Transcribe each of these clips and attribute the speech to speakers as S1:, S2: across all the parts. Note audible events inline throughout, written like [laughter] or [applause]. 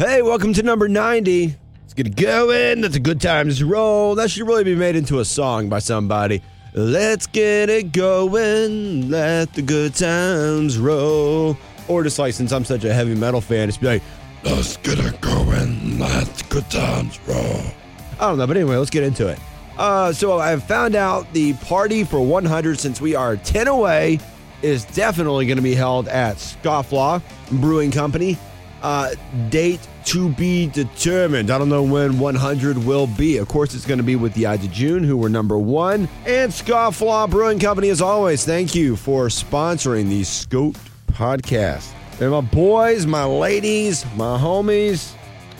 S1: Hey, welcome to number 90. Let's get it going. That's a good time to roll. That should really be made into a song by somebody. Let's get it going. Let the good times roll. Or just like, since I'm such a heavy metal fan, it's be like, let's get it going. Let the good times roll. I don't know, but anyway, let's get into it. Uh, so I've found out the party for 100, since we are 10 away, is definitely going to be held at Scofflaw Brewing Company. Uh, date to be determined. I don't know when 100 will be. Of course, it's going to be with the Eyes of June, who were number one. And Scofflaw Brewing Company, as always, thank you for sponsoring the Scoped podcast. And my boys, my ladies, my homies,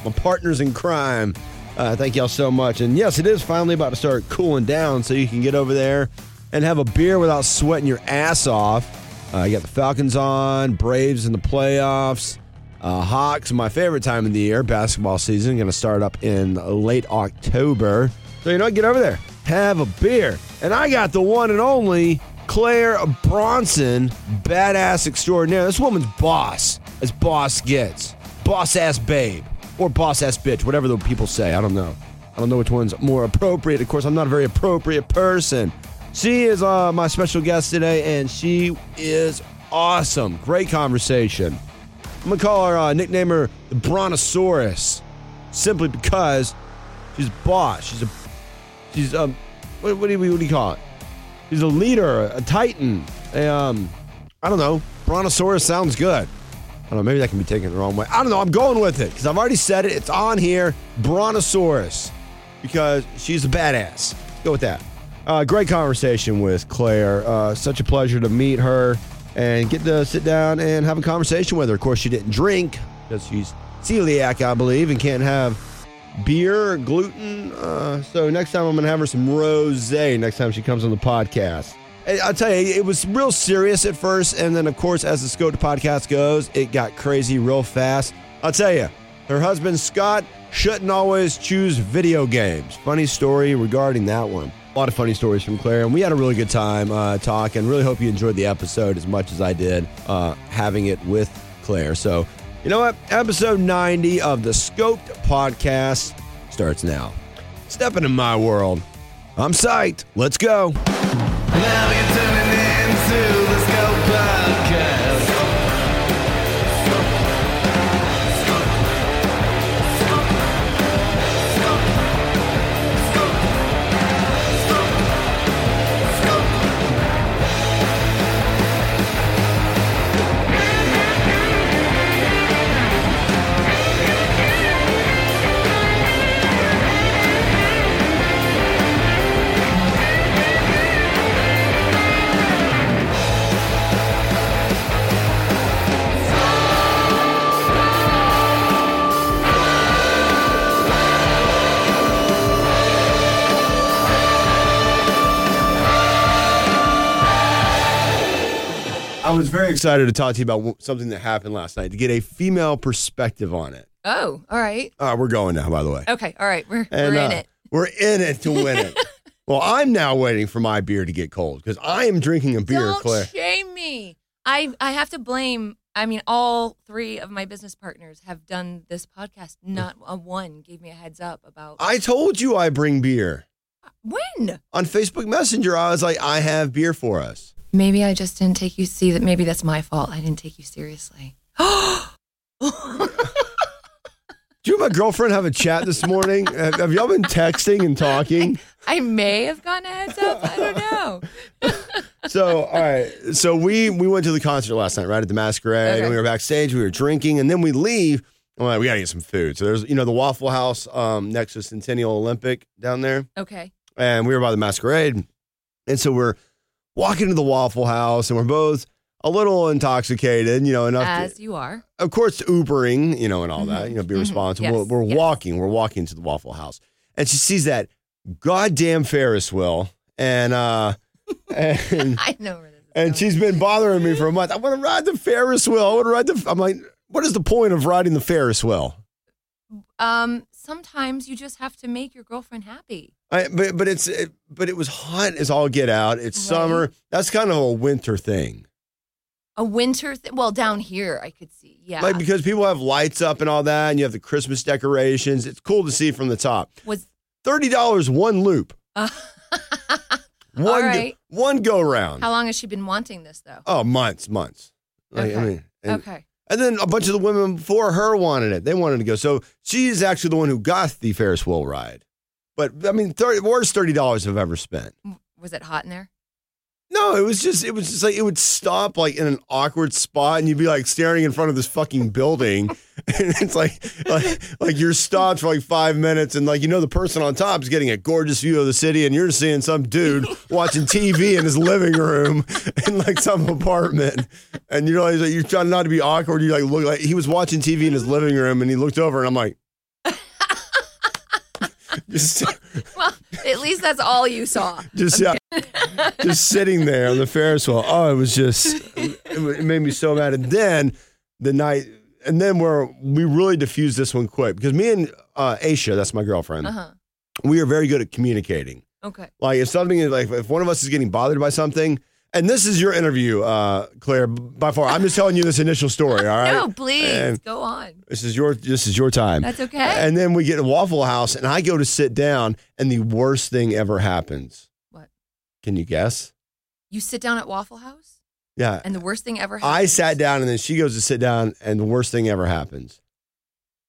S1: my partners in crime. Uh, thank y'all so much. And yes, it is finally about to start cooling down, so you can get over there and have a beer without sweating your ass off. Uh, you got the Falcons on, Braves in the playoffs. Uh, Hawks, my favorite time of the year, basketball season, going to start up in late October. So, you know, get over there, have a beer. And I got the one and only Claire Bronson, badass extraordinaire. This woman's boss, as boss gets. Boss ass babe, or boss ass bitch, whatever the people say. I don't know. I don't know which one's more appropriate. Of course, I'm not a very appropriate person. She is uh, my special guest today, and she is awesome. Great conversation. I'm gonna call her, uh, nickname her the Brontosaurus, simply because she's a boss. She's a, she's um, what, what, do you, what do you call it? She's a leader, a titan. A, um, I don't know. Brontosaurus sounds good. I don't know. Maybe that can be taken the wrong way. I don't know. I'm going with it because I've already said it. It's on here. Brontosaurus, because she's a badass. Go with that. Uh, great conversation with Claire. Uh, such a pleasure to meet her and get to sit down and have a conversation with her. Of course, she didn't drink because she's celiac, I believe, and can't have beer gluten. Uh, so next time I'm going to have her some rose next time she comes on the podcast. I'll tell you, it was real serious at first. And then, of course, as the Scope podcast goes, it got crazy real fast. I'll tell you, her husband, Scott, shouldn't always choose video games. Funny story regarding that one. A lot of funny stories from Claire, and we had a really good time uh, talking. Really hope you enjoyed the episode as much as I did uh, having it with Claire. So, you know what? Episode 90 of the Scoped podcast starts now. Step into my world. I'm psyched. Let's go. Was very excited to talk to you about something that happened last night to get a female perspective on it.
S2: Oh, all right.
S1: Uh, we're going now, by the way.
S2: Okay, all right. We're, and, we're in uh, it.
S1: We're in it to win it. [laughs] well, I'm now waiting for my beer to get cold because I am drinking a beer,
S2: Don't
S1: Claire.
S2: shame me. I I have to blame. I mean, all three of my business partners have done this podcast. Not a one gave me a heads up about.
S1: I told you I bring beer.
S2: When?
S1: On Facebook Messenger, I was like, I have beer for us.
S2: Maybe I just didn't take you. See that maybe that's my fault. I didn't take you seriously. [gasps] [laughs]
S1: Do you and my girlfriend have a chat this morning? [laughs] have, have y'all been texting and talking?
S2: I, I, may have gotten a heads up. I don't know. [laughs]
S1: so, all right. So we we went to the concert last night, right at the Masquerade, okay. and we were backstage. We were drinking, and then we leave. I'm like, we gotta get some food. So there's, you know, the Waffle House um, next to Centennial Olympic down there.
S2: Okay.
S1: And we were by the Masquerade, and so we're walk into the Waffle House, and we're both a little intoxicated, you know, enough
S2: as
S1: to,
S2: you are.
S1: Of course, Ubering, you know, and all mm-hmm. that, you know, be mm-hmm. responsible. Yes. We're, we're yes. walking, we're walking to the Waffle House, and she sees that goddamn Ferris wheel, and uh, [laughs] and
S2: I know where this is
S1: and
S2: going.
S1: she's been bothering me for a month. I want to ride the Ferris wheel. I want to ride the. I'm like, what is the point of riding the Ferris wheel?
S2: Um, sometimes you just have to make your girlfriend happy.
S1: I, but but it's it, but it was hot as all get out. It's right. summer. That's kind of a winter thing.
S2: A winter thing. Well, down here I could see. Yeah.
S1: Like because people have lights up and all that, and you have the Christmas decorations. It's cool to see from the top.
S2: was
S1: Thirty dollars one loop,
S2: uh, [laughs]
S1: one
S2: right.
S1: one go round.
S2: how long has she been wanting this though?
S1: oh, months, months. Like, I
S2: Okay.
S1: mean, and,
S2: okay.
S1: And then a bunch of the women before her wanted it. They wanted to go. So she is actually the one who got the Ferris wheel ride. But I mean, 30, worst thirty dollars I've ever spent.
S2: Was it hot in there?
S1: No, it was just it was just like it would stop like in an awkward spot and you'd be like staring in front of this fucking building. [laughs] and it's like like like you're stopped for like five minutes and like you know the person on top is getting a gorgeous view of the city and you're seeing some dude [laughs] watching TV in his living room [laughs] in like some apartment. And you know like, you're trying not to be awkward. You like look like he was watching TV in his living room and he looked over and I'm like just [laughs]
S2: Well, at least that's all you saw.
S1: just yeah, just sitting there on the Ferris wheel. Oh, it was just it, made me so mad. And then the night, and then where we really diffused this one quick because me and uh, Aisha, that's my girlfriend,
S2: Uh huh.
S1: we are very good at communicating.
S2: Okay.
S1: Like if something is like if one of us is getting bothered by something. And this is your interview, uh, Claire. By far, I'm just telling you this initial story. All right, [laughs]
S2: No, please
S1: And-
S2: go on.
S1: this is your this is your time.
S2: That's okay.
S1: And then we get to Waffle House, and I go to sit down, and the worst thing ever happens.
S2: What?
S1: Can you guess?
S2: You sit down at Waffle House,
S1: Yeah,
S2: and the worst thing ever happened.
S1: I sat down and then she goes to sit down and the worst thing ever happens.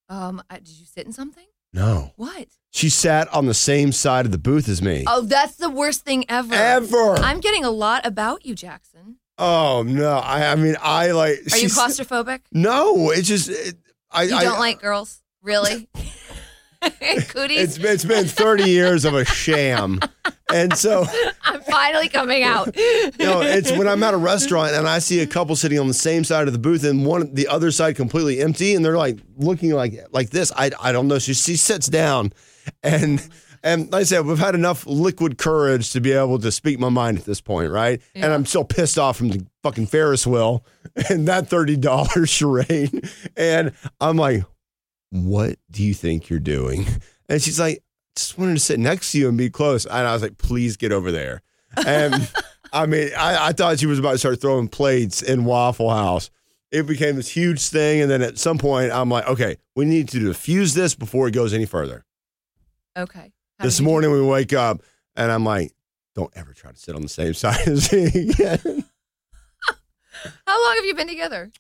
S2: Um, I- did you sit in something?
S1: No.
S2: What?
S1: She sat on the same side of the booth as me.
S2: Oh, that's the worst thing ever.
S1: Ever.
S2: I'm getting a lot about you, Jackson.
S1: oh no. I I mean I like
S2: Are you claustrophobic?
S1: No, it's just it, I
S2: You don't like girls, really? [laughs] [laughs] Cooties.
S1: it's been, it's been 30 years of a sham. And so [laughs]
S2: I'm finally coming out.
S1: you know, it's when I'm at a restaurant and I see a couple sitting on the same side of the booth and one the other side completely empty and they're like looking like like this. I I don't know. She she sits down and and like I said, we've had enough liquid courage to be able to speak my mind at this point, right? And I'm still pissed off from the fucking Ferris wheel [laughs] and that thirty dollars [laughs] charade. And I'm like, what do you think you're doing? And she's like, just wanted to sit next to you and be close. And I was like, please get over there. And [laughs] I mean, I, I thought she was about to start throwing plates in Waffle House. It became this huge thing. And then at some point, I'm like, okay, we need to diffuse this before it goes any further.
S2: Okay. How
S1: this
S2: did you do?
S1: morning, we wake up and I'm like, don't ever try to sit on the same [laughs] side as me again. [laughs]
S2: How long have you been together?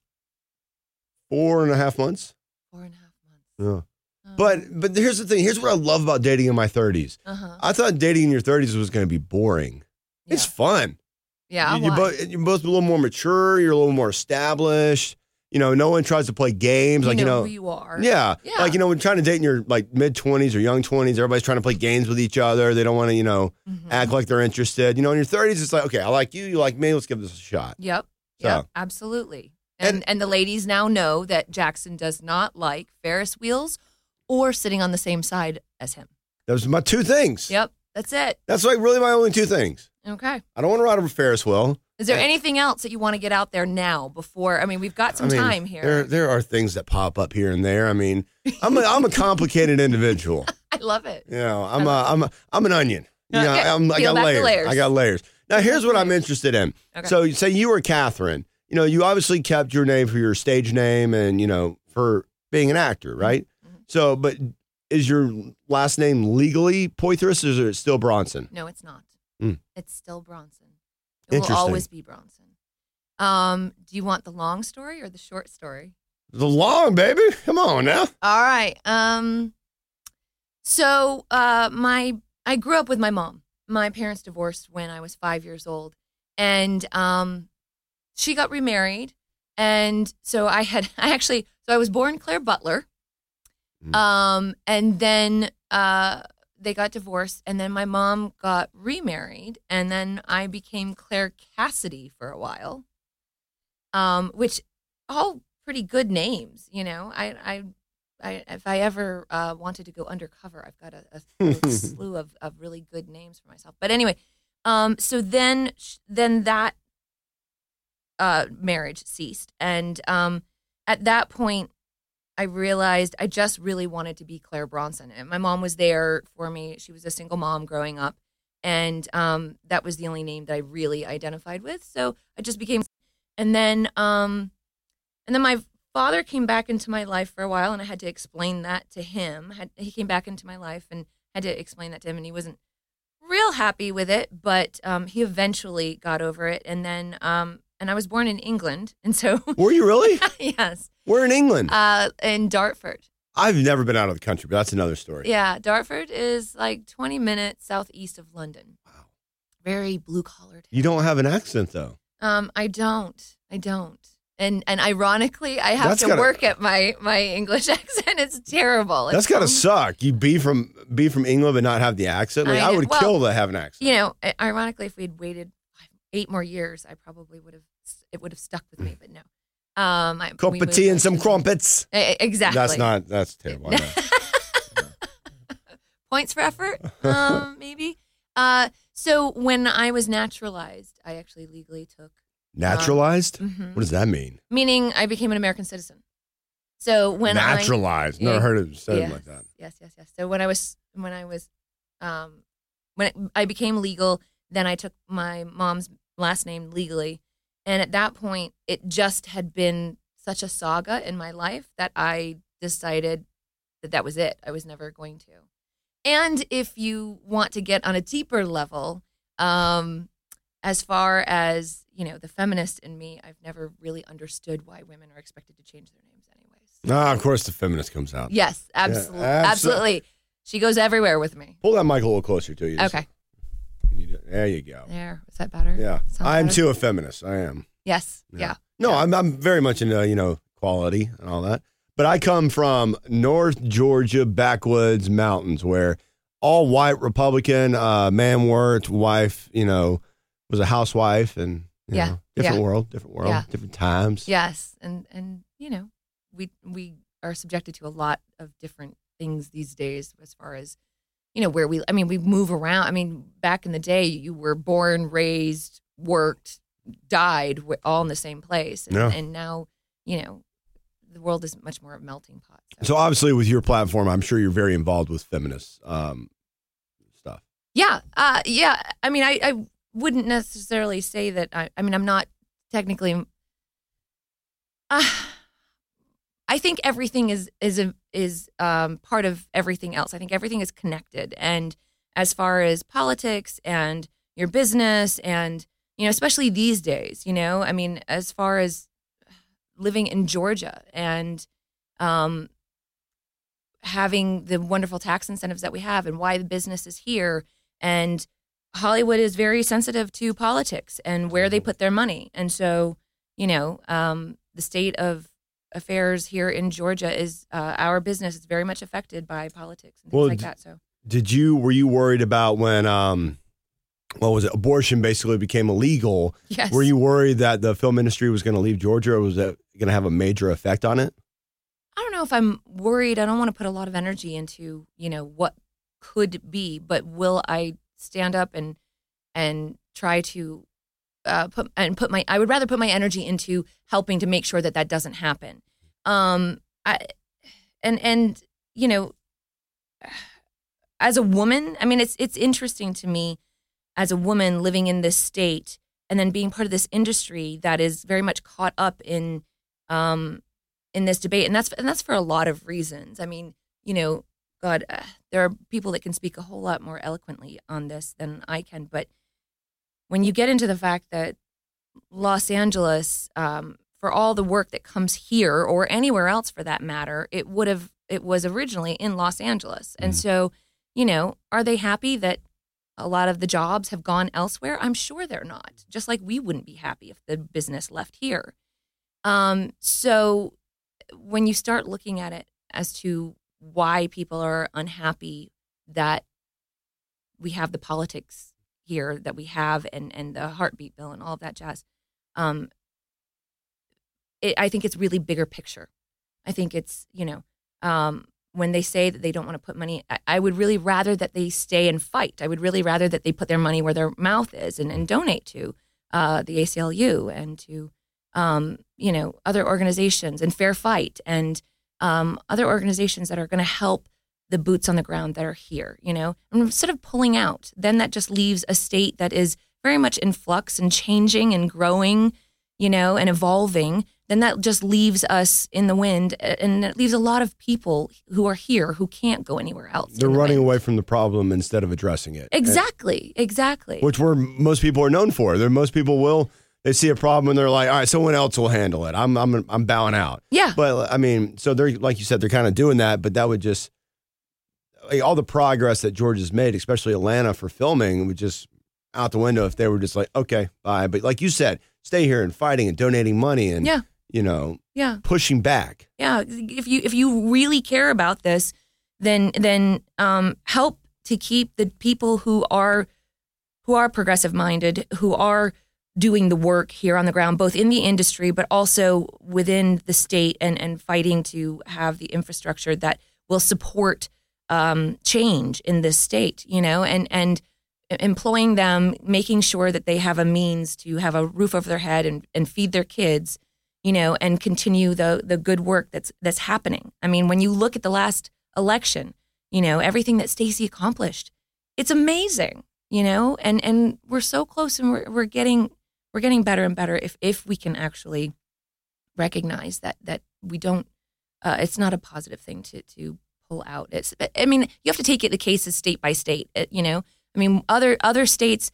S1: Four and a half months.
S2: Four and a half months.
S1: Yeah. But but here's the thing. Here's what I love about dating in my 30s.
S2: uh huh.
S1: I thought dating in your 30s was going to be boring. It's fun.
S2: Yeah.
S1: you,
S2: why?
S1: both, you're both a little more mature. You're a little more established. You know, no one tries to play games
S2: you
S1: like you
S2: know
S1: know.
S2: who you are.
S1: yeah.
S2: Yeah.
S1: like you know, when trying to date in your like mid twenties or young twenties, everybody's trying to play games with each other. They don't want to, you know,
S2: Mhm.
S1: act like they're interested. You know, in your thirties, it's like, okay, I like you, you like me. Let's give this a shot.
S2: Yep.
S1: So-
S2: Yep. Absolutely. And,
S1: And-
S2: and the ladies now know that Jackson does not like Ferris wheels or sitting on the same side as him.
S1: Those are my two things.
S2: Yep. That's it.
S1: That's like really my only two things.
S2: Okay.
S1: I don't want to ride a Ferris wheel.
S2: Is there anything else that you want to get out there now before? I mean, we've got some
S1: I mean,
S2: time here.
S1: There, there are things that pop up here and there. I mean, I'm a, I'm a complicated individual. [laughs]
S2: I love it.
S1: You know, I'm a, I'm a, I'm an onion. You know,
S2: Okay,
S1: I'm, I got layers.
S2: layers.
S1: I got layers. Now, here's what I'm interested in.
S2: Okay.
S1: So, you say you were Catherine. You know, you obviously kept your name for your stage name and you know for being an actor, right?
S2: Mhm.
S1: So, but is your last name legally Poythress, or is it still Bronson?
S2: No, it's not.
S1: Mm.
S2: It's still Bronson. It will always be Bronson. Um, do you want the long story or the short story?
S1: The long baby. Come on now.
S2: All right. Um so uh my I grew up with my mom. My parents divorced when I was 5 years old and um she got remarried and so I had [laughs] I actually so I was born Claire Butler.
S1: Mm.
S2: Um and then uh they got divorced and then my mom got remarried and then I became Claire Cassidy for a while. Um which all pretty good names, you know. I I I, if I ever uh, wanted to go undercover, I've got a, a [laughs] slew of, of really good names for myself. But anyway, um, so then then that uh, marriage ceased, and um, at that point, I realized I just really wanted to be Claire Bronson, and my mom was there for me. She was a single mom growing up, and um, that was the only name that I really identified with. So I just became, And then, um, and then my father came back into my life for a while, and I had to explain that to him. Had, he came back into my life and had to explain that to him, and he wasn't real happy with it, but um, he eventually got over it. And then, um, and I was born in England, and so [laughs]
S1: Were you really?
S2: yes,
S1: We're in England.
S2: uh, in Dartford.
S1: I've never been out of the country, but that's another story.
S2: Yeah, Dartford is like 20 minutes southeast of London.
S1: Wow.
S2: Very blue collared.
S1: You don't have an accent though.
S2: Um, I don't. I don't. And and ironically, I have
S1: That's
S2: to
S1: gotta-
S2: work at my my English [laughs] accent. It's terrible.
S1: That's
S2: It's
S1: got to
S2: um,
S1: suck. You be from be from England but not have the accent. Like,
S2: I
S1: I, would
S2: Well,
S1: kill to have an accent.
S2: You know, ironically, if we'd waited eight more years, I probably would have. It would have stuck with me. But no. Um, I,
S1: Cup of tea and some crumpets.
S2: Exactly.
S1: That's not. That's terrible. [laughs]
S2: Points for effort, [laughs] um, maybe. Uh, so when I was naturalized, I actually legally took,
S1: Naturalized.
S2: Mhm.
S1: What does that mean?
S2: meaning I became an American citizen. So when
S1: Naturalized.
S2: I,
S1: Never heard it said
S2: yes,
S1: like that.
S2: Yes, yes, yes. So when I was when I was um, when I became legal, then I took my mom's last name legally, and at that point, it just had been such a saga in my life that I decided that that was it. I was never going to. And if you want to get on a deeper level, um, as far as you know, the feminist in me, I've never really understood why women are expected to change their names, anyways.
S1: Ah, of course the feminist comes out.
S2: Yes, absolutely,
S1: abso-
S2: absolutely. She goes everywhere with me.
S1: Pull that mic a little closer to you.
S2: Okay,
S1: You do- There you go.
S2: there. Is that better?
S1: Yeah, I'm
S2: better?
S1: too a feminist. I am.
S2: Yes.
S1: Yeah.
S2: Yeah.
S1: No,
S2: Yeah.
S1: I'm I'm very much into you know quality and all that. But I come from North Georgia backwoods mountains where all white Republican uh, man worked, wife you know was a housewife, and you
S2: Yeah,
S1: know, different
S2: yeah.
S1: world, different world,
S2: Yeah.
S1: different times.
S2: Yes, and and you know, we we are subjected to a lot of different things these days as far as you know where we. I mean, we move around. I mean, back in the day, you were born, raised, worked, died, all in the same place, and,
S1: Yeah.
S2: and now you know the world is much more of a melting pot.
S1: So obviously, with your platform, I'm sure you're very involved with feminist um, stuff.
S2: Yeah, uh, yeah. I mean, I, I wouldn't necessarily say that. I, I mean, I'm not technically. Uh, I think everything is is a, is um, part of everything else. I think everything is connected, and as far as politics and your business, and you know, especially these days, you know, I mean, as far as living in Georgia and um, having the wonderful tax incentives that we have and why the business is here and Hollywood is very sensitive to politics and where they put their money. And so, you know, um, the state of affairs here in Georgia is uh, our business is very much affected by politics and things
S1: Well,
S2: like that. So,
S1: Did you were you worried about when um, what was it? Abortion basically became illegal.
S2: yes.
S1: Were you worried that the film industry was going to leave Georgia, or was that going to have a major effect on it?
S2: I don't know if I'm worried. I don't want to put a lot of energy into, you know, what could be, but will I stand up and and try to uh, put and put my I would rather put my energy into helping to make sure that that doesn't happen. Um, I and and you know, as a woman, I mean, it's it's interesting to me as a woman living in this state and then being part of this industry that is very much caught up in um, in this debate, and that's and that's for a lot of reasons. I mean, you know, God, uh, there are people that can speak a whole lot more eloquently on this than I can, but when you get into the fact that Los Angeles, um, for all the work that comes here or anywhere else for that matter, it would have it was originally in Los Angeles, and
S1: Mhm.
S2: so you know, are they happy that a lot of the jobs have gone elsewhere? I'm sure they're not. Just like we wouldn't be happy if the business left here. Um, so when you start looking at it as to why people are unhappy that we have the politics here that we have and and the heartbeat bill and all of that jazz um it, i think it's really bigger picture. I think it's you know um when they say that they don't want to put money I, I would really rather that they stay and fight. I would really rather that they put their money where their mouth is and, and donate to uh, the aclu and to um, you know other organizations and fair fight and um, other organizations that are going to help the boots on the ground that are here you know and instead of pulling out then that just leaves a state that is very much in flux and changing and growing you know, and evolving, then that just leaves us in the wind, and it leaves a lot of people who are here who can't go anywhere else.
S1: They're
S2: in the
S1: running away from the problem instead of addressing it.
S2: Exactly, exactly.
S1: Which we're most people are known for. They're, most people will they see a problem and they're like, all right, someone else will handle it. I'm I'm I'm bowing out.
S2: yeah,
S1: But I mean, so they're like you said, they're kind of doing that, but that would just like, all the progress that Georgia's made, especially Atlanta for filming, would just out the window if they were just like, okay, bye. But like you said, stay here and fighting and donating money and
S2: Yeah.
S1: you know
S2: yeah.
S1: pushing back.
S2: yeah if you if you really care about this then then um help to keep the people who are who are progressive minded who are doing the work here on the ground both in the industry but also within the state and and fighting to have the infrastructure that will support um change in this state you know and and employing them making sure that they have a means to have a roof over their head and, and feed their kids you know, and continue the the good work that's that's happening. I mean, when you look at the last election, you know, everything that Stacey accomplished, it's amazing, you know, and and we're so close and we're we're getting we're getting better and better if if we can actually recognize that that we don't uh, it's not a positive thing to to pull out. It's I mean, you have to take it the cases state by state, uh, you know. I mean, other other states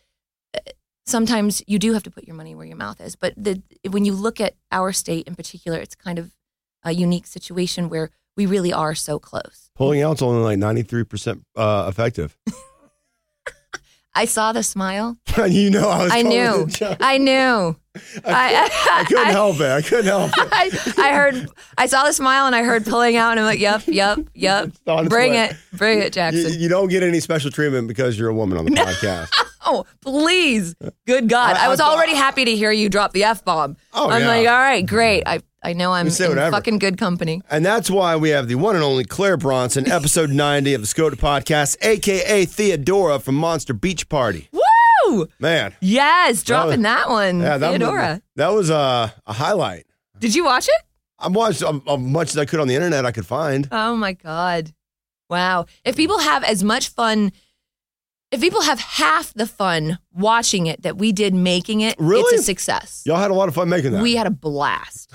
S2: uh, sometimes you do have to put your money where your mouth is. But the, when you look at our state in particular, it's kind of a unique situation where we really are so close.
S1: Pulling out's only like ninety three percent uh, effective. [laughs]
S2: I saw the smile. [laughs]
S1: you know, I was.
S2: I knew.
S1: it a joke.
S2: I knew.
S1: I,
S2: I,
S1: I couldn't [laughs] help it. I couldn't help it. [laughs]
S2: I, I heard. I saw the smile and I heard pulling out, and I'm like, "Yep, yep, yep.
S1: It's on its
S2: Bring
S1: way.
S2: it, bring it,
S1: You,
S2: Jackson."
S1: you don't get any special treatment because you're a woman on the podcast.
S2: Oh, please, good God!
S1: I-
S2: I, was
S1: I-
S2: already happy to hear you drop the f bomb.
S1: Oh,
S2: I'm
S1: yeah.
S2: like, all right, great. I I know I'm in
S1: whatever.
S2: fucking good company.
S1: And that's why we have the one and only Claire Bronson, episode [laughs] 90 of the Scoped podcast, aka Theodora from Monster Beach Party.
S2: Woo!
S1: Man.
S2: Yes, dropping that, one,
S1: Yeah, that
S2: Theodora.
S1: Was, that was uh, a highlight.
S2: Did you watch it?
S1: I watched um, as much as I could on the internet I could find.
S2: Oh my god! Wow. If people have as much fun, if people have half the fun watching it that we did making it,
S1: Really?
S2: it's a success.
S1: Y'all had a lot of fun making that.
S2: We had a blast.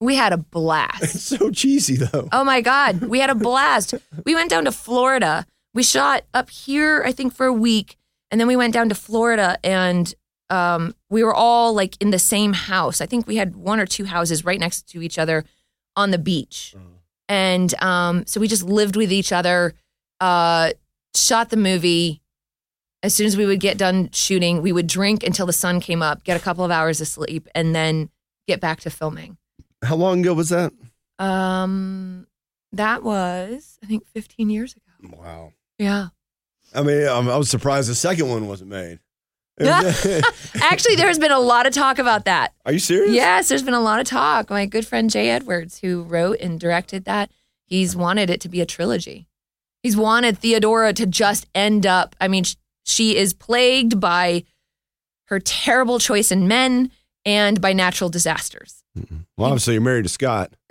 S2: We had a [laughs] blast.
S1: it's so cheesy though.
S2: Oh my God. We had a blast. [laughs] We went down to Florida. We shot up here, I think, for a week. And then we went down to Florida and um, we were all like in the same house. I think we had one or two houses right next to each other on the beach. And um, so we just lived with each other, uh, shot the movie. As soon as we would get done shooting, we would drink until the sun came up, get a couple of hours of sleep, and then get back to filming.
S1: How long ago was that?
S2: Um, that was I think 15 years ago.
S1: Wow.
S2: Yeah.
S1: I mean, I'm, I was surprised the second one wasn't made. [laughs] [laughs]
S2: Actually, there's been a lot of talk about that.
S1: Are you serious?
S2: Yes, there's been a lot of talk. My good friend Jay Edwards, who wrote and directed that, he's wanted it to be a trilogy. He's wanted Theodora to just end up. I mean, she is plagued by her terrible choice in men and by natural disasters.
S1: Well, obviously you're married to Scott. [laughs] [laughs]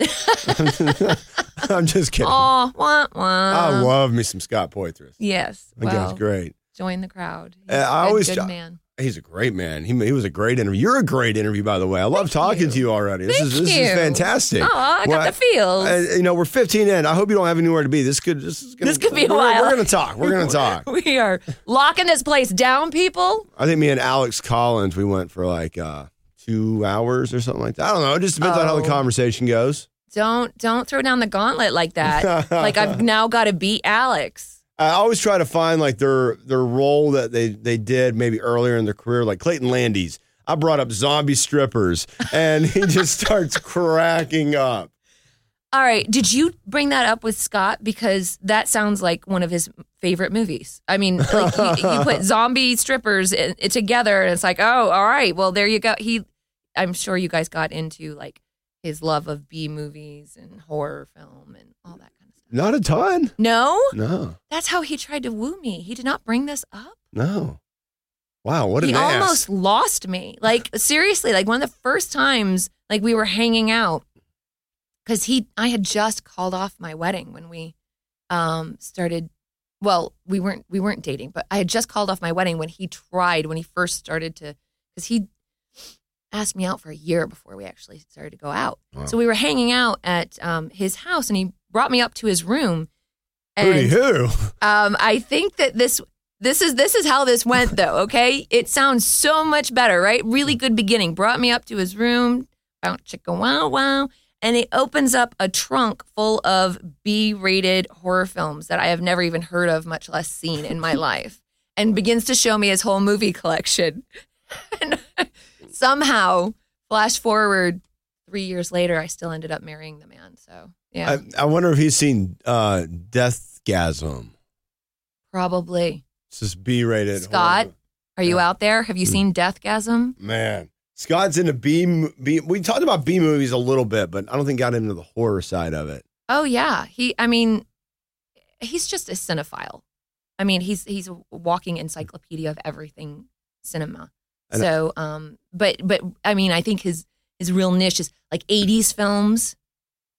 S1: I'm just kidding.
S2: Oh, wah, wah.
S1: I love me some Scott Poythress.
S2: Yes.
S1: I think
S2: Well,
S1: that's great.
S2: join the crowd.
S1: Uh,
S2: He's
S1: I
S2: a
S1: always
S2: good man.
S1: He's a great man. He, he was a great interview. You're a great interview, by the way. I love
S2: Thank
S1: talking
S2: you.
S1: to you already. This
S2: Thank
S1: is this
S2: you.
S1: is fantastic.
S2: Oh, I got
S1: Well,
S2: the feels.
S1: Uh, you know, we're 15 in. I hope you don't have anywhere to be. This could this is gonna,
S2: This could be a while.
S1: We're gonna talk. We're gonna [laughs] talk.
S2: we are locking this place down, people.
S1: I think me and Alex Collins, we went for like uh, two hours or something like that. I don't know. It just depends on how the
S2: Oh.
S1: conversation goes.
S2: Don't don't throw down the gauntlet like that. [laughs] like I've now got to beat Alex.
S1: I always try to find like their their role that they they did maybe earlier in their career, like Clayton Landy's. I brought up zombie strippers, and he [laughs] just starts cracking up.
S2: All right, did you bring that up with Scott because that sounds like one of his favorite movies? I mean, like you, you put [laughs] zombie strippers in, it together, and it's like, oh, all right, well there you go. He, I'm sure you guys got into like his love of B movies and horror film and all that kind of stuff.
S1: Not a ton.
S2: No,
S1: No,
S2: that's how he tried to woo me. He did not bring this up.
S1: no. Wow, what an
S2: he
S1: ass.
S2: almost lost me. Like seriously, like one of the first times like we were hanging out cuz he I had just called off my wedding when we um started well, we weren't we weren't dating, but I had just called off my wedding when he tried when he first started to cuz he asked me out for a year before we actually started to go out.
S1: Wow.
S2: So we were hanging out at um, his house, and he brought me up to his room. And
S1: hoo.
S2: um, I think that this this is this is how this went though. [laughs] Okay, it sounds so much better, right? Really good beginning. Brought me up to his room, wow, chicka wow wow, and he opens up a trunk full of B-rated horror films that I have never even heard of, much less seen in my [laughs] life, and begins to show me his whole movie collection. [laughs] and somehow, flash forward three years later, I still ended up marrying the man. So yeah,
S1: I, I wonder if he's seen uh, Deathgasm.
S2: probably.
S1: It's this B-rated.
S2: Scott?
S1: horror.
S2: Are you
S1: Yeah.
S2: out there? Have you
S1: Mm.
S2: seen Deathgasm?
S1: Man, Scott's into B, B. We talked about B movies a little bit, but I don't think got into the horror side of it.
S2: Oh yeah, he. I mean, he's just a cinephile. I mean, he's he's a walking encyclopedia of everything cinema.
S1: And-
S2: So, um, but but I mean, I think his his real niche is like '80s films.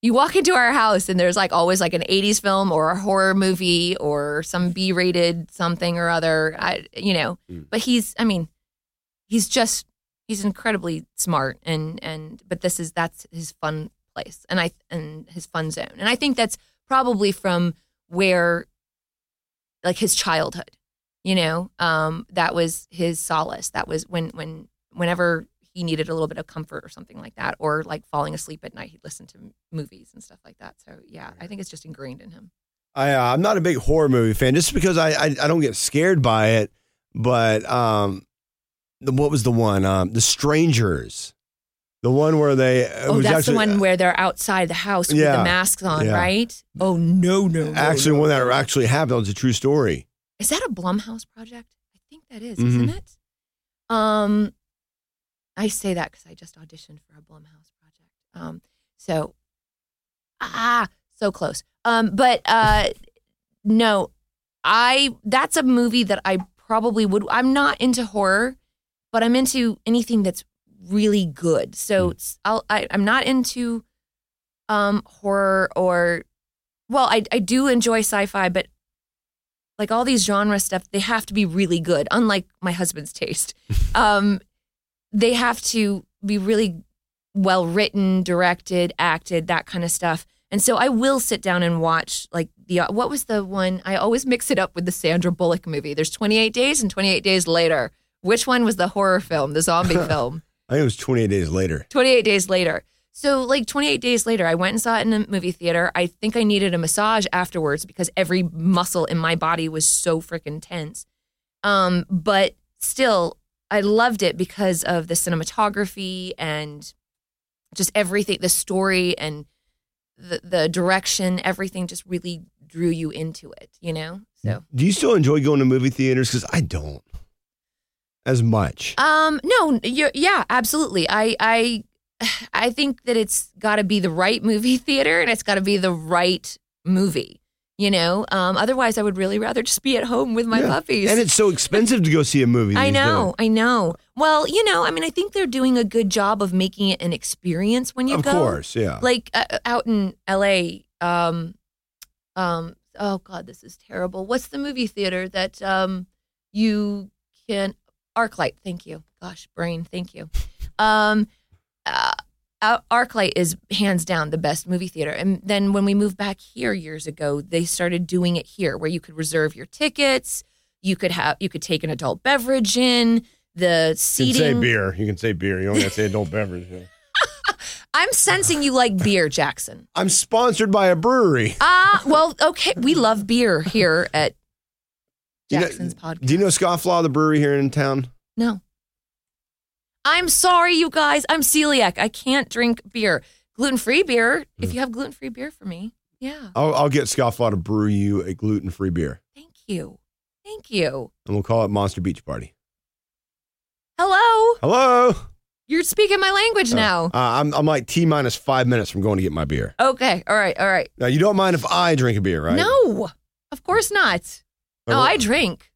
S2: You walk into our house and there's like always like an '80s film or a horror movie or some B-rated something or other. I, you know,
S1: Mm.
S2: but he's. I mean, he's just he's incredibly smart and and but this is that's his fun place and I and his fun zone. And I think that's probably from where like his childhood, you know, um, that was his solace. That was when when whenever he needed a little bit of comfort or something like that, or like falling asleep at night, he'd listen to m- movies and stuff like that. So yeah, I think it's just ingrained in him.
S1: I uh, I'm not a big horror movie fan, just because I, I I don't get scared by it. But um, the, what was the one? Um, The Strangers, the one where they.
S2: Oh,
S1: was
S2: that's
S1: actually,
S2: the one where they're outside the house with the masks on,
S1: Yeah.
S2: right? Oh no, no, no,
S1: Actually,
S2: no,
S1: one that actually happened. It was a true story.
S2: Is that a Blumhouse project? I think that is,
S1: Mhm.
S2: isn't it? Um, I say that because I just auditioned for a Blumhouse project. Um, so ah, so close. Um, but uh, no, I that's a movie that I probably would. I'm not into horror, but I'm into anything that's really good. So
S1: Hmm.
S2: it's, I'll, I, I'm not into um horror or well, I I do enjoy sci-fi, but like all these genre stuff, they have to be really good. Unlike my husband's taste, [laughs] um, they have to be really well written, directed, acted, that kind of stuff. And so I will sit down and watch like the what was the one I always mix it up with the Sandra Bullock movie. There's 28 days and 28 days later. Which one was the horror film, the zombie [laughs] film?
S1: I think it was 28 days later.
S2: 28 days later. So, like 28 days later, I went and saw it in a movie theater. I think I needed a massage afterwards because every muscle in my body was so freaking tense. Um, but still, I loved it because of the cinematography and just everything, the story and the, the direction, everything just really drew you into it, you know? So,
S1: Do you still enjoy going to movie theaters? Because I don't as much.
S2: Um, no, you're, yeah, absolutely. I, I, [sighs] I think that it's got to be the right movie [laughs] theater and it's got to be the right movie. You know, um, otherwise I would really rather just be at home with my
S1: Yeah.
S2: puppies.
S1: And it's so expensive to go see a movie.
S2: I know,
S1: days.
S2: I know. Well, you know, I mean, I think they're doing a good job of making it an experience when you
S1: Of
S2: go.
S1: Of course, yeah.
S2: Like uh, out in L.A. Um, um, oh God, this is terrible. What's the movie theater that um you can ArcLight? Thank you. Gosh, brain. Thank you. Um, uh, uh, ArcLight is hands down the best movie theater. And then when we moved back here years ago, they started doing it here, where you could reserve your tickets. You could have you could take an adult beverage in. The
S1: you can
S2: seating.
S1: say beer. You can say beer. You don't have to say adult [laughs] beverage. yeah.
S2: I'm sensing you like beer, Jackson.
S1: I'm sponsored by a brewery.
S2: Ah, well, okay. We love beer here at
S1: Do you know-
S2: Jackson's podcast.
S1: Do you know Scofflaw, the brewery here in town?
S2: No. I'm sorry, you guys. I'm celiac. I can't drink beer. Gluten free beer. If you have gluten free beer for me, yeah.
S1: I'll, I'll get Scofflaw to brew you a gluten free beer,
S2: Thank you. Thank you.
S1: and we'll call it Monster Beach Party.
S2: Hello.
S1: Hello.
S2: You're speaking my language now.
S1: Uh, I'm I'm like T minus five minutes from going to get my beer.
S2: Okay. All right. All right.
S1: Now you don't mind if I drink a beer, right?
S2: No, of course not. No, I drink.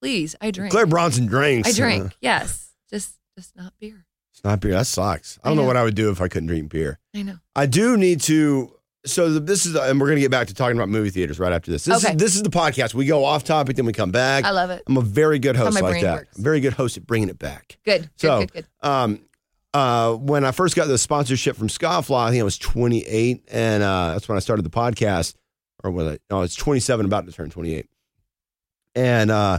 S2: Please, I drink.
S1: Claire Bronson drinks.
S2: I drink.
S1: Uh,
S2: Yes. Just, just not beer.
S1: it's not beer. That sucks. I
S2: I
S1: don't know.
S2: know.
S1: what I would do if I couldn't drink beer.
S2: I know.
S1: I do need to. So the- this is, and we're gonna get back to talking about movie theaters right after this. This
S2: Okay.
S1: is this is the podcast. We go off topic, then we come back.
S2: I love it.
S1: I'm a very good host
S2: my
S1: like
S2: brain
S1: that.
S2: works.
S1: Very good host at bringing it back.
S2: Good. Good.
S1: So-
S2: good. Good.
S1: Um, uh, when I first got the sponsorship from Scofflaw, I think I was 28, and uh, that's when I started the podcast. Or was I? No, it's 27, about to turn 28, and uh,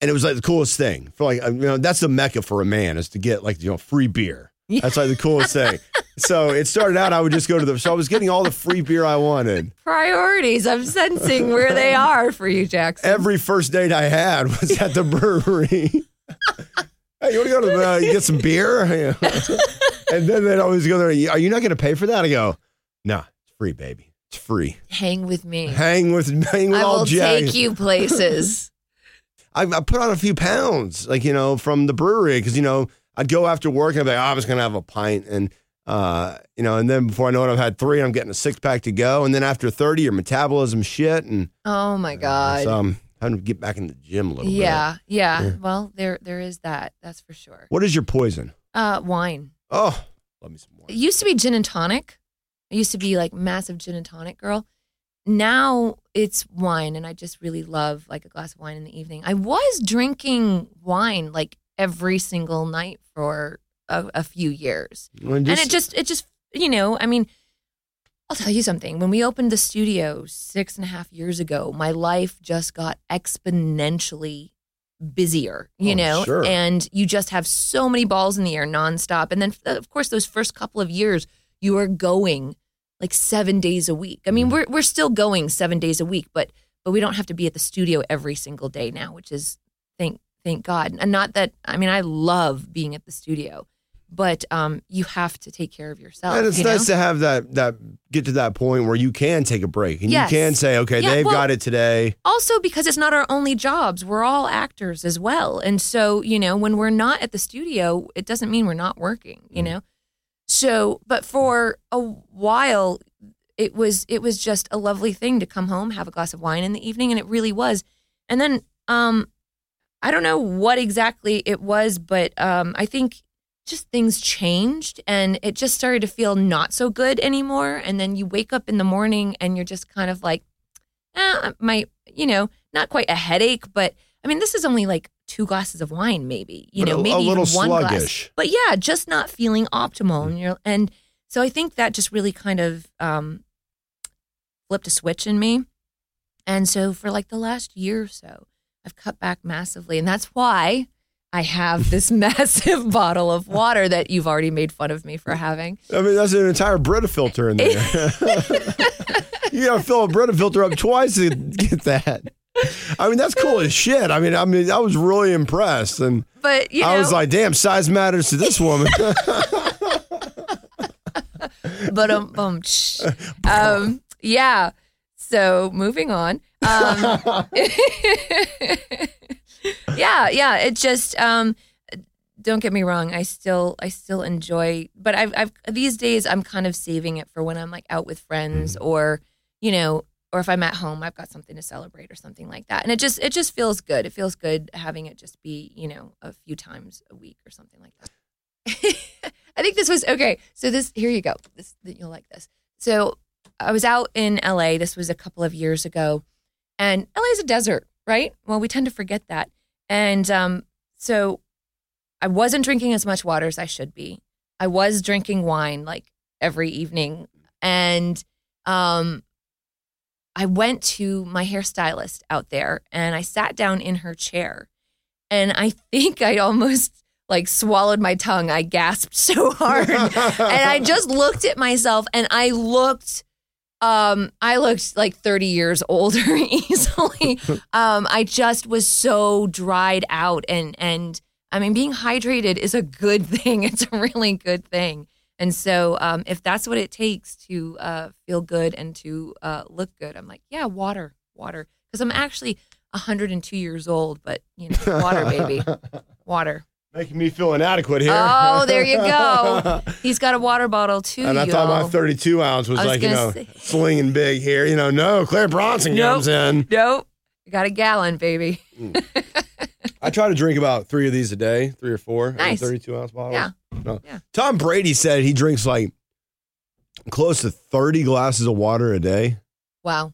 S1: and it was like the coolest thing for like you know that's the mecca for a man is to get like you know free beer. That's like the coolest thing. So it started out I would just go to the so I was getting all the free beer I wanted.
S2: Priorities. I'm sensing where they are for you, Jackson.
S1: Every first date I had was at the brewery. [laughs] hey, you want to go to the uh, get some beer? [laughs] and then they'd always go there. Are you not going to pay for that? I go, no, it's free, baby. It's free.
S2: Hang with me.
S1: Hang with hang with
S2: I
S1: all
S2: will
S1: Jack.
S2: take you places.
S1: I, I put on a few pounds, like you know, from the brewery because you know I'd go after work and I'd be like, oh, I'm just gonna have a pint, and uh, you know, and then before I know it, I've had three. I'm getting a six pack to go, and then after thirty, your metabolism shit, and
S2: oh my god.
S1: so I'm having to get back in the gym a little bit.
S2: yeah, yeah,
S1: Yeah.
S2: Well, there there is that. That's for sure.
S1: What is your poison?
S2: Uh, wine.
S1: Oh, love me some wine.
S2: It used to be gin and tonic. I used to be like massive gin and tonic girl. Now it's wine, and I just really love like a glass of wine in the evening. I was drinking wine like every single night for a, a few years,
S1: Well,
S2: and
S1: just-
S2: it just it just you know I mean. I'll tell you something. When we opened the studio six and a half years ago, my life just got exponentially busier, you
S1: Oh,
S2: know?
S1: sure.
S2: And you just have so many balls in the air nonstop. And then, of course, those first couple of years, you are going like seven days a week. I mean, we're, we're still going seven days a week, but but we don't have to be at the studio every single day now, which is thank thank God. And not that I mean, I love being at the studio, but um, you have to take care of yourself.
S1: and it's
S2: you
S1: nice
S2: know?
S1: to have that that get to that point where you can take a break and
S2: Yes.
S1: you can say, okay,
S2: Yeah,
S1: they've
S2: well-
S1: got it today.
S2: also because it's not our only jobs we're all actors as well and so you know when we're not at the studio it doesn't mean we're not working you know so but for a while it was it was just a lovely thing to come home have a glass of wine in the evening and it really was. And then um i don't know what exactly it was but um i think just things changed and it just started to feel not so good anymore. And then you wake up in the morning and you're just kind of like eh, my, you know, not quite a headache, but I mean, this is only like two glasses of wine, maybe, you
S1: But
S2: know,
S1: a- a
S2: maybe
S1: little
S2: even one glass. But yeah, just not feeling optimal. And, you're, and so I think that just really kind of um, flipped a switch in me. And so for like the last year or so, I've cut back massively. And that's why I have [laughs] this massive [laughs] bottle of water that you've already made fun of me for having.
S1: I mean, that's an entire Brita filter in there. [laughs] you got to fill a Brita filter up twice to get that. I mean, that's cool as shit. I mean, I mean, I was really impressed, and
S2: But, you know,
S1: I was like, "Damn, size matters to this woman." [laughs]
S2: but um, um, um, yeah. So moving on. Um, [laughs] yeah, yeah. It just um, don't get me wrong. I still, I still enjoy, but I've, I've these days I'm kind of saving it for when I'm like out with friends or you know, or if I'm at home, I've got something to celebrate or something like that. And it just, it just feels good. It feels good having it just be, you know, a few times a week or something like that. [laughs] I think this was okay. So this here you go. This you'll like this. So I was out in LA. This was a couple of years ago, and LA is a desert, right? Well, we tend to forget that. And um, so I wasn't drinking as much water as I should be. I was drinking wine like every evening, and um, I went to my hairstylist out there, and I sat down in her chair, and I think I almost like swallowed my tongue. I gasped [laughs] so hard. and I [laughs] just looked at myself and I looked um I looked like 30 years older [laughs] easily. Um I just was so dried out and and I mean being hydrated is a good thing. It's a really good thing. And so um if that's what it takes to uh feel good and to uh look good, I'm like, yeah, water, water because I'm actually 102 years old, but you know, water baby. [laughs] Water.
S1: Making me feel inadequate here.
S2: Oh, there you go. [laughs] He's got a water bottle too.
S1: And I thought my
S2: y'all.
S1: 32 ounce was,
S2: was
S1: like, you know,
S2: say-
S1: slinging big here. You know, no, Claire Bronson
S2: Nope.
S1: comes in.
S2: Nope. Got a gallon, baby.
S1: I try to drink about three of these a day, three or four,
S2: Nice.
S1: 32 ounce bottles.
S2: Yeah.
S1: No.
S2: Yeah.
S1: Tom Brady said he drinks like close to 30 glasses of water a day.
S2: Wow.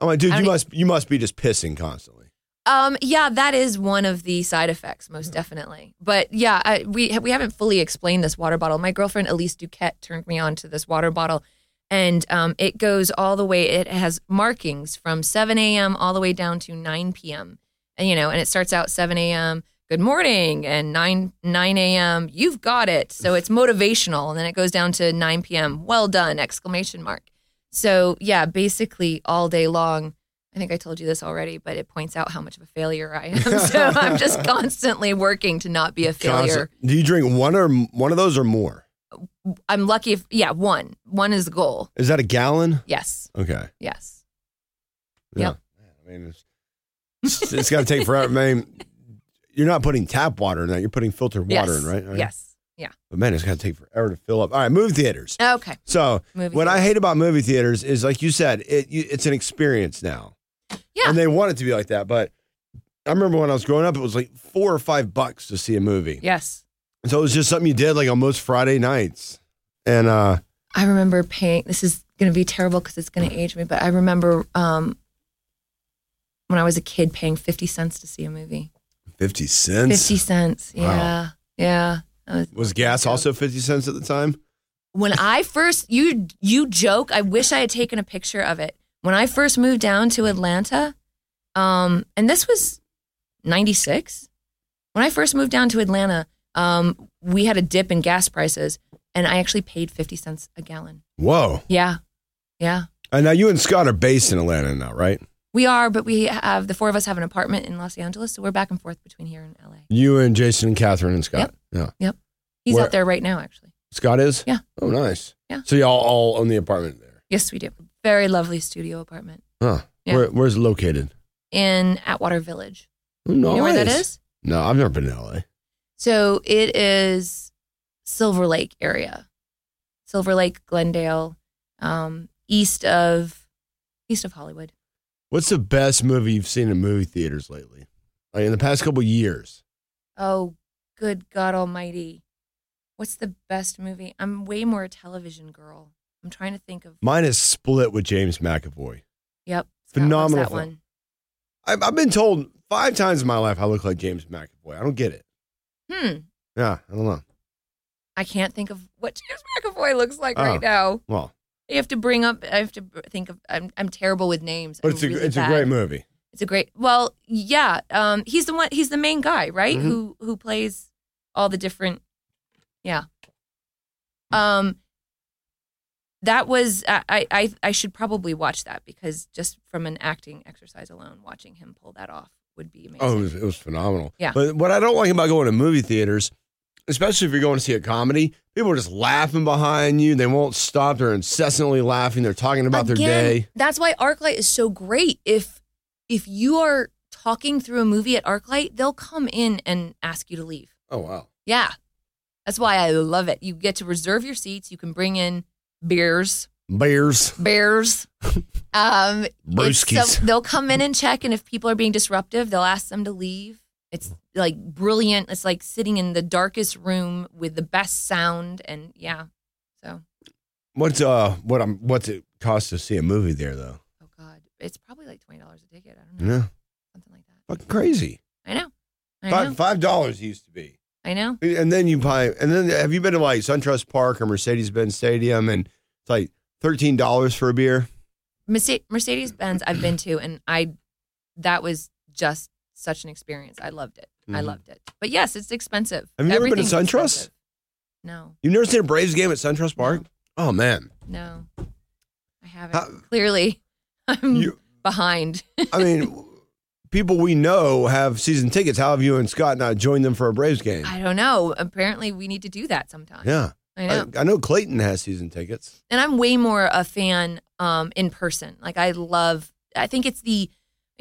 S1: I'm like, dude, you must you must be just pissing constantly.
S2: Um, yeah, that is one of the side effects, most definitely. But yeah, I, we we haven't fully explained this water bottle. My girlfriend Elise Duquette turned me on to this water bottle, and um, it goes all the way. It has markings from 7 a.m. all the way down to 9 p.m. And you know, and it starts out 7 a.m. Good morning, and 9 9 a.m. You've got it. So it's motivational, and then it goes down to 9 p.m. Well done! Exclamation mark. So yeah, basically all day long. I think I told you this already, but it points out how much of a failure I am. [laughs] So I'm just [laughs] constantly working to not be a failure.
S1: Constant- Do you drink one or one of those or more?
S2: I'm lucky if yeah, one. One is the goal.
S1: Is that a gallon?
S2: Yes.
S1: Okay.
S2: Yes.
S1: Yeah.
S2: Yep.
S1: I mean, it's, it's got to take forever. I mean, you're not putting tap water in that. You're putting filtered water
S2: yes.
S1: in, right? Right.
S2: Yes. Yeah.
S1: But man, it's going to take forever to fill up. All right, movie theaters.
S2: Okay.
S1: So
S2: Movie
S1: what I hate about movie theaters is, like you said, it you, it's an experience now.
S2: Yeah.
S1: And they want it to be like that, but I remember when I was growing up, it was like four or five bucks to see a movie.
S2: Yes.
S1: And so it was just something you did like on most Friday nights. And uh
S2: I remember paying. This is going to be terrible because it's going to age me, but I remember um, when I was a kid paying fifty cents to see a movie.
S1: 50 cents.
S2: Fifty cents.
S1: Wow.
S2: Yeah. Yeah.
S1: Was gas also 50 cents at the time?
S2: when I first you you joke, I wish I had taken a picture of it. When I first moved down to Atlanta, um, and this was '96. When I first moved down to Atlanta, um, we had a dip in gas prices, and I actually paid fifty cents a gallon.
S1: Whoa.
S2: Yeah, yeah,
S1: And now you and Scott are based in Atlanta now, right?
S2: We are. But we have the four of us have an apartment in Los Angeles, so we're back and forth between here and LA.
S1: You and Jason and Catherine and Scott. Yeah. Yep.
S2: He's
S1: Where-
S2: out there right now, actually.
S1: Scott is?
S2: Yeah.
S1: Oh, nice.
S2: Yeah.
S1: So y'all all own the apartment there.
S2: Yes, we do. Very lovely studio apartment
S1: Huh.
S2: Yeah.
S1: Where, where's it located?
S2: in Atwater Village.
S1: Oh,
S2: You know where that is?
S1: No, I've never been to LA.
S2: So it is Silver Lake area, Silver Lake, Glendale, um, east of east of Hollywood.
S1: What's the best movie you've seen in movie theaters lately? Like in the past couple years.
S2: Oh, good God Almighty! What's the best movie? I'm way more a television girl. I'm trying to think of.
S1: Mine is Split with James McAvoy.
S2: Yep,
S1: Phenomenal
S2: That one.
S1: I've, I've been told five times in my life I look like James McAvoy. I don't get it.
S2: Hmm.
S1: Yeah, I don't know.
S2: I can't think of what James [laughs] McAvoy looks like
S1: Oh.
S2: right now.
S1: Well,
S2: I have to bring up. I have to think of. I'm. I'm terrible with names.
S1: but
S2: I'm
S1: it's a
S2: really
S1: it's a great movie.
S2: It's a great. Well, yeah. Um, he's the one. He's the main guy, right?
S1: Mhm.
S2: Who who plays all the different. Yeah. Um. That was I, I I should probably watch that because just from an acting exercise alone, watching him pull that off would be amazing.
S1: Oh, it was, it was phenomenal.
S2: Yeah.
S1: But what I don't like about going to movie theaters, especially if you're going to see a comedy, people are just laughing behind you. They won't stop. They're incessantly laughing. They're talking about their day.
S2: That's why ArcLight is so great. If if you are talking through a movie at ArcLight, they'll come in and ask you to leave.
S1: Oh wow.
S2: Yeah. That's why I love it. You get to reserve your seats. You can bring in beers,
S1: Bears,
S2: bears. [laughs] Um,
S1: brewskis.
S2: some- they'll come in and check, and if people are being disruptive, they'll ask them to leave. It's like brilliant. It's like sitting in the darkest room with the best sound, and yeah. So,
S1: What's uh what I'm what's it cost to see a movie there though?
S2: oh god, it's probably like twenty dollars a ticket. I don't know,
S1: Yeah,
S2: something like that.
S1: fucking crazy.
S2: I know, I know,
S1: Five five dollars used to be,
S2: I know.
S1: and then you buy. And then have you been to like SunTrust Park or Mercedes Benz Stadium, and it's like thirteen dollars for a beer?
S2: Mercedes Benz I've been to, and I that was just such an experience. I loved it. I
S1: Mhm.
S2: loved it. But yes, it's expensive.
S1: Have you ever been to SunTrust?
S2: expensive. No,
S1: You've never seen a Braves game at SunTrust Park? Oh man,
S2: no, I haven't.
S1: How-
S2: Clearly, [laughs] I'm
S1: you.
S2: behind.
S1: I mean, [laughs] people we know have season tickets. How have you and Scott not joined them for a Braves game?
S2: I don't know. Apparently, we need to do that sometime.
S1: yeah,
S2: I know.
S1: I, I know Clayton has season tickets.
S2: and I'm way more a fan um, in person. Like I love. I think it's the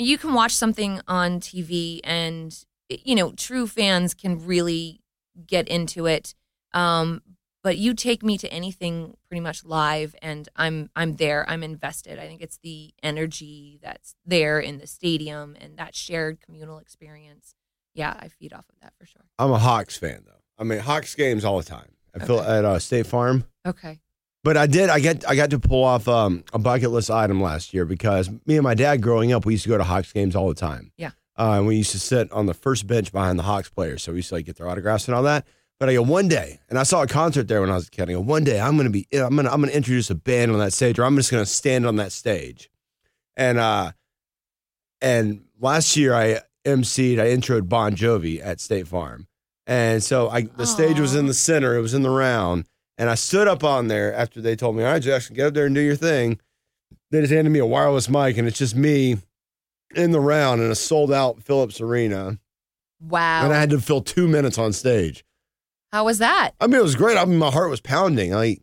S2: you can watch something on TV, and you know, true fans can really get into it. Um, but you take me to anything pretty much live, and I'm I'm there. I'm invested. I think it's the energy that's there in the stadium and that shared communal experience. Yeah, I feed off of that for sure.
S1: I'm a Hawks fan though. I mean, Hawks games all the time. I feel at uh, State Farm.
S2: Okay.
S1: But I did. I get. I got to pull off um, a bucket list item last year because me and my dad, growing up, we used to go to Hawks games all the time.
S2: Yeah.
S1: Uh, and we used to sit on the first bench behind the Hawks players. So we used to like get their autographs and all that. But I go one day, and I saw a concert there when I was a kid. I go one day, I'm gonna be, I'm gonna, I'm gonna introduce a band on that stage, or I'm just gonna stand on that stage. And uh, and last year I emceed, I introed Bon Jovi at State Farm, and so I the stage was in the center, it was in the round, and I stood up on there after they told me, all right, Jackson, get up there and do your thing. They just handed me a wireless mic, and it's just me in the round in a sold out Phillips Arena,
S2: Wow.
S1: and I had to fill two minutes on stage.
S2: How was that?
S1: I mean, it was great. I mean, my heart was pounding. I,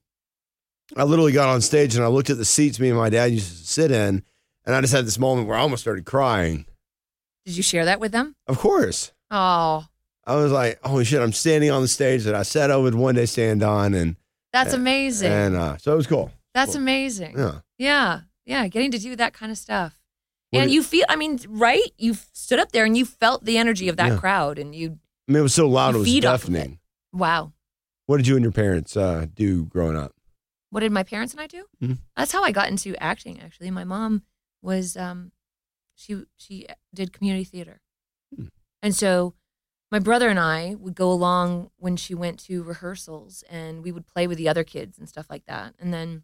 S1: I literally got on stage and I looked at the seats me and my dad used to sit in, and I just had this moment where I almost started crying.
S2: Did you share that with them?
S1: Of course,
S2: Oh,
S1: I was like, "Holy shit!" I'm standing on the stage that I said I would one day stand on, and
S2: that's
S1: Uh,
S2: amazing.
S1: and uh, so it was cool.
S2: that's
S1: cool.
S2: amazing.
S1: Yeah.
S2: Yeah. Yeah. Getting to do that kind of stuff.
S1: What
S2: and
S1: did-
S2: you feel, I mean, right? You stood up there and you felt the energy of that
S1: Yeah.
S2: crowd and you,
S1: I mean, it was so loud, it was
S2: feed off of
S1: deafening.
S2: wow.
S1: What did you and your parents uh, do growing up?
S2: What did my parents and I do?
S1: Mhm.
S2: That's how I got into acting. Actually, my mom was um, she she did community theater,
S1: Hmm.
S2: and so my brother and I would go along when she went to rehearsals, and we would play with the other kids and stuff like that. And then,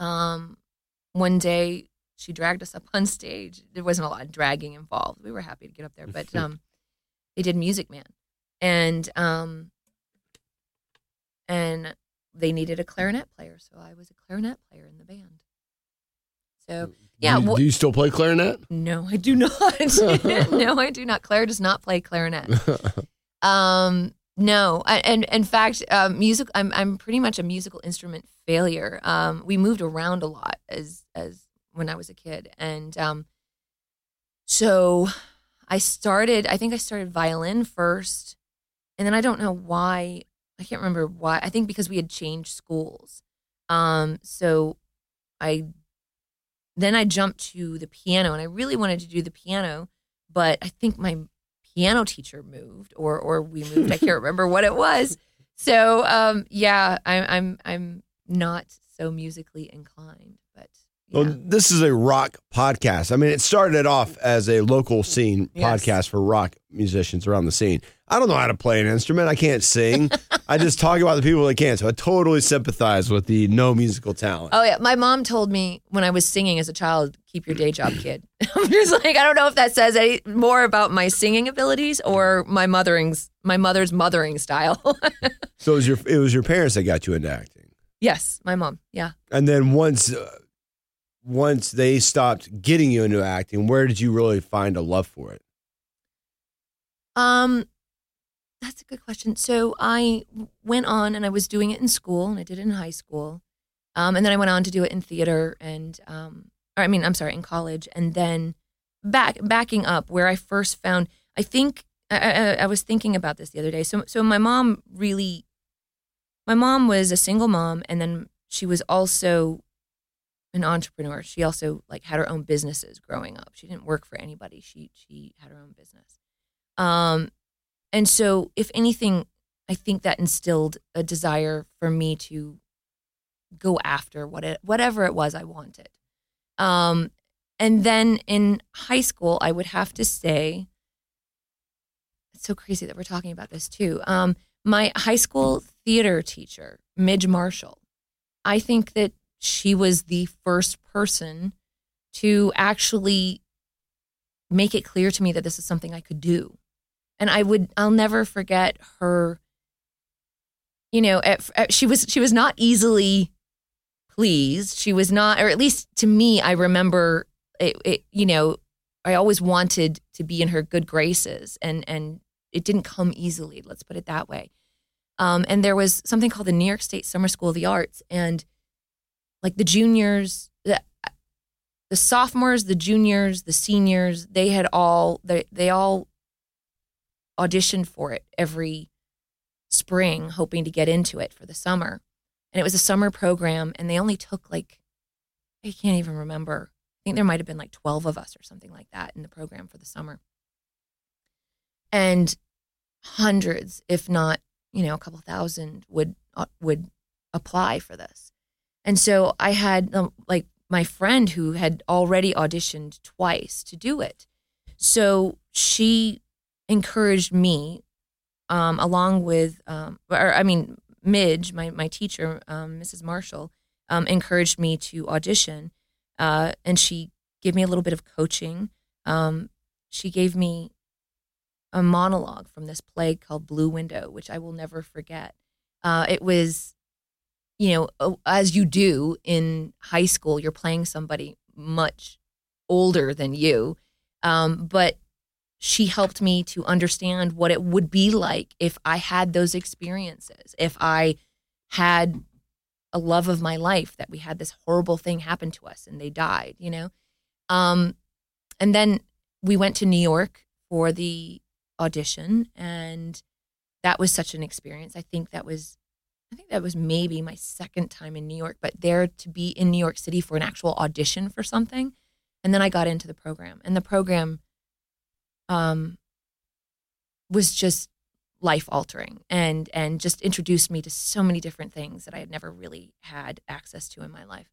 S2: um, one day she dragged us up [laughs] on stage. There wasn't a lot of dragging involved. We were happy to get up there, but [laughs] um, they did Music Man, and um, and they needed a clarinet player, so I was a clarinet player in the band. So yeah,
S1: Do you, do you still play clarinet?
S2: no, I do not. [laughs] no, I do not. Claire does not play clarinet. [laughs] Um, no, I, and in fact, um, music. I'm I'm pretty much a musical instrument failure. Um, we moved around a lot as as when I was a kid, and um, so I started. I think I started violin first, and then I don't know why. I can't remember why. I think because we had changed schools. Um, so I then I jumped to the piano, and I really wanted to do the piano, but I think my piano teacher moved, or or we moved. I can't remember what it was. So um, yeah, I'm I'm I'm not so musically inclined, yeah.
S1: Well, this is a rock podcast. I mean, it started off as a local scene
S2: Yes.
S1: podcast for rock musicians around the scene. I don't know how to play an instrument. I can't sing. [laughs] I just talk about the people that can. So I totally sympathize with the no musical talent.
S2: Oh yeah, my mom told me when I was singing as a child, "Keep your day job, kid." [laughs] I'm just like, I don't know if that says any more about my singing abilities or my mothering's my mother's mothering style. [laughs]
S1: So it was your it was your parents that got you into acting,
S2: yes, my mom. Yeah.
S1: and then once uh, once they stopped getting you into acting, where did you really find a love for it?
S2: Um, that's a good question. So I went on and I was doing it in school and I did it in high school. Um, and then I went on to do it in theater and, um, or I mean, I'm sorry, in college. And then back, backing up where I first found, I think I, I, I was thinking about this the other day. So, so my mom really, my mom was a single mom and then she was also an entrepreneur. She also like had her own businesses growing up. She didn't work for anybody. She, she had her own business. Um, and so, if anything, I think that instilled a desire for me to go after what it, whatever it was I wanted. Um, and then in high school, I would have to say, it's so crazy that we're talking about this too. Um, my high school theater teacher, Midge Marshall, I think that she was the first person to actually make it clear to me that this is something I could do. And I would, I'll never forget her. You know, at, at, she was she was not easily pleased. She was not, or at least to me, I remember it. it you know, I always wanted to be in her good graces, and and it didn't come easily. Let's put it that way. Um, and there was something called the New York State Summer School of the Arts, and like the juniors, the the sophomores, the juniors, the seniors, they had all they they all auditioned for it every spring, hoping to get into it for the summer. And it was a summer program, and they only took like I can't even remember. I think there might have been like twelve of us or something like that in the program for the summer, and hundreds, if not you know a couple thousand, would uh, would apply for this. And so I had um, like my friend who had already auditioned twice to do it. So she encouraged me, um, along with, um, or I mean, Midge, my my teacher, um, Mrs. Marshall, um, encouraged me to audition, uh, and she gave me a little bit of coaching. Um, she gave me a monologue from this play called Blue Window, which I will never forget. Uh, it was, you know, uh, as you do in high school, you're playing somebody much older than you, um, but she helped me to understand what it would be like if I had those experiences, if I had a love of my life that we had this horrible thing happen to us and they died, you know. Um, and then we went to New York for the audition, and that was such an experience. I think that was, I think that was maybe my second time in New York, but there to be in New York City for an actual audition for something, and then I got into the program, and the program, um, was just life altering and and just introduced me to so many different things that I had never really had access to in my life.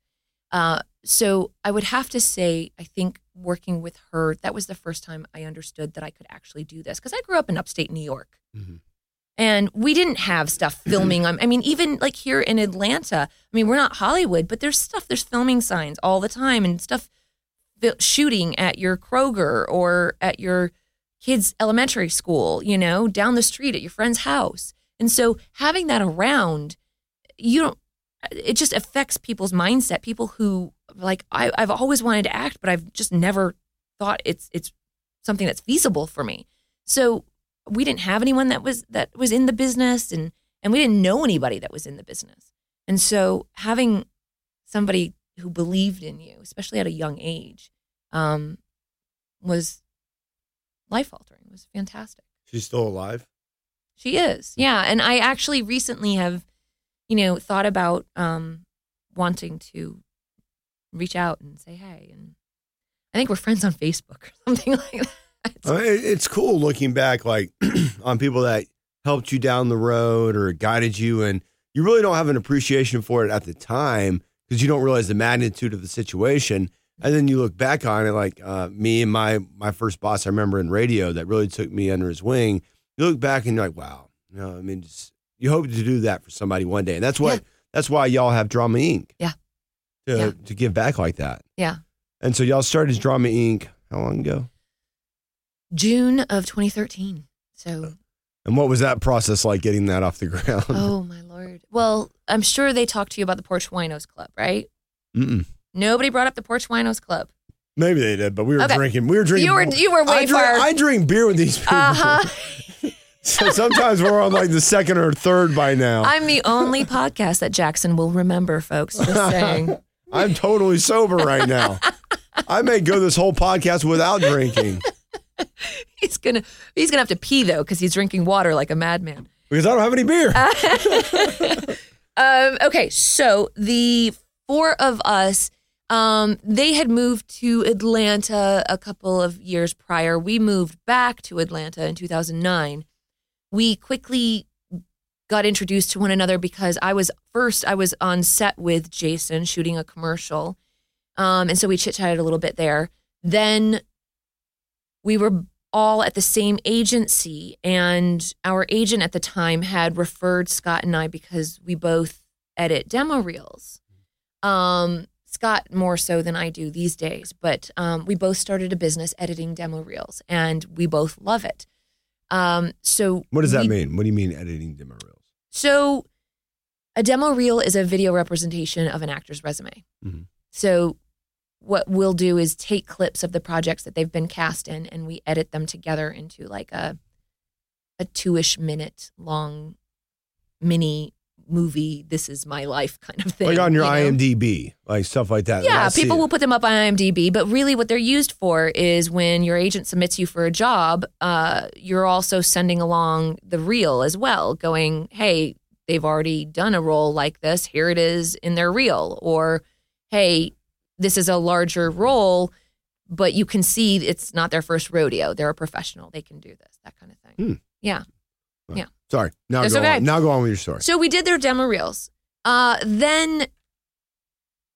S2: Uh, so I would have to say, I think working with her, that was the first time I understood that I could actually do this because I grew up in upstate New York.
S1: Mhm.
S2: And we didn't have stuff [clears throat] filming. I mean, even like here in Atlanta, I mean, we're not Hollywood, but there's stuff, there's filming signs all the time and stuff shooting at your Kroger or at your kids' elementary school, you know, down the street at your friend's house. And so having that around, you don't, it just affects people's mindset. People who like, I, I've always wanted to act, but I've just never thought it's, it's something that's feasible for me. So we didn't have anyone that was, that was in the business and, and we didn't know anybody that was in the business. And so having somebody who believed in you, especially at a young age, um, was life altering. Was fantastic.
S1: She's still alive.
S2: She is, yeah. And I actually recently have, you know, thought about um, wanting to reach out and say hey. And I think we're friends on Facebook or [laughs] something like that. It's-
S1: it- it's cool looking back, like [clears throat] on people that helped you down the road or guided you, and you really don't have an appreciation for it at the time because you don't realize the magnitude of the situation. And then you look back on it, like uh, me and my my first boss, I remember in radio that really took me under his wing. You look back and you're like, wow, you know, I mean, just, you hope to do that for somebody one day, and that's what
S2: Yeah.
S1: that's why y'all have Drama Inc.
S2: Yeah.
S1: to
S2: Yeah.
S1: to give back like that.
S2: yeah.
S1: And so y'all started Drama Inc. How long ago?
S2: June of 2013. So,
S1: And what was that process like getting that off the ground?
S2: oh my lord. Well, I'm sure they talked to you about the Porch Winos Club, right?
S1: Mm-mm.
S2: Nobody brought up the Porch Winos Club.
S1: Maybe they did, but we were
S2: Okay.
S1: drinking. We were drinking.
S2: You were you were way
S1: I drink,
S2: far.
S1: I drink beer with these people.
S2: Uh huh. [laughs] [laughs]
S1: so sometimes we're on like the second or third by now.
S2: I'm the only podcast that Jackson will remember, folks. Just saying. [laughs]
S1: I'm totally sober right now. I may go this whole podcast without drinking [laughs]
S2: He's gonna he's gonna have to pee though because he's drinking water like a madman.
S1: because I don't have any beer. [laughs]
S2: Um, okay, so the four of us, um, they had moved to Atlanta a couple of years prior. We moved back to Atlanta in 2009. We quickly got introduced to one another because I was first I was on set with Jason shooting a commercial, um, and so we chit chatted a little bit there. Then we were all at the same agency, and our agent at the time had referred Scott and I because we both edit demo reels. Um, Scott more so than I do these days, but um, we both started a business editing demo reels, and we both love it. Um, so
S1: what does that
S2: we-
S1: mean? What do you mean editing demo reels?
S2: so, a demo reel is a video representation of an actor's resume.
S1: Mhm.
S2: So, what we'll do is take clips of the projects that they've been cast in, and we edit them together into like a a two-ish minute long mini movie. This is my life kind of thing.
S1: Like on your
S2: you know?
S1: IMDb, like stuff like that.
S2: Yeah, people will put them up on IMDb, but really what they're used for is when your agent submits you for a job, uh, you're also sending along the reel as well, going, hey, they've already done a role like this. Here it is in their reel. Or, hey, this is a larger role, but you can see it's not their first rodeo. They're a professional. They can do this, that kind of thing.
S1: Hmm.
S2: Yeah. yeah.
S1: Sorry. Now
S2: That's
S1: go
S2: okay.
S1: on. Now go on with your story.
S2: So we did their demo reels. Uh, then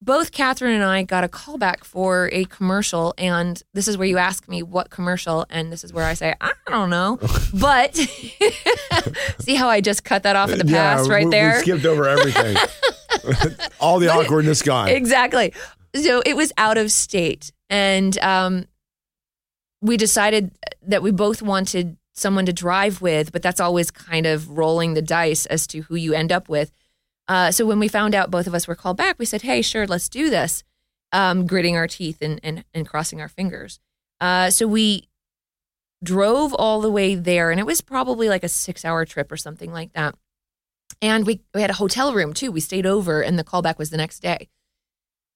S2: both Catherine and I got a callback for a commercial, and this is where you ask me what commercial, and this is where I say I don't know, [laughs] but [laughs] see how I just cut that off at the pass right
S1: we,
S2: there.
S1: We skipped over everything. [laughs] All the awkwardness gone.
S2: Exactly. So it was out of state, and um, we decided that we both wanted someone to drive with, but that's always kind of rolling the dice as to who you end up with. Uh, so when we found out both of us were called back, we said, "Hey, sure, let's do this." Um, gritting our teeth and and, and crossing our fingers. Uh, so we drove all the way there, and it was probably like a six-hour trip or something like that. And we we had a hotel room too. We stayed over, and the callback was the next day.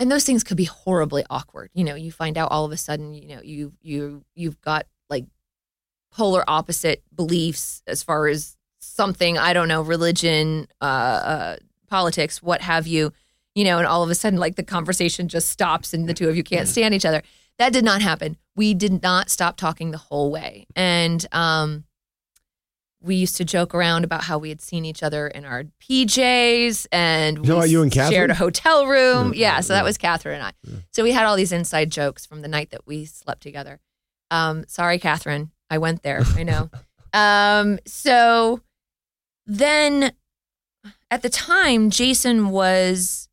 S2: And those things could be horribly awkward. You know, you find out all of a sudden, you know, you you you've got like polar opposite beliefs as far as something I don't know, religion, uh, uh politics, what have you, you know, and all of a sudden, like the conversation just stops and the two of you can't stand each other. That did not happen. We did not stop talking the whole way. And um, we used to joke around about how we had seen each other in our PJs and we
S1: You know you and Catherine?
S2: shared a hotel room.
S1: Yeah,
S2: Yeah, so that was Catherine and I.
S1: Yeah.
S2: So we had all these inside jokes from the night that we slept together. Um, sorry, Catherine. I went there. I know. [laughs] um, so then at the time, Jason was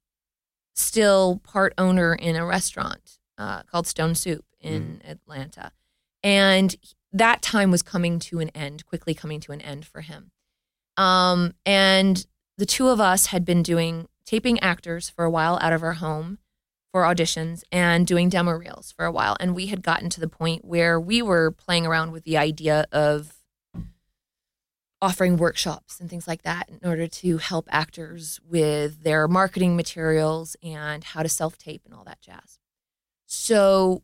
S2: still part owner in a restaurant uh, called Stone Soup in Atlanta. And that time was coming to an end, quickly coming to an end for him. Um, and the two of us had been doing taping actors for a while out of our home for auditions and doing demo reels for a while. And we had gotten to the point where we were playing around with the idea of offering workshops and things like that in order to help actors with their marketing materials and how to self tape and all that jazz. So,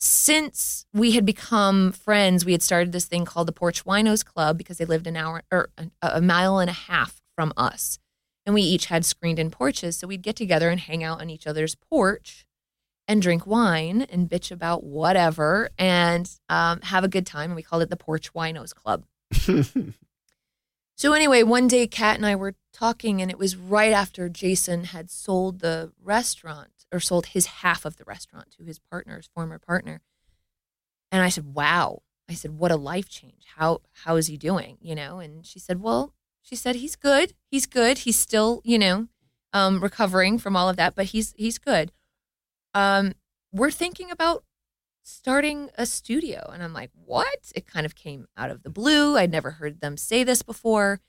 S2: since we had become friends, we had started this thing called the Porch Winos Club because they lived an hour or a, a mile and a half from us. And we each had screened in porches. So we'd get together and hang out on each other's porch and drink wine and bitch about whatever and um, have a good time. And we called it the Porch Winos Club. [laughs] So anyway, one day Kat and I were talking and it was right after Jason had sold the restaurant or sold his half of the restaurant to his partner's former partner. And I said, "Wow." I said, "What a life change. How how is he doing?" You know, and she said, "Well, she said he's good. He's good. He's still, you know, um recovering from all of that, but he's he's good." Um we're thinking about starting a studio. And I'm like, what? It kind of came out of the blue. I'd never heard them say this before.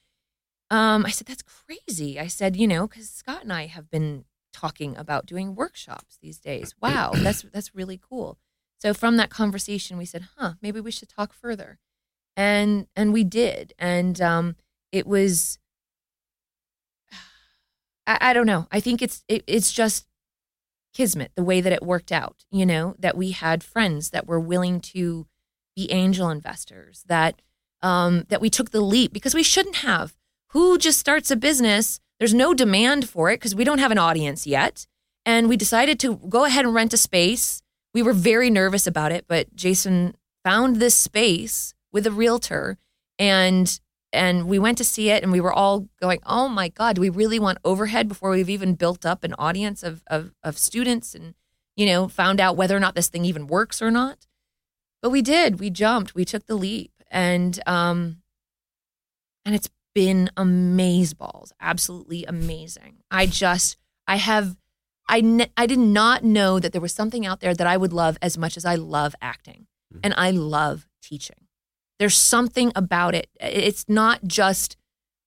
S2: Um, I said, that's crazy. I said, you know, because Scott and I have been talking about doing workshops these days. [clears throat] Wow, that's that's really cool. So from that conversation, we said, huh, maybe we should talk further. And and we did. And um, it was [sighs] I, I don't know. I think it's it, it's just kismet the way that it worked out you know that we had friends that were willing to be angel investors that um that we took the leap because we shouldn't have who just starts a business there's no demand for it because we don't have an audience yet. And we decided to go ahead and rent a space. We were very nervous about it but jason found this space with a realtor and and we went to see it and we were all going oh my god do we really want overhead before we've even built up an audience of, of, of students and you know found out whether or not this thing even works or not? But we did. We jumped. We took the leap and um and it's been amazeballs absolutely amazing i just i have I, ne- I did not know that there was something out there that i would love as much as i love acting and i love teaching there's something about it. It's not just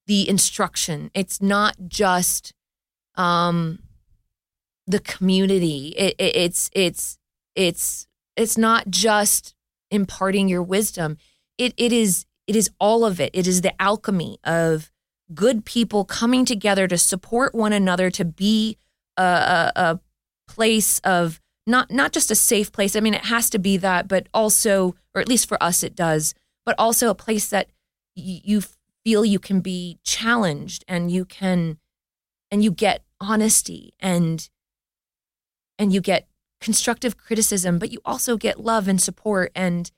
S2: the instruction. It's not just um, the community. It, it, it's it's it's it's not just imparting your wisdom. It it is it is all of it. It is the alchemy of good people coming together to support one another to be a, a, a place of not not just a safe place. I mean, it has to be that, but also, or at least for us, it does but also a place that y- you feel you can be challenged and you can and you get honesty and and you get constructive criticism but you also get love and support and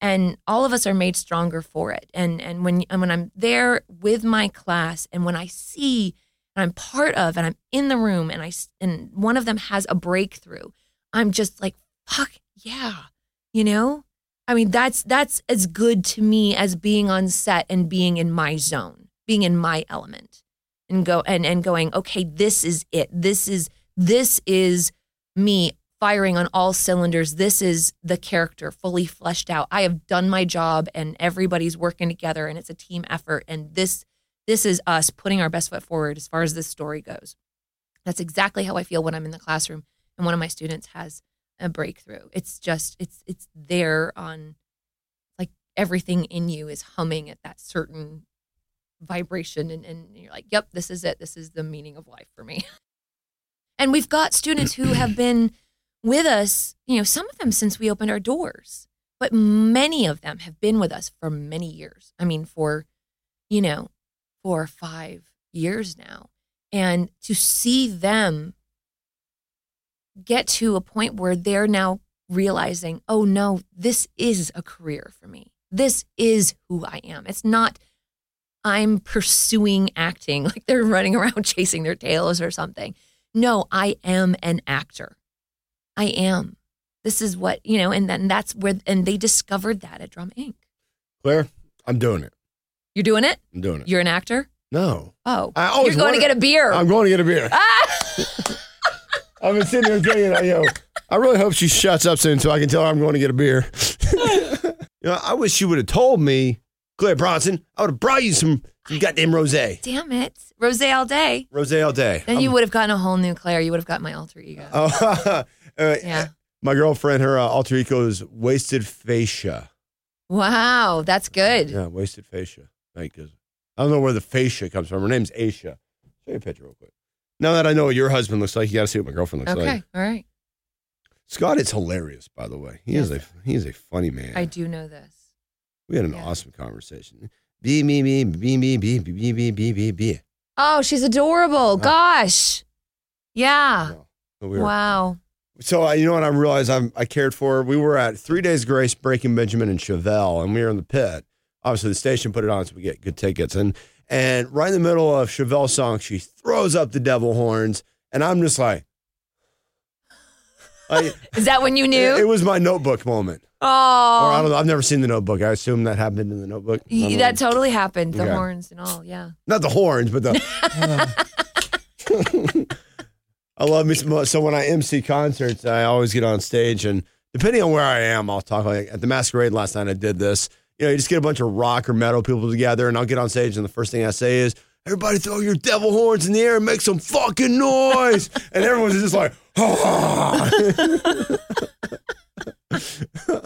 S2: and all of us are made stronger for it and and when and when I'm there with my class and when I see and I'm part of and I'm in the room and I and one of them has a breakthrough, I'm just like, fuck yeah. You know? I mean, that's that's as good to me as being on set and being in my zone, being in my element. And go and and going, okay, this is it. This is this is me firing on all cylinders. This is the character fully fleshed out. I have done my job and everybody's working together and it's a team effort and this this is us putting our best foot forward as far as this story goes. That's exactly how I feel when I'm in the classroom and one of my students has a breakthrough. It's just it's it's there on like everything in you is humming at that certain vibration and, and you're like, yep, this is it. This is the meaning of life for me. [laughs] and we've got students who have been with us, you know, some of them since we opened our doors, but many of them have been with us for many years. I mean, for, you know, four or five years now. And to see them get to a point where they're now realizing, oh no, this is a career for me. This is who I am. It's not I'm pursuing acting [laughs] like they're running around [laughs] chasing their tails or something. No, I am an actor. I am. This is what, you know, and then that's where, and they discovered that at Drama Inc.
S1: Claire, I'm doing it.
S2: You're doing it?
S1: I'm doing it.
S2: You're an actor?
S1: no.
S2: Oh,
S1: I always
S2: you're going to get a beer.
S1: I'm going to get a beer.
S2: ah! [laughs]
S1: I've been sitting here thinking, you know, I really hope she shuts up soon so I can tell her I'm going to get a beer. [laughs] you know, I wish you would have told me, Claire Bronson, I would have brought you some, some goddamn rosé.
S2: Damn it. Rose all day.
S1: Rosé all day.
S2: Then
S1: I'm-
S2: you would have gotten a whole new Claire. You would have got my alter ego.
S1: Oh, [laughs] uh,
S2: Yeah.
S1: My girlfriend, her uh, alter ego is Wasted Fascia.
S2: Wow, that's good.
S1: Yeah, Wasted Fascia. Like, 'cause I don't know where the fascia comes from. Her name's Aisha. Show you a picture real quick. Now that I know what your husband looks like, you got to see what my girlfriend looks
S2: Okay,
S1: like.
S2: Okay, all right.
S1: Scott is hilarious, by the way. He is a he is a funny man.
S2: I do know this.
S1: we had an
S2: yeah.
S1: awesome conversation. Be me me be me be be be be be be be.
S2: Oh, she's adorable. Gosh. Yeah.
S1: So we were-
S2: Wow.
S1: So uh, you know what I realized I'm, I cared for. We were at Three Days Grace, Breaking Benjamin, and Chevelle, and we were in the pit. Obviously, the station put it on so we get good tickets. And and right in the middle of Chevelle's song, she throws up the devil horns, and I'm just like, I,
S2: Is that when you knew?
S1: it was my Notebook moment.
S2: oh,
S1: Or I don't know. I've never seen the Notebook. I assume that happened in the Notebook. I don't know.
S2: that totally happened. The
S1: Okay.
S2: horns and all. Yeah.
S1: not the horns, but the. [laughs] [laughs] [laughs] I love me some. So when I MC concerts, I always get on stage, and depending on where I am, I'll talk. Like at the Masquerade last night, I did this. You know, you just get a bunch of rock or metal people together, and I'll get on stage, and the first thing I say is, "Everybody, throw your devil horns in the air and make some fucking noise!" [laughs] and everyone's just like, "Ah." [laughs] [laughs]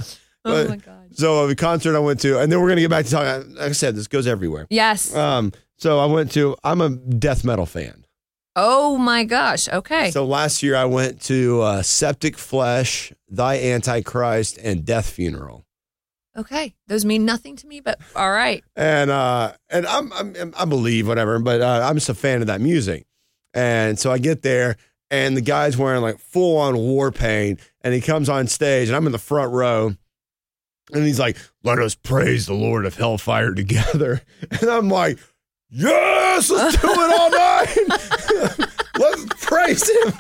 S2: Oh my God.
S1: so the concert I went to, and then we're gonna get back to talking. Like I said, this goes everywhere.
S2: Yes.
S1: Um, so I went to. I'm a death metal fan.
S2: Oh my gosh. Okay.
S1: So last year I went to uh, Septic Flesh, Thy Antichrist, and Death Funeral,
S2: okay. Those mean nothing to me, but all right.
S1: and uh, and I'm, I'm I believe whatever, but uh, I'm just a fan of that music, and so I get there, and the guy's wearing like full on war paint, and he comes on stage, and I'm in the front row. And he's like, let us praise the Lord of Hellfire together. [laughs] And I'm like, yes, let's do it all night. [laughs] let's praise him.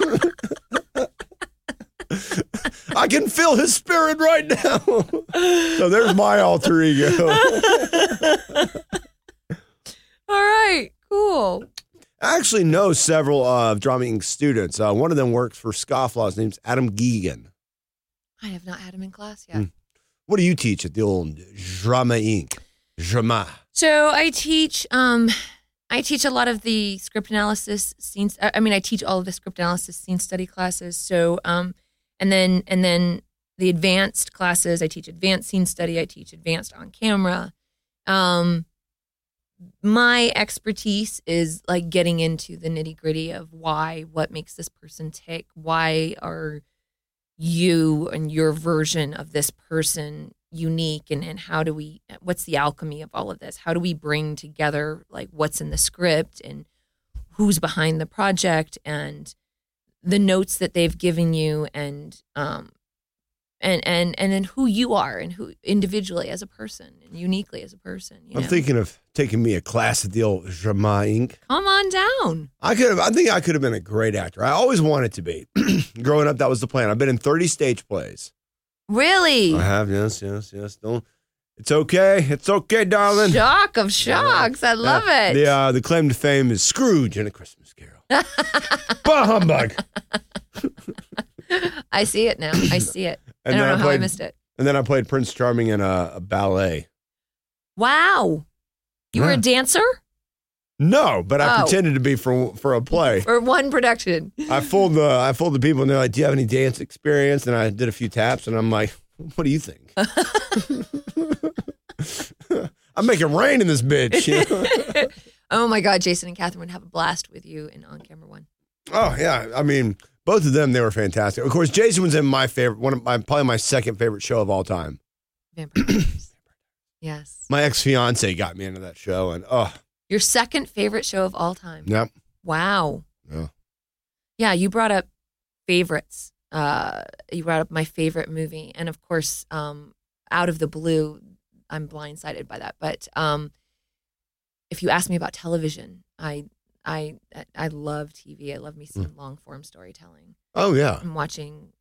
S1: I can feel his spirit right now. so there's my alter ego. [laughs]
S2: All right. Cool.
S1: I actually know several uh, Drama Inc. students. Uh, one of them works for Scofflaw. His name's Adam Geegan.
S2: I have not had him in class yet.
S1: Hmm. What do you teach at the old Drama Inc.? Drama.
S2: So I teach um I teach a lot of the script analysis scenes I mean I teach all of the script analysis scene study classes. So um and then and then the advanced classes I teach advanced scene study, I teach advanced on camera. Um my expertise is like getting into the nitty-gritty of why what makes this person tick, why are you and your version of this person unique and, and how do we what's the alchemy of all of this how do we bring together like what's in the script and who's behind the project and the notes that they've given you and um and and and then who you are and who individually as a person and uniquely as a person. You
S1: I'm
S2: know?
S1: thinking of taking me a class at the old Drama Inc.
S2: Come on down.
S1: I could have. I think I could have been a great actor. I always wanted to be. [clears throat] Growing up, that was the plan. I've been in 30 stage plays.
S2: Really?
S1: I have. Yes, yes, yes. Don't. It's okay. It's okay, darling.
S2: Shock of shocks. I love
S1: Uh,
S2: it.
S1: The uh, the claim to fame is Scrooge in a Christmas Carol. [laughs] bah humbug. [laughs]
S2: I see it now. I see it. [clears throat]
S1: And
S2: I don't
S1: then
S2: know
S1: I
S2: how I
S1: played-
S2: missed it.
S1: And then I played Prince Charming in a, a ballet.
S2: Wow. You were
S1: Yeah.
S2: a dancer
S1: No, but I
S2: Oh.
S1: pretended to be for for a play.
S2: for one production.
S1: I fooled the I fooled the people, and they're like, "Do you have any dance experience?" And I did a few taps, and I'm like, "What do you think?" [laughs] [laughs] I'm making rain in this bitch. you [laughs] know?
S2: oh my God, Jason and Catherine would have a blast with you in On Camera One.
S1: oh yeah, I mean, both of them they were fantastic. Of course, Jason was in my favorite one of my probably my second favorite show of all time.
S2: Vampire Diaries. [clears throat] yes.
S1: My ex fiance got me into that show, and oh,
S2: Your second favorite show of all time.
S1: yep,
S2: Wow.
S1: Yeah.
S2: Yeah, you brought up favorites. Uh, you brought up my favorite movie, and of course, um, out of the blue, I'm blindsided by that. But um, if you ask me about television, I I I love TV. I love me some long form storytelling.
S1: oh yeah,
S2: I'm watching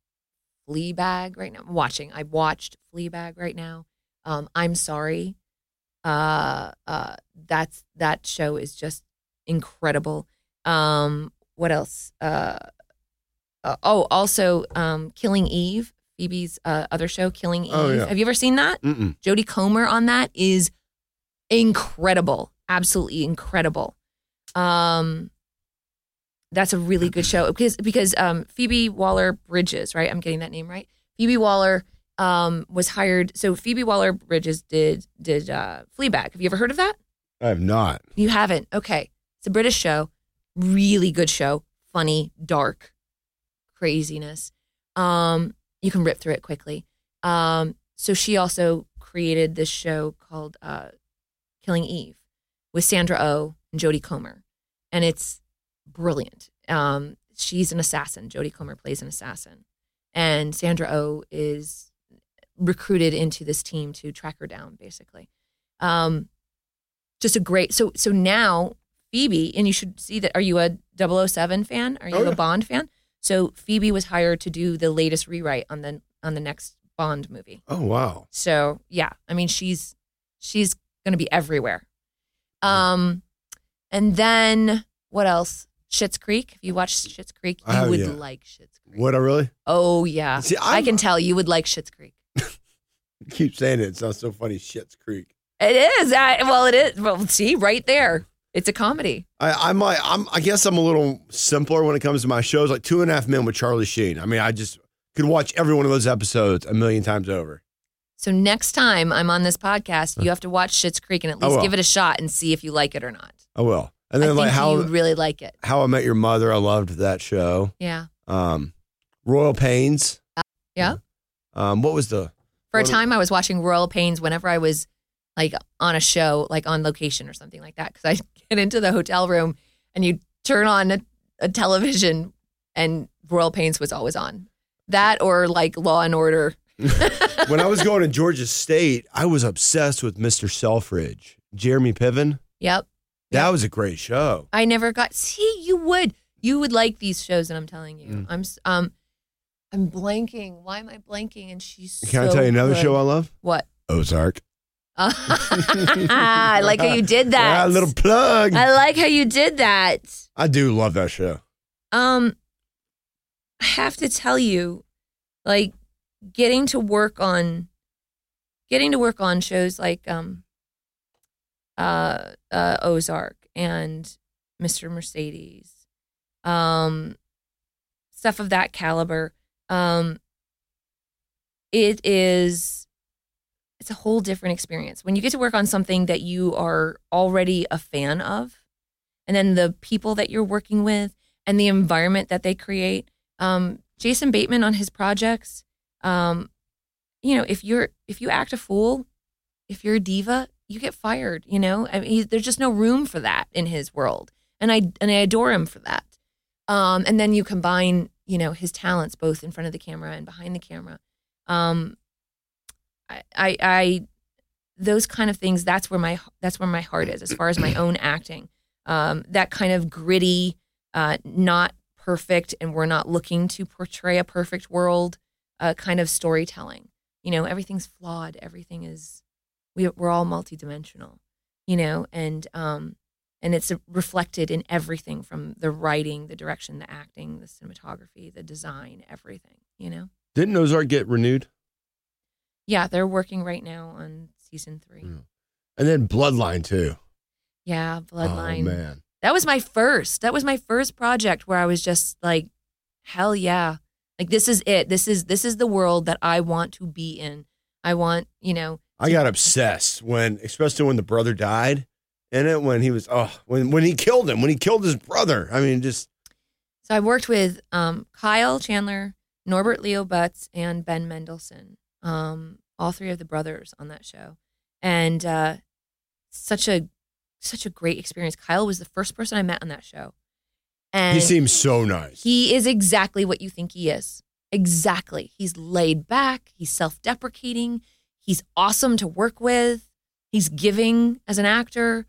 S2: Fleabag right now. I'm watching. I watched Fleabag right now. Um, I'm sorry. Uh, uh, that's that show is just incredible. Um, what else? Uh, uh, oh, also, um, Killing Eve, Phoebe's uh, other show, Killing Eve.
S1: Oh, yeah.
S2: Have you ever seen that?
S1: Mm-mm.
S2: Jodie Comer on that is incredible, absolutely incredible. Um, that's a really good show because because um, Phoebe Waller Bridges, right? I'm getting that name right. Phoebe Waller um, was hired. So Phoebe Waller Bridges did did uh, Fleabag. Have you ever heard of that?
S1: I have not.
S2: You haven't? Okay, it's a British show, really good show, funny, dark, craziness. Um, you can rip through it quickly. Um, so she also created this show called uh, Killing Eve with Sandra Oh and Jodie Comer, and it's brilliant. Um, she's an assassin. Jodie Comer plays an assassin, and Sandra Oh is recruited into this team to track her down, basically. Um, just a great. So so now Phoebe, and you should see that. Are you a 007 fan? Are you
S1: Oh, yeah.
S2: a Bond fan? So Phoebe was hired to do the latest rewrite on the on the next Bond movie.
S1: Oh wow.
S2: So yeah, I mean she's she's gonna be everywhere. Um, and then what else? Schitt's Creek. If you watch Schitt's Creek, you
S1: Oh,
S2: would
S1: yeah.
S2: like Schitt's Creek.
S1: Would I really
S2: Oh yeah,
S1: See,
S2: I
S1: I'm-
S2: can tell you would like Schitt's Creek. [laughs]
S1: keep saying it. It sounds so funny. Shit's Creek.
S2: It is. I, well, it is. Well, see, right there, it's a comedy.
S1: I, I'm like, I'm, I guess I'm a little simpler when it comes to my shows, like Two and a Half Men with Charlie Sheen. I mean, I just could watch every one of those episodes a million times over.
S2: So next time I'm on this podcast, you have to watch Schitt's Creek and at least give it a shot and see if you like it or not.
S1: I will. And
S2: I
S1: then
S2: think
S1: like how
S2: you would really like it.
S1: How I Met Your Mother, I loved that show.
S2: Yeah.
S1: Um, Royal Pains.
S2: Yeah.
S1: Um, what was the?
S2: For a time, I was watching Royal Pains whenever I was like on a show, like on location or something like that. Because I [laughs] get into the hotel room and you turn on a, a television, and Royal Pains was always on. That or like Law and Order. [laughs]
S1: when I was going to [laughs] Georgia State, I was obsessed with Mr. Selfridge, Jeremy Piven.
S2: Yep.
S1: That was a great show.
S2: I never got. See, you would. You would like these shows, and I'm telling you.
S1: Mm.
S2: I'm. Um. I'm blanking. Why am I blanking? And she's.
S1: Can I tell you another
S2: good.
S1: show I love?
S2: What?
S1: Ozark. [laughs]
S2: I like how you did that.
S1: Yeah, little plug.
S2: I like how you did that.
S1: I do love that show.
S2: Um, I have to tell you, like, getting to work on, getting to work on shows like um, uh, uh, Ozark and Mr. Mercedes, um, stuff of that caliber. Um, it is, it's a whole different experience when you get to work on something that you are already a fan of, and then the people that you're working with and the environment that they create. Um, Jason Bateman on his projects, um, you know, if you're if you act a fool, if you're a diva, you get fired. You know, I mean, he, there's just no room for that in his world, and I and I adore him for that. Um, and then you combine, you know, his talents both in front of the camera and behind the camera. um, I, I, I, those kind of things. That's where my that's where my heart is as far as my own acting. Um, that kind of gritty, uh, not perfect, and we're not looking to portray a perfect world. Uh, kind of storytelling. You know, everything's flawed. Everything is we we're all multidimensional. You know, and um, and it's reflected in everything from the writing, the direction, the acting, the cinematography, the design, everything. You know.
S1: Didn't Ozark get renewed?
S2: Yeah, they're working right now on season three.
S1: Yeah. And then Bloodline too.
S2: Yeah, Bloodline.
S1: Oh man.
S2: That was my first. That was my first project where I was just like, hell yeah. Like this is it. This is this is the world that I want to be in. I want, you know.
S1: I got obsessed when especially when the brother died in it when he was oh when when he killed him, when he killed his brother. I mean just
S2: So I worked with um, Kyle Chandler, Norbert Leo Butz, and Ben Mendelsohn. Um, all three of the brothers on that show. And uh, such a such a great experience. Kyle was the first person I met on that show. And
S1: he seems so nice.
S2: He is exactly what you think he is. Exactly. He's laid back, he's self-deprecating, he's awesome to work with, he's giving as an actor.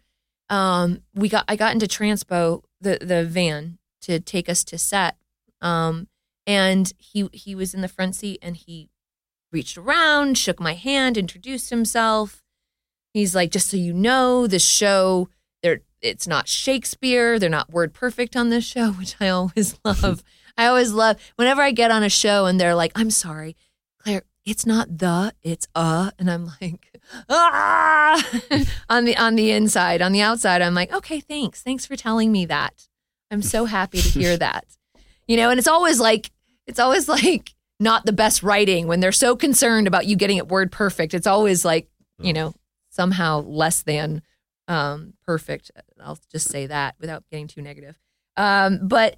S2: Um, we got I got into Transpo, the the van to take us to set. Um, and he he was in the front seat and he reached around, shook my hand, introduced himself. He's like, just so you know, this show, they're it's not Shakespeare. They're not word perfect on this show, [laughs] which I always [laughs] love. I always love whenever I get on a show and they're like, I'm sorry, Claire, it's not the, it's a. And I'm like, ah [laughs] on the on the inside. On the outside, I'm like, okay, thanks. Thanks for telling me that. I'm so happy to hear [laughs] that. You know, and it's always like it's always like not the best writing when they're so concerned about you getting it word perfect. It's always like, you know, somehow less than um, perfect. I'll just say that without getting too negative. Um, but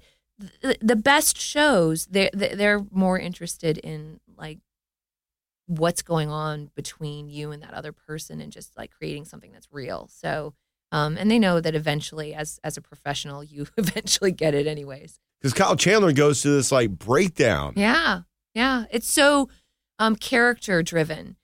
S2: th- the best shows, they're, they're more interested in like what's going on between you and that other person and just like creating something that's real. So, um, and they know that eventually, as as a professional, you [laughs] eventually get it anyways.
S1: Because Kyle Chandler goes to this like breakdown.
S2: Yeah, yeah, it's so um, character driven,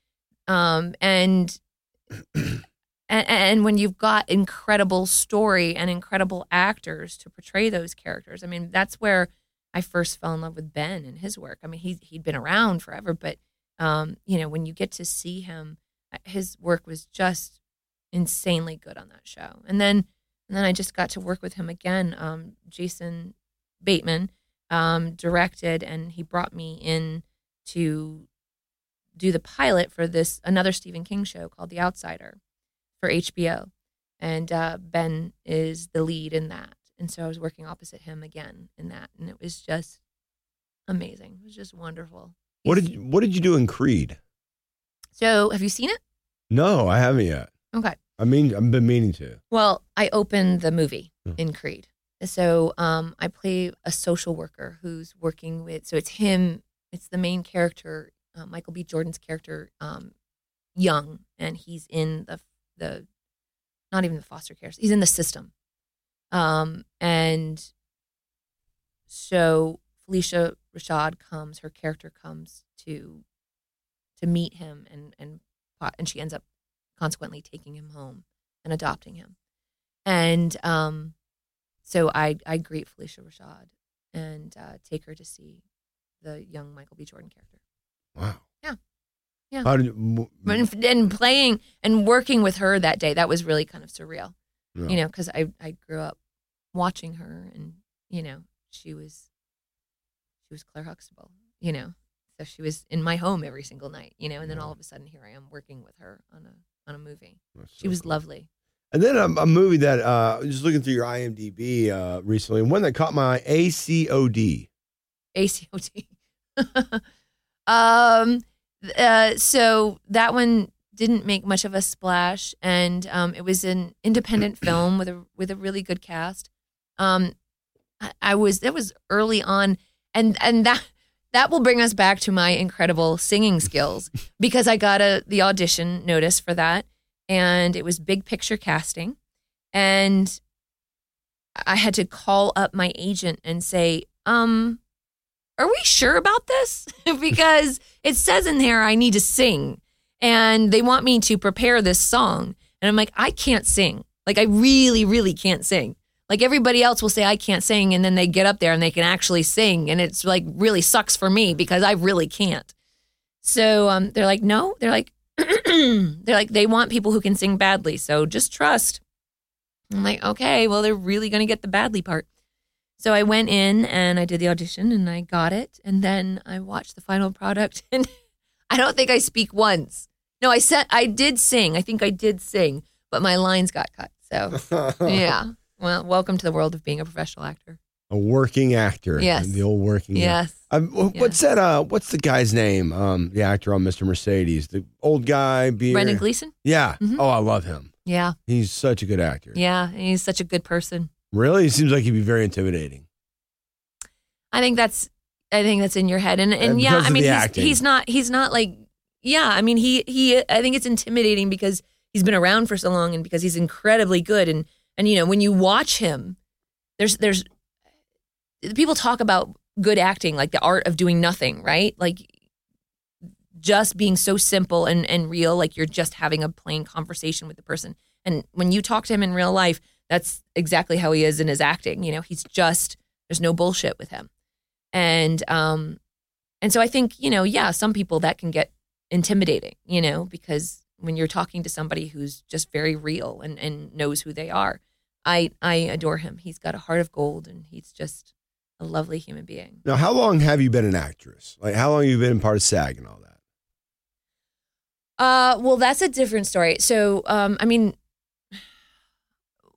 S2: um, and, [clears throat] and and when you've got incredible story and incredible actors to portray those characters, I mean, that's where I first fell in love with Ben and his work. I mean, he he'd been around forever, but um, you know, when you get to see him, uh, his work was just insanely good on that show. And then and then I just got to work with him again. Um, Jason Bateman um, directed, and he brought me in to do the pilot for this another Stephen King show called The Outsider for HBO, and uh, Ben is the lead in that. And so I was working opposite him again in that, and it was just amazing. It was just wonderful.
S1: What did you, what did you do in Creed?
S2: So have you seen it?
S1: No, I haven't yet.
S2: Okay.
S1: I mean, I've been meaning to.
S2: Well, I opened the movie
S1: Hmm.
S2: in Creed. So um, I play a social worker who's working with. So it's him. It's the main character, uh, Michael B. Jordan's character, um, young, and he's in the the, not even the foster care. He's in the system, um, and so Phylicia Rashad comes. Her character comes to to meet him, and and and she ends up consequently taking him home and adopting him. And um, so I I greet Phylicia Rashad and uh, take her to see the young Michael B. Jordan character.
S1: Wow.
S2: Yeah. Yeah.
S1: How did you,
S2: And, and playing and working with her that day, that was really kind of surreal,
S1: Yeah.
S2: you know, because I, I grew up watching her and, you know, she was, she was Claire Huxtable, you know, so she was in my home every single night, you know, and then all of a sudden here I am working with her on a, on a movie.
S1: That's
S2: She
S1: so
S2: was
S1: cool.
S2: lovely.
S1: And then a, a movie that uh, I was just looking through your IMDb uh, recently, one that caught my eye, ACOD.
S2: ACOT. [laughs] um, uh, so that one didn't make much of a splash, and um, it was an independent [clears throat] film with a with a really good cast. Um, I, I was that was early on, and and that that will bring us back to my incredible singing skills [laughs] because I got a the audition notice for that, and it was big picture casting, and I had to call up my agent and say, um, are we sure about this? [laughs] because it says in there I need to sing and they want me to prepare this song. And I'm like, I can't sing. Like, I really, really can't sing. Like, everybody else will say, I can't sing. And then they get up there and they can actually sing. And it's like really sucks for me because I really can't. So um, they're like, no. They're like, [clears throat] they're like, they want people who can sing badly. So just trust. I'm like, okay, well, they're really going to get the badly part. So I went in and I did the audition and I got it. And then I watched the final product [laughs] and I don't think I speak once. No, I said I did sing. I think I did sing, but my lines got cut. So [laughs] yeah. Well, welcome to the world of being a professional actor.
S1: A working actor.
S2: Yes.
S1: The old working
S2: Yes.
S1: Um, wh- What's that? Uh, what's the guy's name? Um, the actor on Mr. Mercedes, the old guy. Beer.
S2: Brendan Gleeson?
S1: Yeah.
S2: Mhm.
S1: Oh, I love him.
S2: Yeah.
S1: He's such a good actor.
S2: Yeah. and He's such a good person.
S1: Really, he seems like he'd be very intimidating.
S2: I think that's I think that's in your head. And and
S1: Uh,
S2: yeah, I mean he's, he's not he's not like yeah, I mean he he I think it's intimidating because he's been around for so long and because he's incredibly good and and you know, when you watch him there's there's people talk about good acting like the art of doing nothing, right? Like just being so simple and and real like you're just having a plain conversation with the person. And when you talk to him in real life, that's exactly how he is in his acting, you know, he's just there's no bullshit with him and um and so i think you know yeah some people that can get intimidating you know because when you're talking to somebody who's just very real and and knows who they are i i adore him he's got a heart of gold and he's just a lovely human being
S1: Now, how long have you been an actress? Like, how long have you been part of SAG and all that?
S2: Uh, well, that's a different story. So, um, I mean,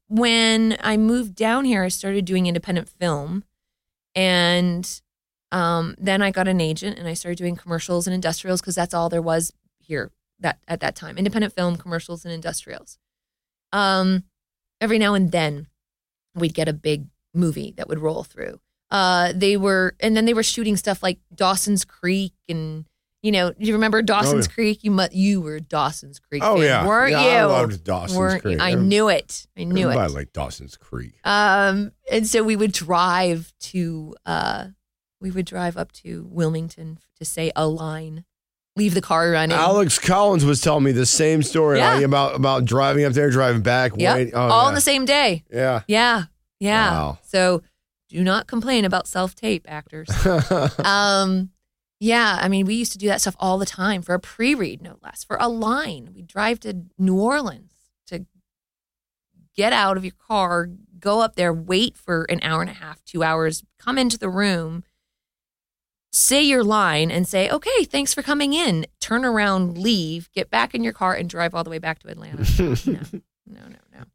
S2: when I moved down here, I started doing independent film, and um, then I got an agent, and I started doing commercials and industrials because that's all there was here that at that time: independent film, commercials, and industrials. Um, every now and then, we'd get a big movie that would roll through. Uh, they were, and then they were shooting stuff like Dawson's Creek and. You know, you remember Dawson's
S1: yeah.
S2: Creek? You mu- you were Dawson's Creek.
S1: Oh
S2: fan,
S1: yeah,
S2: weren't
S1: yeah,
S2: you?
S1: I loved Dawson's
S2: Weren't you?
S1: Creek.
S2: I knew it. I knew
S1: Everybody
S2: it.
S1: liked Dawson's Creek.
S2: Um, and so we would drive to, uh, we would drive up to Wilmington to say a line, leave the car running.
S1: Alex Collins was telling me the same story
S2: Yeah.
S1: like, about about driving up there, driving back.
S2: Yep.
S1: Wait, oh,
S2: all
S1: yeah.
S2: on the same day.
S1: yeah.
S2: Yeah, yeah.
S1: Wow.
S2: So do not complain about self tape actors. [laughs] um, yeah, I mean, we used to do that stuff all the time for a pre read, no less, for a line. We'd drive to New Orleans to get out of your car, go up there, wait for an hour and a half, two hours, come into the room, say your line, and say, okay, thanks for coming in. Turn around, leave, get back in your car, and drive all the way back to Atlanta. [laughs] no, no, no, no.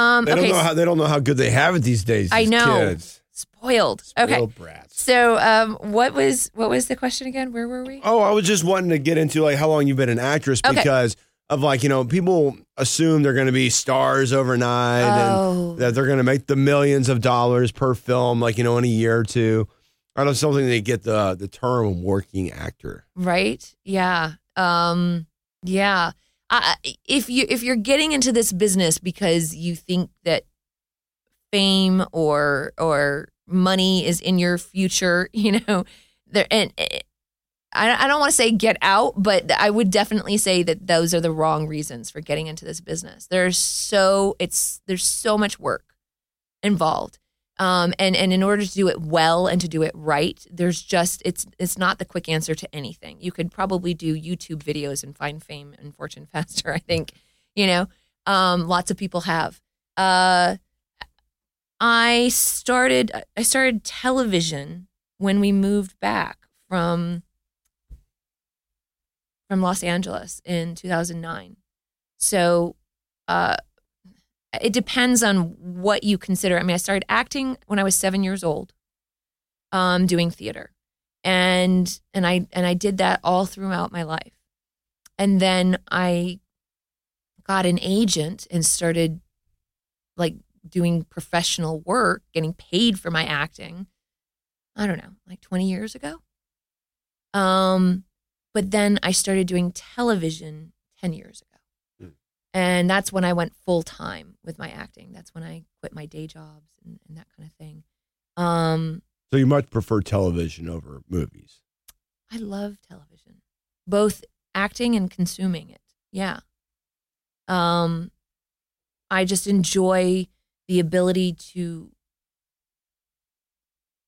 S2: Um,
S1: they
S2: okay,
S1: don't know how they don't know how good they have it these days.
S2: I
S1: these
S2: know.
S1: Kids.
S2: spoiled. Okay.
S1: Spoiled brats.
S2: So, um, what was what was the question again? Where were we?
S1: Oh, I was just wanting to get into like how long you've been an actress
S2: Okay.
S1: because of like you know people assume they're going to be stars overnight
S2: Oh.
S1: and that they're going to make the millions of dollars per film like you know in a year or two. I don't something they get the the term working actor.
S2: right? Yeah. Um, yeah. I, if you if you're getting into this business because you think that fame or or money is in your future, [laughs] you know, there and eh, I I don't want to say get out, but I would definitely say that those are the wrong reasons for getting into this business. There's so it's there's so much work involved. Um, and and in order to do it well and to do it right, there's just it's it's not the quick answer to anything. You could probably do YouTube videos and find fame and fortune [laughs] faster. I think, you know, um, lots of people have. Uh, I started I started television when we moved back from from Los Angeles in 2009. So, uh, it depends on what you consider. I mean, I started acting when I was seven years old, um, doing theater, and and I and I did that all throughout my life, and then I got an agent and started like doing professional work, getting paid for my acting. I don't know, like twenty years ago. Um, but then I started doing television ten years ago. And that's when I went full time with my acting. That's when I quit my day jobs and, and that kind of thing. Um,
S1: So you much prefer television over movies.
S2: I love television, both acting and consuming it. Yeah. Um, I just enjoy the ability to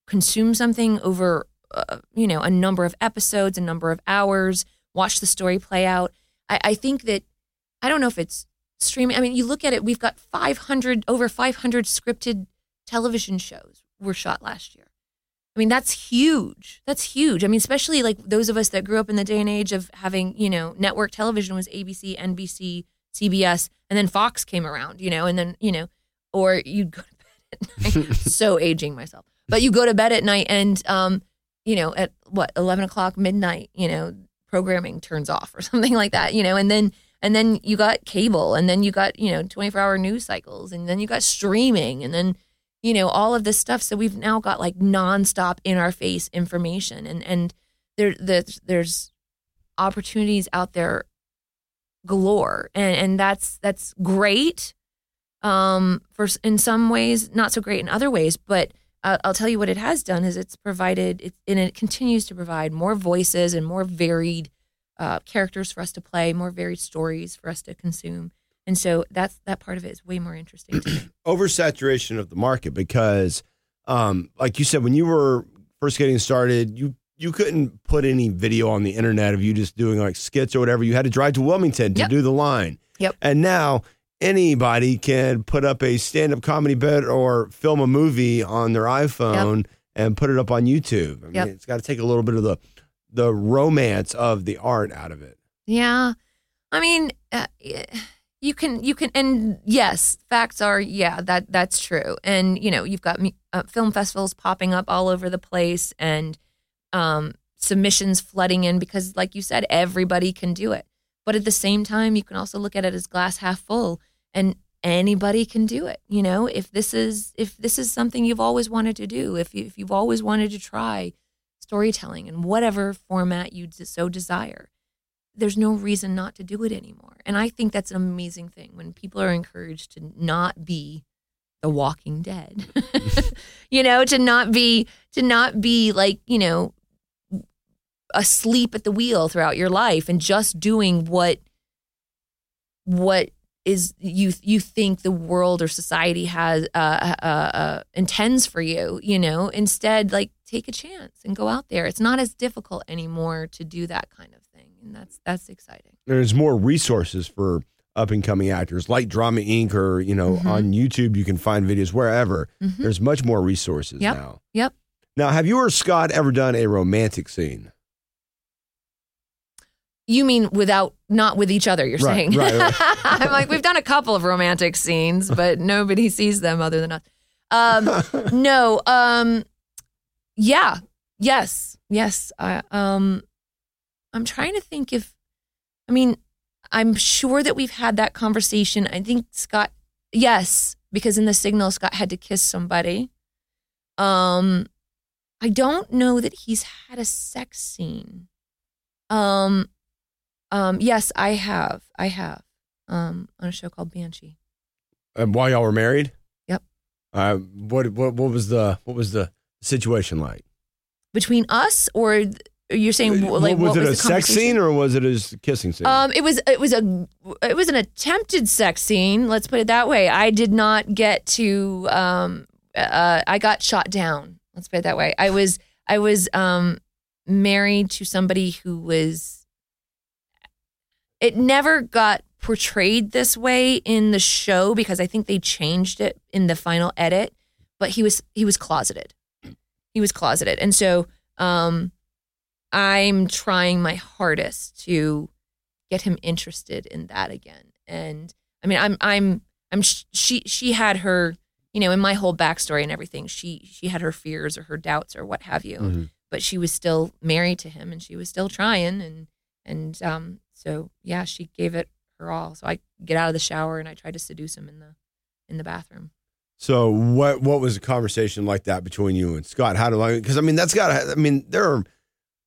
S2: consume something over, uh, you know, a number of episodes, a number of hours, watch the story play out. I, I think that I don't know if it's streaming. I mean, you look at it, we've got 500, over 500 scripted television shows were shot last year. I mean, that's huge. That's huge. I mean, especially like those of us that grew up in the day and age of having, you know, network television was ABC, NBC, CBS, and then Fox came around, you know, and then, you know, or you'd go to bed at [laughs] night. [laughs] so aging myself. But you go to bed at night and, um, you know, at what, 11 o'clock, midnight, you know, programming turns off or [laughs] something like that, you know, and then, and then you got cable and then you got, you know, 24 hour news cycles and then you got streaming and then, you know, all of this stuff. So we've now got like nonstop in our face information and, and there, there's, there's opportunities out there galore and, and that's, that's great. Um, for in some ways, not so great in other ways, but uh, I'll tell you what it has done is it's provided, it, and it continues to provide more voices and more varied uh, characters for us to play, more varied stories for us to consume. And so that's that part of it is way more interesting to me. [clears throat]
S1: Oversaturation of the market because, um, like you said, when you were first getting started, you you couldn't put any video on the internet of you just doing like skits or whatever. You had to drive to Wilmington to
S2: Yep.
S1: do the line.
S2: Yep.
S1: And now anybody can put up a stand up comedy bit or film a movie on their iPhone and put it up on YouTube. I mean,
S2: Yep.
S1: it's got to take a little bit of the the romance of the art out of it.
S2: Yeah, I mean, uh, you can you can, and yes, facts are yeah that that's true. And you know, you've got uh, film festivals popping up all over the place, and um, submissions flooding in because, like you said, everybody can do it. But at the same time, you can also look at it as glass half full, and anybody can do it. You know, if this is if this is something you've always wanted to do, if you, if you've always wanted to try storytelling in whatever format you so desire there's no reason not to do it anymore. And I think that's an amazing thing when people are encouraged to not be the walking dead. [laughs] you know, to not be to not be like, you know, asleep at the wheel throughout your life and just doing what what is you you think the world or society has uh, uh, uh, intends for you you know instead like take a chance and go out there it's not as difficult anymore to do that kind of thing and that's that's exciting
S1: there's more resources for up and coming actors like Drama Inc. or, you know,
S2: Mhm.
S1: on YouTube, you can find videos wherever.
S2: Mhm.
S1: There's much more resources
S2: Yep.
S1: now.
S2: Yep.
S1: Now, have you or Scott ever done a romantic scene?
S2: You mean without not with each other? You're
S1: Right,
S2: saying?
S1: right, right. [laughs]
S2: I'm like we've done a couple of romantic scenes, but nobody sees them other than us. Um, [laughs] no. Um, yeah. Yes. Yes. I, um, I'm trying to think if, I mean, I'm sure that we've had that conversation. I think Scott, yes, because in the signal, Scott had to kiss somebody. Um, I don't know that he's had a sex scene. Um, um, yes, I have. I have. Um, on a show called Banshee.
S1: And while y'all were married?
S2: Yep.
S1: Uh, what, what, what was the, what was the situation like?
S2: Between us, or th- you're saying like
S1: was
S2: what
S1: it
S2: was
S1: a sex scene or was it a kissing scene?
S2: Um, it was it was a it was an attempted sex scene. Let's put it that way. I did not get to. Um, uh, I got shot down. Let's put it that way. I was I was um married to somebody who was. It never got portrayed this way in the show because I think they changed it in the final edit. But he was he was closeted. He was closeted, and so um, I'm trying my hardest to get him interested in that again. And I mean, I'm, I'm, I'm, sh- she, she had her, you know, in my whole backstory and everything, she, she had her fears or her doubts or what have you,
S1: Mhm.
S2: but she was still married to him and she was still trying. And, and, um, so yeah, she gave it her all. So I get out of the shower and I tried to seduce him in the, in the bathroom.
S1: So what what was a conversation like that between you and Scott? How do I? Because I mean, that's got. I mean, there are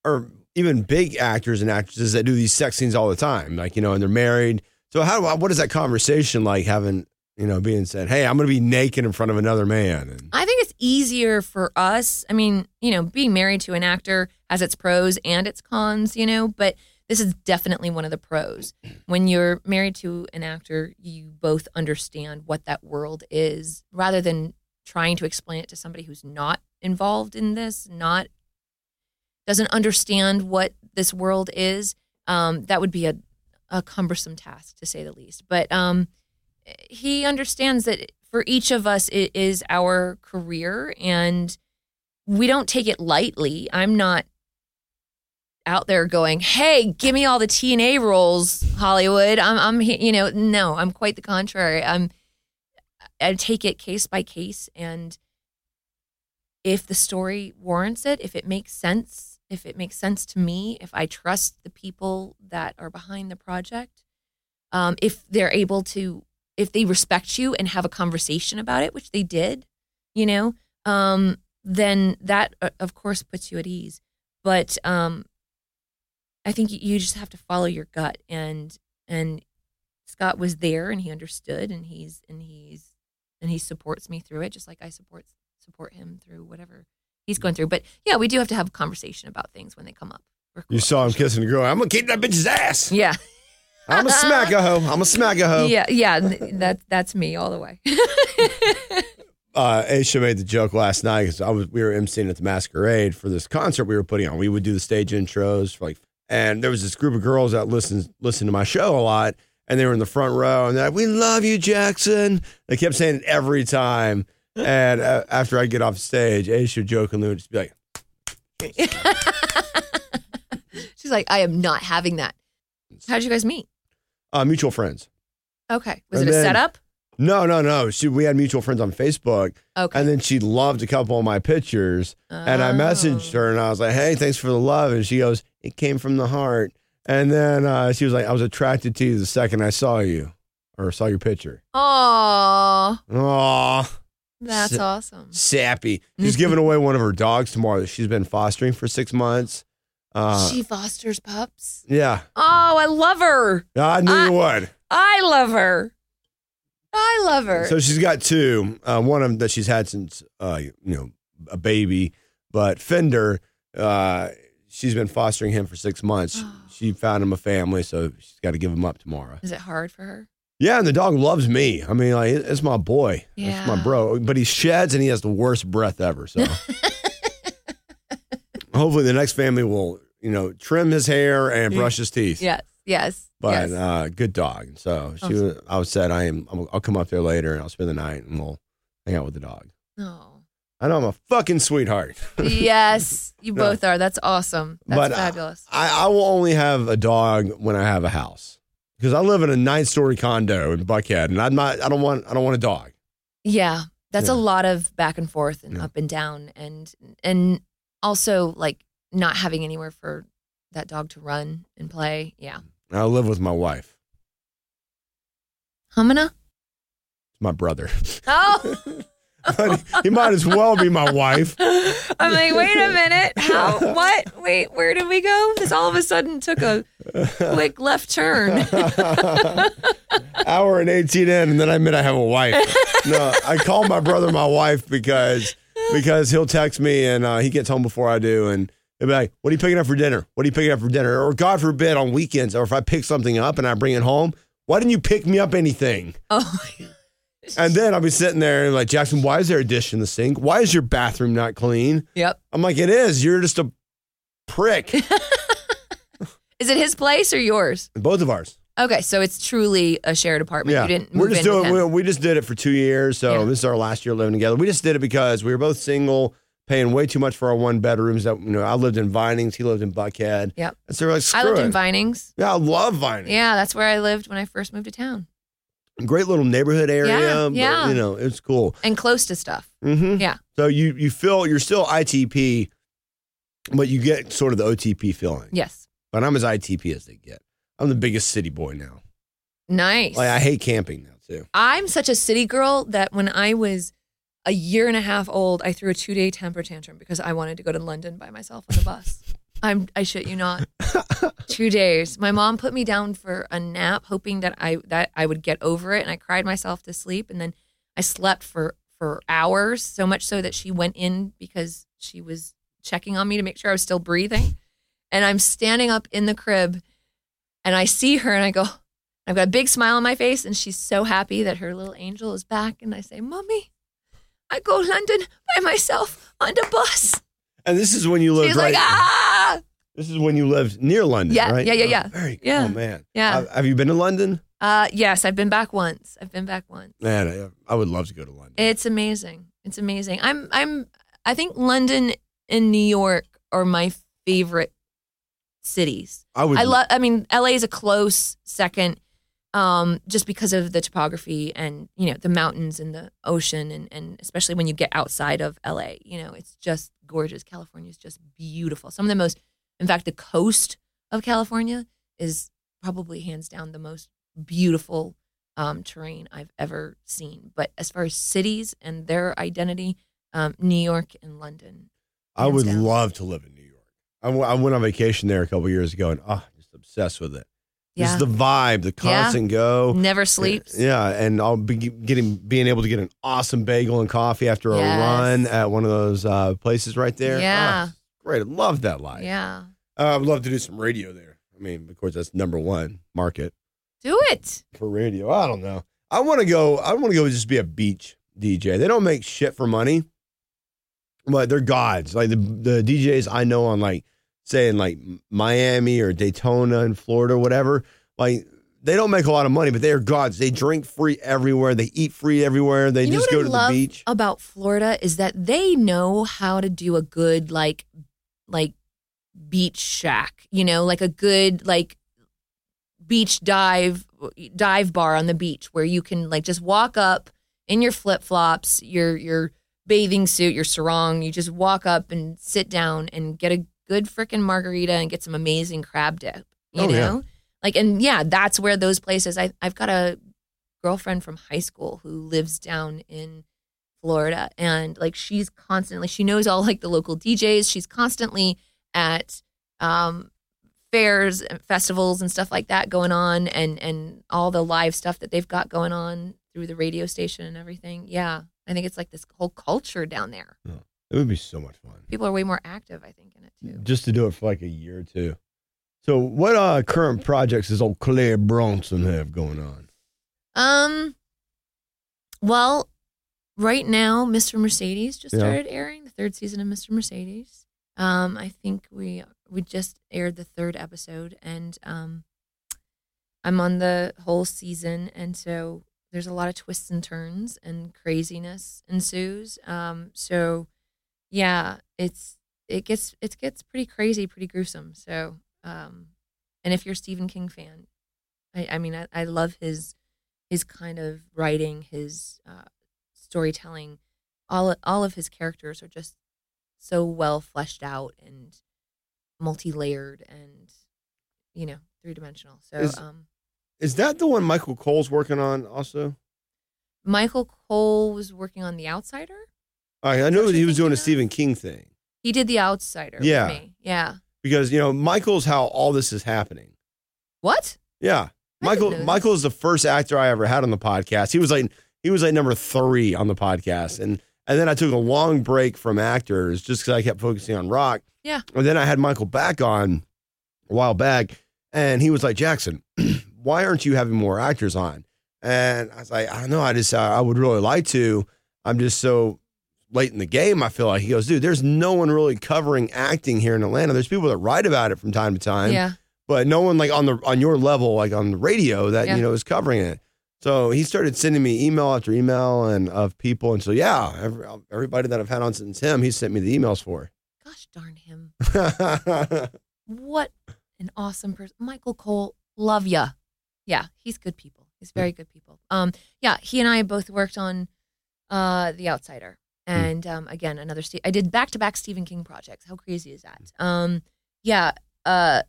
S1: are even big actors and actresses that do these sex scenes all the time, like you know, and they're married. So how do I, what is that conversation like having you know, being said, "Hey, I'm going to be naked in front of another man." And
S2: I think it's easier for us. I mean, you know, being married to an actor has its pros and its cons, you know, but this is definitely one of the pros. When you're married to an actor, you both understand what that world is rather than trying to explain it to somebody who's not involved in this, not doesn't understand what this world is. Um, that would be a, a cumbersome task to say the least. But um, he understands that for each of us, it is our career and we don't take it lightly. I'm not out there going, "Hey, give me all the TNA roles, Hollywood." I'm, I'm, you know, no, I'm quite the contrary. I'm, I take it case by case, and if the story warrants it, if it makes sense, if it makes sense to me, if I trust the people that are behind the project, um, if they're able to, if they respect you and have a conversation about it, which they did, you know, um, then that uh, of course puts you at ease. But um, I think you just have to follow your gut and and Scott was there and he understood and he's and he's and he supports me through it just like I support support him through whatever he's going through. But yeah, we do have to have a conversation about things when they come up.
S1: You saw him kissing a girl. I'm gonna kick that bitch's ass.
S2: Yeah.
S1: I'm a smack a hoe. I'm a smack a hoe.
S2: Yeah, yeah, that that's me all the way. [laughs]
S1: uh, Aisha made the joke last night because I was we were emceeing at the masquerade for this concert we were putting on. We would do the stage intros for like and there was this group of girls that listened listen to my show a lot, and they were in the front row, and they're like, "We love you, Jackson." They kept saying it every time. And uh, after I get off stage, Aisha jokingly would just be like, [laughs]
S2: She's like, "I am not having that." How'd you guys meet?
S1: uh, "Mutual friends."
S2: Okay, was
S1: And
S2: it a
S1: then-
S2: setup?
S1: No, no, no. She we had mutual friends on Facebook,
S2: Okay,
S1: and then she loved a couple of my pictures, and I messaged
S2: Oh.
S1: her, and I was like, "Hey, thanks for the love," and she goes, "It came from the heart." And then uh, she was like, "I was attracted to you the second I saw you, or saw your picture."
S2: Aw,
S1: Aw.
S2: that's
S1: S-
S2: awesome.
S1: sappy. She's giving away one of her dogs tomorrow that she's been fostering for six months. Uh,
S2: she fosters pups.
S1: yeah,
S2: Oh, I love her.
S1: I knew
S2: I-
S1: you would.
S2: I love her. I love her.
S1: So she's got two. Uh, one of them that she's had since uh, you know a baby, but Fender, uh, she's been fostering him for six months. [gasps] she found him a family, so she's got to give him up tomorrow.
S2: Is it hard for her?
S1: Yeah, and the dog loves me. I mean, like it's my boy. It's my bro. But he sheds and he has the worst breath ever. So [laughs] hopefully the next family will, you know, trim his hair and brush his teeth.
S2: Yes, yes,
S1: But
S2: yes.
S1: uh, good dog. So she,
S2: Awesome.
S1: was, I was said, I am. I'll I'll come up there later and I'll spend the night and we'll hang out with the dog.
S2: oh.
S1: I know I'm a fucking sweetheart. [laughs]
S2: yes, you
S1: No.
S2: both are. That's awesome. That's
S1: But, uh,
S2: fabulous.
S1: I, I will only have a dog when I have a house because I live in a nine story condo in Buckhead, and I'm not. I don't want. I don't want a dog.
S2: yeah, that's
S1: Yeah.
S2: a lot of back and forth and
S1: Yeah.
S2: up and down, and and also like not having anywhere for that dog to run and play. Yeah,
S1: I live with my wife,
S2: Humana.
S1: It's my brother. [laughs]
S2: Oh,
S1: But he might as well be my wife.
S2: I'm like, wait a minute. How? What? Wait, where did we go? This all of a sudden took a quick left turn.
S1: Hour and 18 in, and then I admit I have a wife. No, I call my brother my wife because because he'll text me and uh, he gets home before I do, and he'll be like, "What are you picking up for dinner? What are you picking up for dinner?" Or God forbid, on weekends, or if I pick something up and I bring it home, why didn't you pick me up anything?
S2: Oh,
S1: And then I'll be sitting there and like, Jackson, why is there a dish in the sink? Why is your bathroom not clean?
S2: yep.
S1: I'm like, it is. You're just a prick. [laughs]
S2: Is it his place or yours?
S1: Both of ours.
S2: Okay, so it's truly a shared apartment.
S1: Yeah,
S2: You didn't
S1: we're just doing. We, we just did it for two years, so
S2: Yeah.
S1: this is our last year living together. We just did it because we were both single, paying way too much for our one bedrooms. That you know, I lived in Vinings, he lived in Buckhead.
S2: Yep.
S1: and so we're like,
S2: I lived
S1: it.
S2: in Vinings.
S1: Yeah, I love Vinings.
S2: Yeah, that's where I lived when I first moved to town
S1: great little neighborhood area.
S2: Yeah,
S1: but, you know, it's cool.
S2: and close to stuff.
S1: hmm
S2: Yeah.
S1: So you you feel you're still ITP, but you get sort of the OTP feeling.
S2: Yes.
S1: But I'm as ITP as they get. I'm the biggest city boy now.
S2: Nice.
S1: Like I hate camping now too.
S2: I'm such a city girl that when I was a year and a half old, I threw a two day temper tantrum because I wanted to go to London by myself on the bus. [laughs] I'm I shit you not. [laughs] Two days. My mom put me down for a nap, hoping that I that I would get over it, and I cried myself to sleep. And then I slept for for hours, so much so that she went in because she was checking on me to make sure I was still breathing. And I'm standing up in the crib, and I see her, and I go, I've got a big smile on my face, and she's so happy that her little angel is back. And I say, "Mommy, I go London by myself on the bus."
S1: And this is when you lived
S2: She's
S1: right.
S2: like, "Ah."
S1: This is when you lived near London,
S2: Yeah,
S1: right?
S2: yeah, yeah,
S1: Oh,
S2: yeah.
S1: very cool,
S2: Yeah.
S1: man.
S2: Yeah.
S1: Uh, have you been to London?
S2: Uh, yes, I've been back once. I've been back once.
S1: Man, I, I would love to go to London.
S2: It's amazing. It's amazing. I'm I'm I think London and New York are my favorite cities.
S1: I would.
S2: I love I mean LA is a close second um just because of the topography and you know the mountains and the ocean and and especially when you get outside of LA, you know, it's just gorgeous. California is just beautiful. Some of the most in fact the coast of California is probably hands down the most beautiful um, terrain I've ever seen. But as far as cities and their identity, um, New York and London.
S1: I would
S2: down.
S1: love to live in New York. I, w- I went on vacation there a couple years ago, and oh, just obsessed with it.
S2: Yeah.
S1: Just the vibe, the constant go.
S2: Never sleeps.
S1: Yeah, and I'll be getting being able to get an awesome bagel and coffee after a run at one of those uh, places right there.
S2: Yeah.
S1: Oh, great. I love that life.
S2: Yeah.
S1: Uh, I would love to do some radio there. I mean, of course, that's number one market
S2: Do it.
S1: for radio. I don't know. I want to go. I want to go just be a beach DJ. They don't make shit for money, but they're gods. Like the the DJs I know on like say in like Miami or Daytona in Florida, or whatever. Like they don't make a lot of money, but they are gods. They drink free everywhere. They eat free everywhere. They
S2: You
S1: just go
S2: I
S1: to the beach.
S2: About Florida is that they know how to do a good like like beach shack, you know, like a good like beach dive dive bar on the beach where you can like just walk up in your flip-flops, your your bathing suit, your sarong, you just walk up and sit down and get a good freaking margarita and get some amazing crab dip, you
S1: Oh,
S2: know?
S1: yeah.
S2: Like and yeah, that's where those places I I've got a girlfriend from high school who lives down in Florida and like she's constantly she knows all like the local DJs. She's constantly at um fairs and festivals and stuff like that going on and and all the live stuff that they've got going on through the radio station and everything. Yeah. I think it's like this whole culture down there.
S1: It would be so much fun
S2: People are way more active, I think, in too.
S1: just to do it for like a year or two. So, what uh, current projects does old Claire Bronson have going on?
S2: Um well, right now Mr. Mercedes just
S1: Yeah.
S2: started airing the third season of Mr. Mercedes. Um I think we we just aired the third episode and um I'm on the whole season and so there's a lot of twists and turns and craziness ensues. Um so yeah, it's it gets it gets pretty crazy, pretty gruesome. So um and if you're a Stephen King fan, I, I mean I, I love his his kind of writing, his uh, storytelling, all all of his characters are just so well fleshed out and multi-layered and you know three dimensional. So
S1: Is-
S2: um,
S1: Is that the one Michael Cole's working on also?
S2: Michael Cole was working on The Outsider.
S1: I, I know he was doing a Stephen King thing
S2: He did The Outsider.
S1: Yeah.
S2: with me. yeah.
S1: because you know Michael's how all this is happening.
S2: What?
S1: Yeah,
S2: I
S1: Michael.
S2: didn't know this.
S1: Michael is the first actor I ever had on the podcast. He was like he was like number three on the podcast, and and then I took a long break from actors just because I kept focusing on rock.
S2: Yeah.
S1: and then I had Michael back on a while back, and he was like Jackson, [clears throat] why aren't you having more actors on? And I was like, I don't know. I just I would really like to. I'm just so late in the game. I feel like he goes, dude. There's no one really covering acting here in Atlanta. There's people that write about it from time to time
S2: yeah.
S1: but no one like on the on your level, like on the radio, that
S2: Yeah.
S1: you know is covering it. So he started sending me email after email and of people, and so yeah, every, everybody that I've had on since him, he sent me the emails for.
S2: Gosh darn him! What an awesome person, Michael Cole. Love ya. Yeah, he's good people. He's very good people. Um, yeah, he and I both worked on uh The Outsider, and um, again another. Ste- I did back to back Stephen King projects. How crazy is that? Um, yeah. Uh,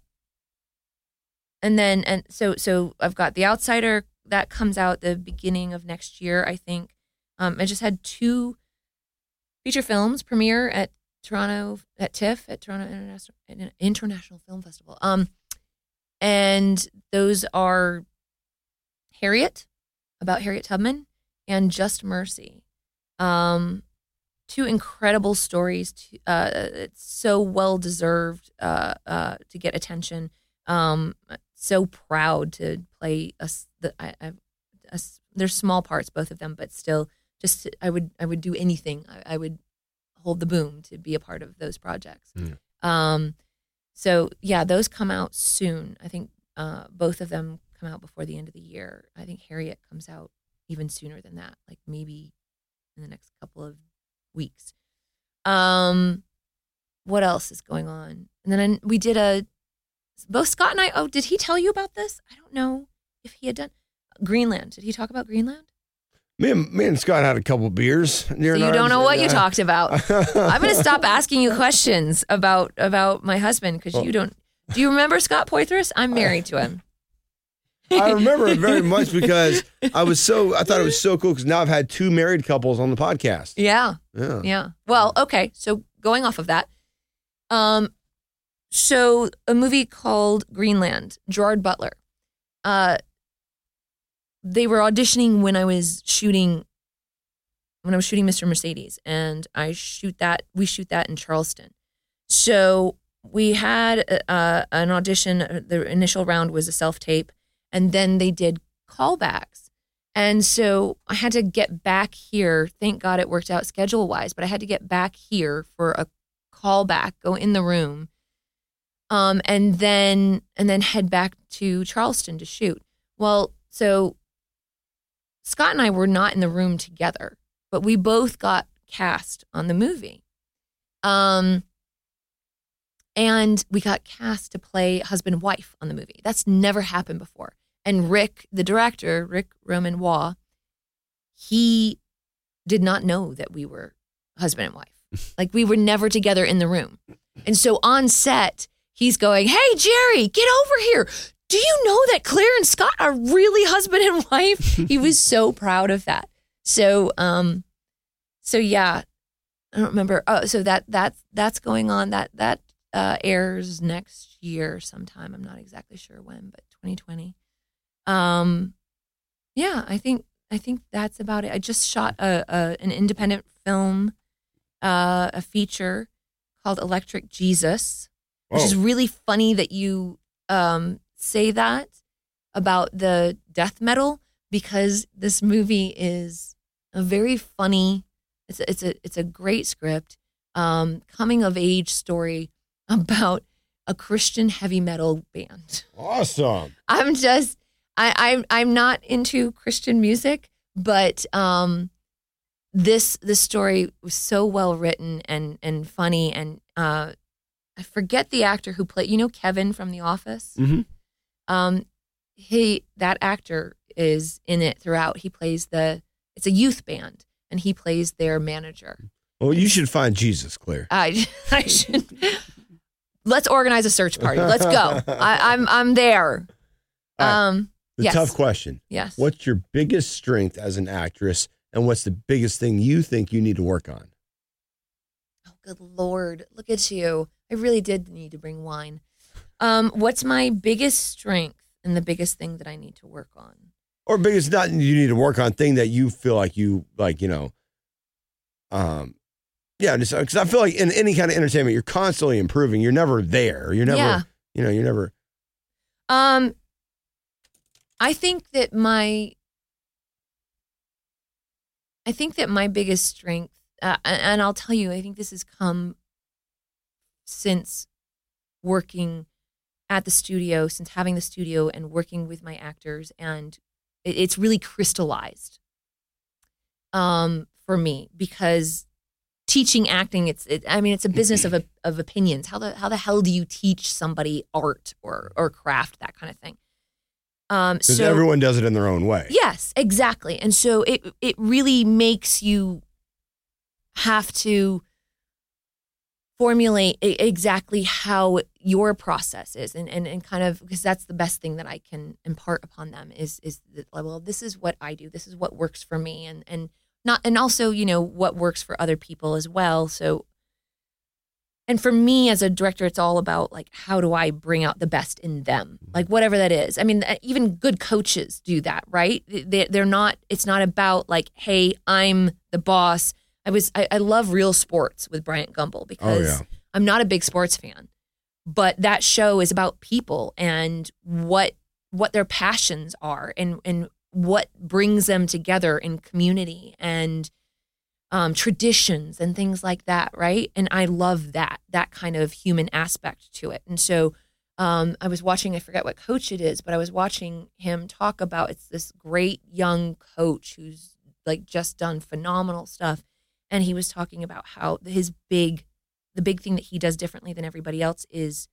S2: and then and so so I've got The Outsider that comes out the beginning of next year. I think. Um, I just had two feature films premiere at Toronto at TIFF at Toronto International International Film Festival. Um, and those are Harriet about Harriet Tubman and Just Mercy. Um, two incredible stories. To, uh, it's so well deserved uh, uh, to get attention. Um, so proud to play a, the, I, I, a, They're small parts, both of them, but still, just to, I would I would do anything. I, I, would hold the boom to be a part of those projects.
S1: Mm.
S2: Um, so yeah, those come out soon. I think uh, both of them come out before the end of the year. I think Harriet comes out even sooner than that, like maybe in the next couple of weeks. Um, what else is going on? And then I, we did a both Scott and I. Oh, did he tell you about this? I don't know if he had done Greenland. Did he talk about Greenland?
S1: Me and, me and Scott had a couple beers.
S2: So you don't know what you talked about. [laughs] I'm going to stop asking you questions about about my husband because well, you don't. Do you remember Scott Poythress? I'm married to him.
S1: I [laughs] remember it very much because I was so I thought it was so cool because now I've had two married couples on the podcast.
S2: Yeah.
S1: Yeah.
S2: Yeah. Well, okay. So going off of that, um, so a movie called Greenland, Gerard Butler. Uh, they were auditioning when I was shooting when I was shooting Mr. Mercedes, and I shoot that. We shoot that in Charleston. So we had uh, an audition. The initial round was a self tape and then they did callbacks. And so I had to get back here. Thank God it worked out schedule wise, but I had to get back here for a callback, go in the room, um, and then and then head back to Charleston to shoot. Well, so Scott and I were not in the room together, but we both got cast on the movie. Um, and we got cast to play husband wife on the movie. That's never happened before. And Rick, the director, Rick Roman Waugh, he did not know that we were husband and wife. [laughs] like we were never together in the room. And so on set, he's going, Hey, Jerry, get over here. Do you know that Claire and Scott are really husband and wife? [laughs] he was so proud of that. So, um, so yeah, I don't remember. Oh, so that that's that's going on. That that uh, airs next year sometime. I'm not exactly sure when, but 2020. Um, yeah, I think I think that's about it. I just shot a, a an independent film, uh, a feature called Electric Jesus, which is really funny that you um, say that about the death metal because this movie is a very funny. It's a, it's a it's a great script, um, coming of age story about a Christian heavy metal band.
S1: Awesome.
S2: I'm just I, I'm I'm not into Christian music, but um, this this story was so well written and and funny, and uh, I forget the actor who played. You know Kevin from The Office.
S1: Mm-hmm.
S2: Um, he that actor is in it throughout. He plays the it's a youth band, and he plays their manager.
S1: Well, you should find Jesus, Claire.
S2: I [laughs] I should. Let's organize a search party. Let's go. I, I'm I'm there. Um,
S1: the
S2: yes.
S1: tough question.
S2: Yes.
S1: What's your biggest strength as an actress, and what's the biggest thing you think you need to work on?
S2: Oh, good lord! Look at you. I really did need to bring wine. Um, what's my biggest strength and the biggest thing that I need to work on?
S1: Or biggest not you need to work on thing that you feel like you like you know. Um, yeah, just because I feel like in any kind of entertainment, you're constantly improving. You're never there. You're never,
S2: yeah.
S1: you know, you're never.
S2: Um, I think that my I think that my biggest strength, uh, and I'll tell you, I think this has come since working at the studio, since having the studio and working with my actors, and it, it's really crystallized um, for me because teaching acting, it's, it, I mean, it's a business of of opinions. How the how the hell do you teach somebody art or or craft that kind of thing?
S1: Um, so everyone does it in their own way.
S2: Yes, exactly. And so it it really makes you have to formulate exactly how your process is and, and, and kind of because that's the best thing that I can impart upon them is is that well this is what I do this is what works for me and and not and also you know what works for other people as well. So and for me as a director it's all about like how do i bring out the best in them? Like whatever that is. I mean uh, even good coaches do that right? They, they're not it's not about like hey i'm the boss. I was i, I love real sports with bryant gumbel because
S1: yeah.
S2: i'm not a big sports fan. But that show is about people and what what their passions are and and what brings them together in community and um, traditions and things like that, right? And I love that that kind of human aspect to it. And so um, I was watching, I forget what coach it is, but I was watching him talk about it's this great young coach who's like just done phenomenal stuff, and he was talking about how his big, the big thing that he does differently than everybody else is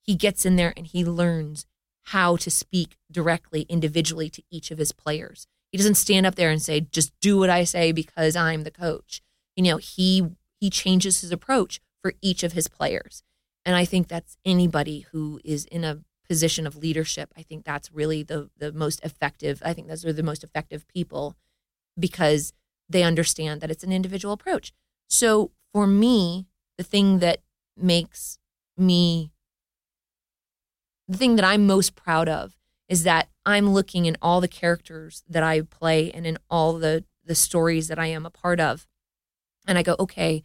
S2: he gets in there and he learns how to speak directly individually to each of his players. He doesn't stand up there and say, just do what I say because I'm the coach. You know, he he changes his approach for each of his players. And I think that's anybody who is in a position of leadership. I think that's really the the most effective. I think those are the most effective people because they understand that it's an individual approach. So for me, the thing that makes me the thing that I'm most proud of is that I'm looking in all the characters that I play and in all the the stories that I am a part of. And I go okay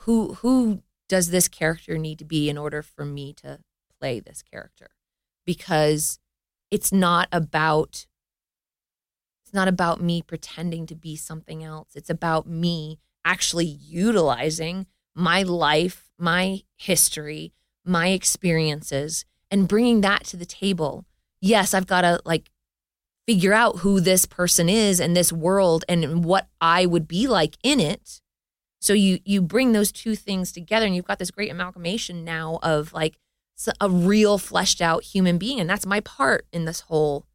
S2: who who does this character need to be in order for me to play this character? Because it's not about it's not about me pretending to be something else. It's about me actually utilizing my life my history my experiences and bringing that to the table. Yes, I've got to like figure out who this person is and this world and what I would be like in it. So you you bring those two things together and you've got this great amalgamation now of like a real fleshed out human being and that's my part in this whole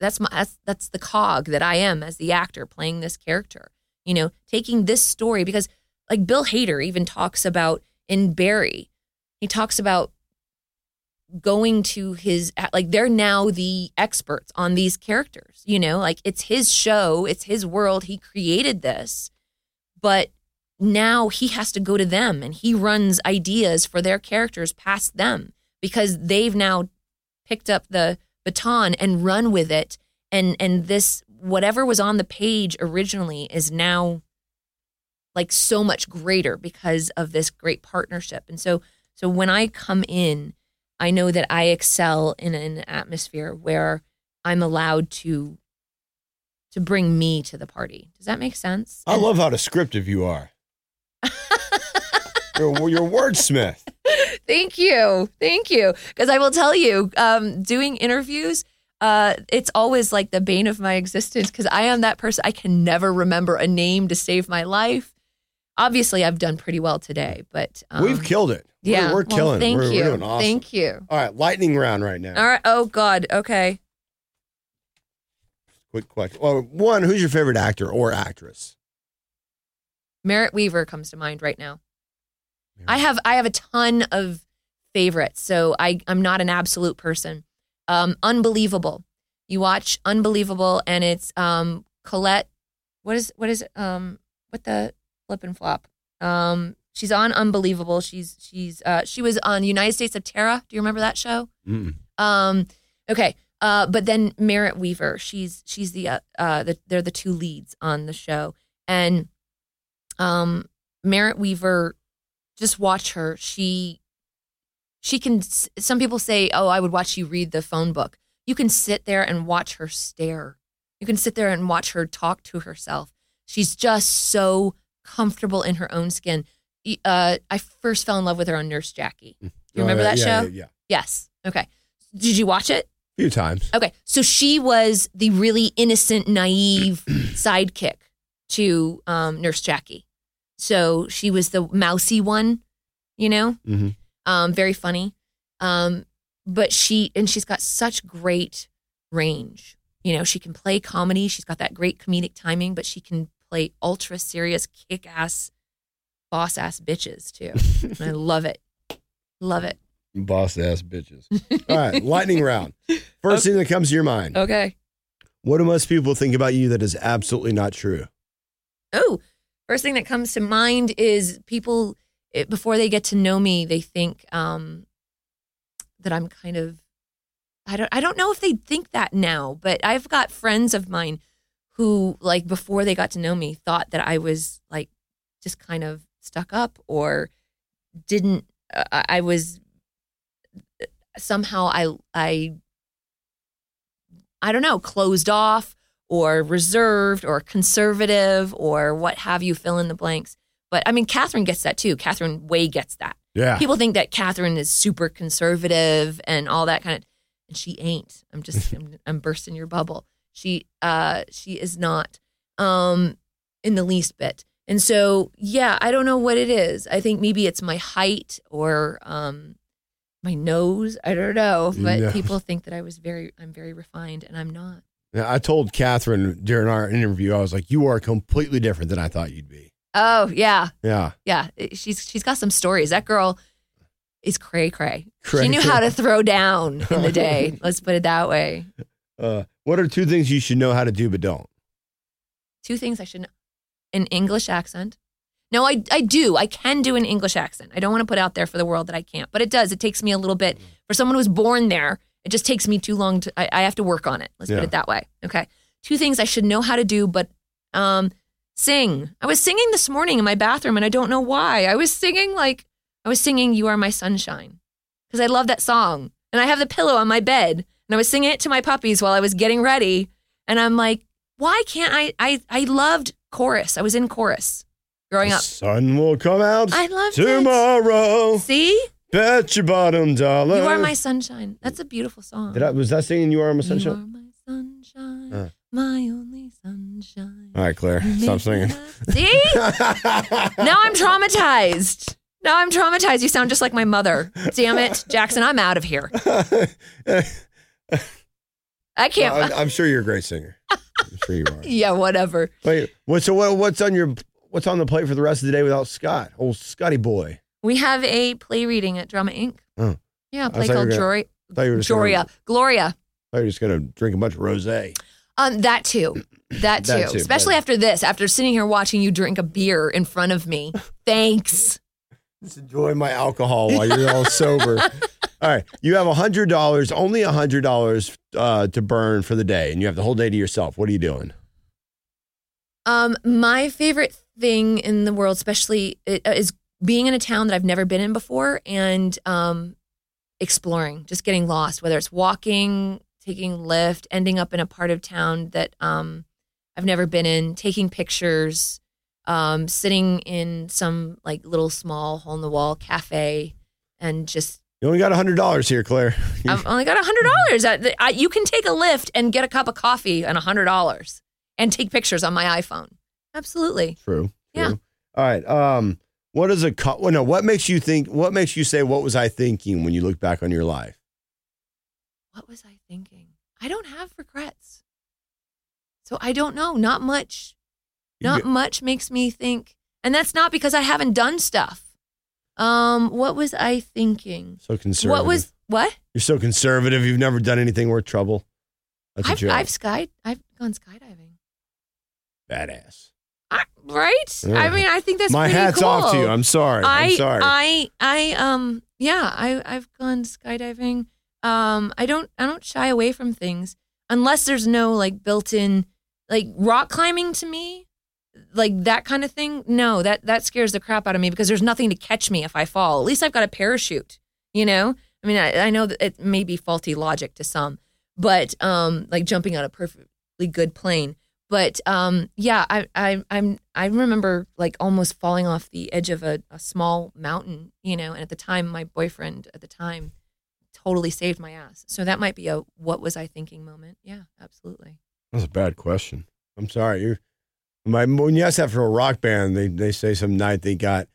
S2: that's my that's, that's the cog that I am as the actor playing this character. You know, taking this story because like Bill Hader even talks about in Barry he talks about going to his like they're now the experts on these characters you know? Like it's his show it's his world he created this but now he has to go to them and he runs ideas for their characters past them because they've now picked up the baton and run with it and and this whatever was on the page originally is now like so much greater because of this great partnership. And so so when I come in, I know that I excel in an atmosphere where I'm allowed to to bring me to the party. Does that make sense?
S1: I love how descriptive you are. [laughs] you're, you're a wordsmith.
S2: Thank you. Thank you. Because I will tell you, um, doing interviews, uh, it's always like the bane of my existence because I am that person. I can never remember a name to save my life. Obviously, I've done pretty well today, but
S1: um, we've killed it.
S2: Yeah,
S1: we're, we're
S2: well,
S1: killing.
S2: Thank
S1: we're,
S2: you.
S1: We're doing awesome.
S2: Thank you.
S1: All right, lightning round right now.
S2: All right. Oh God. Okay.
S1: Quick question. Well, one, who's your favorite actor or actress?
S2: Merritt Wever comes to mind right now. I have I have a ton of favorites, so I I'm not an absolute person. Um, Unbelievable. You watch Unbelievable, and it's um Collette. What is what is it? Um, what the flip and flop? Um, she's on Unbelievable. She's she's uh she was on United States of Tara. Do you remember that show?
S1: Mm.
S2: Um, okay. Uh, but then Merritt Wever. she's she's the uh, uh the, they're the two leads on the show, and um Merritt Wever. just watch her. She she can. Some people say, "Oh, I would watch you read the phone book." You can sit there and watch her stare. You can sit there and watch her talk to herself. She's just so comfortable in her own skin. Uh, I first fell in love with her on Nurse Jackie. Do you remember
S1: Oh,
S2: that
S1: yeah,
S2: show?
S1: Yeah, yeah.
S2: Yes. Okay. Did you watch it?
S1: A few times.
S2: Okay. So she was the really innocent, naive [clears throat] sidekick to um, Nurse Jackie. So she was the mousy one, you know,
S1: Mm-hmm.
S2: um, very funny. Um, but she, and she's got such great range. You know, she can play comedy. She's got that great comedic timing, but she can play ultra serious, kick ass, boss ass bitches too. and [laughs] I love it. Love it.
S1: Boss ass bitches. [laughs] All right, lightning round. First thing that comes to your mind.
S2: Okay.
S1: What do most people think about you that is absolutely not true?
S2: Oh, First thing that comes to mind is people it, before they get to know me, they think um, that I'm kind of I don't I don't know if they think that now, but I've got friends of mine who like before they got to know me thought that I was like just kind of stuck up or didn't uh, I was somehow I I I don't know, closed off or reserved or conservative or what have you, fill in the blanks. But I mean, Catherine gets that too. Catherine Way gets that.
S1: Yeah.
S2: People think that Catherine is super conservative and all that kind of, and she ain't. I'm just, [laughs] I'm, I'm bursting your bubble. She, uh, she is not, um, in the least bit. And so, yeah, I don't know what it is. I think maybe it's my height or, um, my nose. I don't know, but
S1: No.
S2: people think that I was very, I'm very refined, and I'm not.
S1: Yeah, I told Catherine during our interview, I was like, "You are completely different than I thought you'd be."
S2: Oh yeah,
S1: Yeah,
S2: yeah. She's she's got some stories. That girl is cray cray. She knew how to throw down [laughs] in the day. Let's put it that way.
S1: Uh, what are two things you should know how to do but don't?
S2: Two things I should know: an English accent. No, I I do. I can do an English accent. I don't want to put out there for the world that I can't, but it does. It takes me a little bit for someone who's born there. It just takes me too long to. I, I have to work on it. Let's
S1: Yeah.
S2: put it that way. Okay. Two things I should know how to do, but um, sing. I was singing this morning in my bathroom, and I don't know why. I was singing like I was singing "You Are My Sunshine" because I love that song, and I have the pillow on my bed, and I was singing it to my puppies while I was getting ready, and I'm like, why can't I? I I loved chorus. I was in chorus growing
S1: The
S2: up.
S1: sun will come out
S2: I loved it.
S1: tomorrow.
S2: See,
S1: Bet your bottom dollar.
S2: you are my sunshine. That's a beautiful song.
S1: Did I, was that singing "You Are My
S2: You
S1: Sunshine"?
S2: are my sunshine,
S1: Uh.
S2: my only sunshine.
S1: All right, Claire,
S2: You
S1: stop singing.
S2: See, [laughs] now I'm traumatized. Now I'm traumatized. You sound just like my mother. Damn it, Jackson. I'm out of here. [laughs] I can't.
S1: I'm, I'm sure you're a great singer. I'm sure you are. [laughs]
S2: yeah, whatever.
S1: Wait, what? So what, what's on your what's on the plate for the rest of the day without Scott? Old Scotty boy.
S2: We have a play reading at Drama Inc.
S1: Oh.
S2: Yeah, play
S1: thought you were
S2: called Gloria.
S1: I thought you were just gonna-
S2: Gloria. Gloria.
S1: I thought you were just gonna drink a bunch of rosé.
S2: Um, that too. [clears throat] That too.
S1: That too,
S2: Especially after this, after sitting here watching you drink a beer in front of me. [laughs] Thanks.
S1: Just enjoy my alcohol while you're all sober. [laughs] All right, you have a hundred dollars, only a hundred dollars uh, to burn for the day, and you have the whole day to yourself. What are you doing?
S2: Um, my favorite thing in the world, especially, is being in a town that I've never been in before and um, exploring, just getting lost. Whether it's walking, taking Lyft, ending up in a part of town that um, I've never been in, taking pictures, um, sitting in some like little small hole in the wall cafe, and just
S1: You only got a hundred dollars here, Claire.
S2: I've only got a hundred dollars. You can take a Lyft and get a cup of coffee and a hundred dollars, and take pictures on my iPhone. Absolutely.
S1: True.
S2: Yeah.
S1: true. All right. Um, what is a co- well, no? What makes you think? What makes you say? What was I thinking when you look back on your life?
S2: What was I thinking? I don't have regrets, so I don't know. Not much. Not much makes me think, and that's not because I haven't done stuff. Um, what was I thinking?
S1: so conservative.
S2: What was what?
S1: You're so conservative. You've never done anything worth trouble. That's a
S2: I've. I've sky I've gone skydiving.
S1: Badass.
S2: I, right?
S1: Yeah.
S2: I mean, I think that's
S1: My hat's
S2: cool.
S1: off to you. I'm sorry.
S2: I,
S1: I'm sorry.
S2: I, I, um, yeah, I, I've gone skydiving. Um, I don't, I don't shy away from things unless there's no like built-in, like rock climbing to me, like that kind of thing. No, that that scares the crap out of me because there's nothing to catch me if I fall. At least I've got a parachute. You know, I mean, I, I know that it may be faulty logic to some, but um, like jumping out a perfectly good plane. But um, yeah, I, I I'm I remember like almost falling off the edge of a, a small mountain, you know. And at the time, my boyfriend at the time totally saved my ass. So that might be a what was I thinking moment. Yeah, absolutely.
S1: That's a bad question. I'm sorry. You're my when you ask that for a rock band, they they say some night they got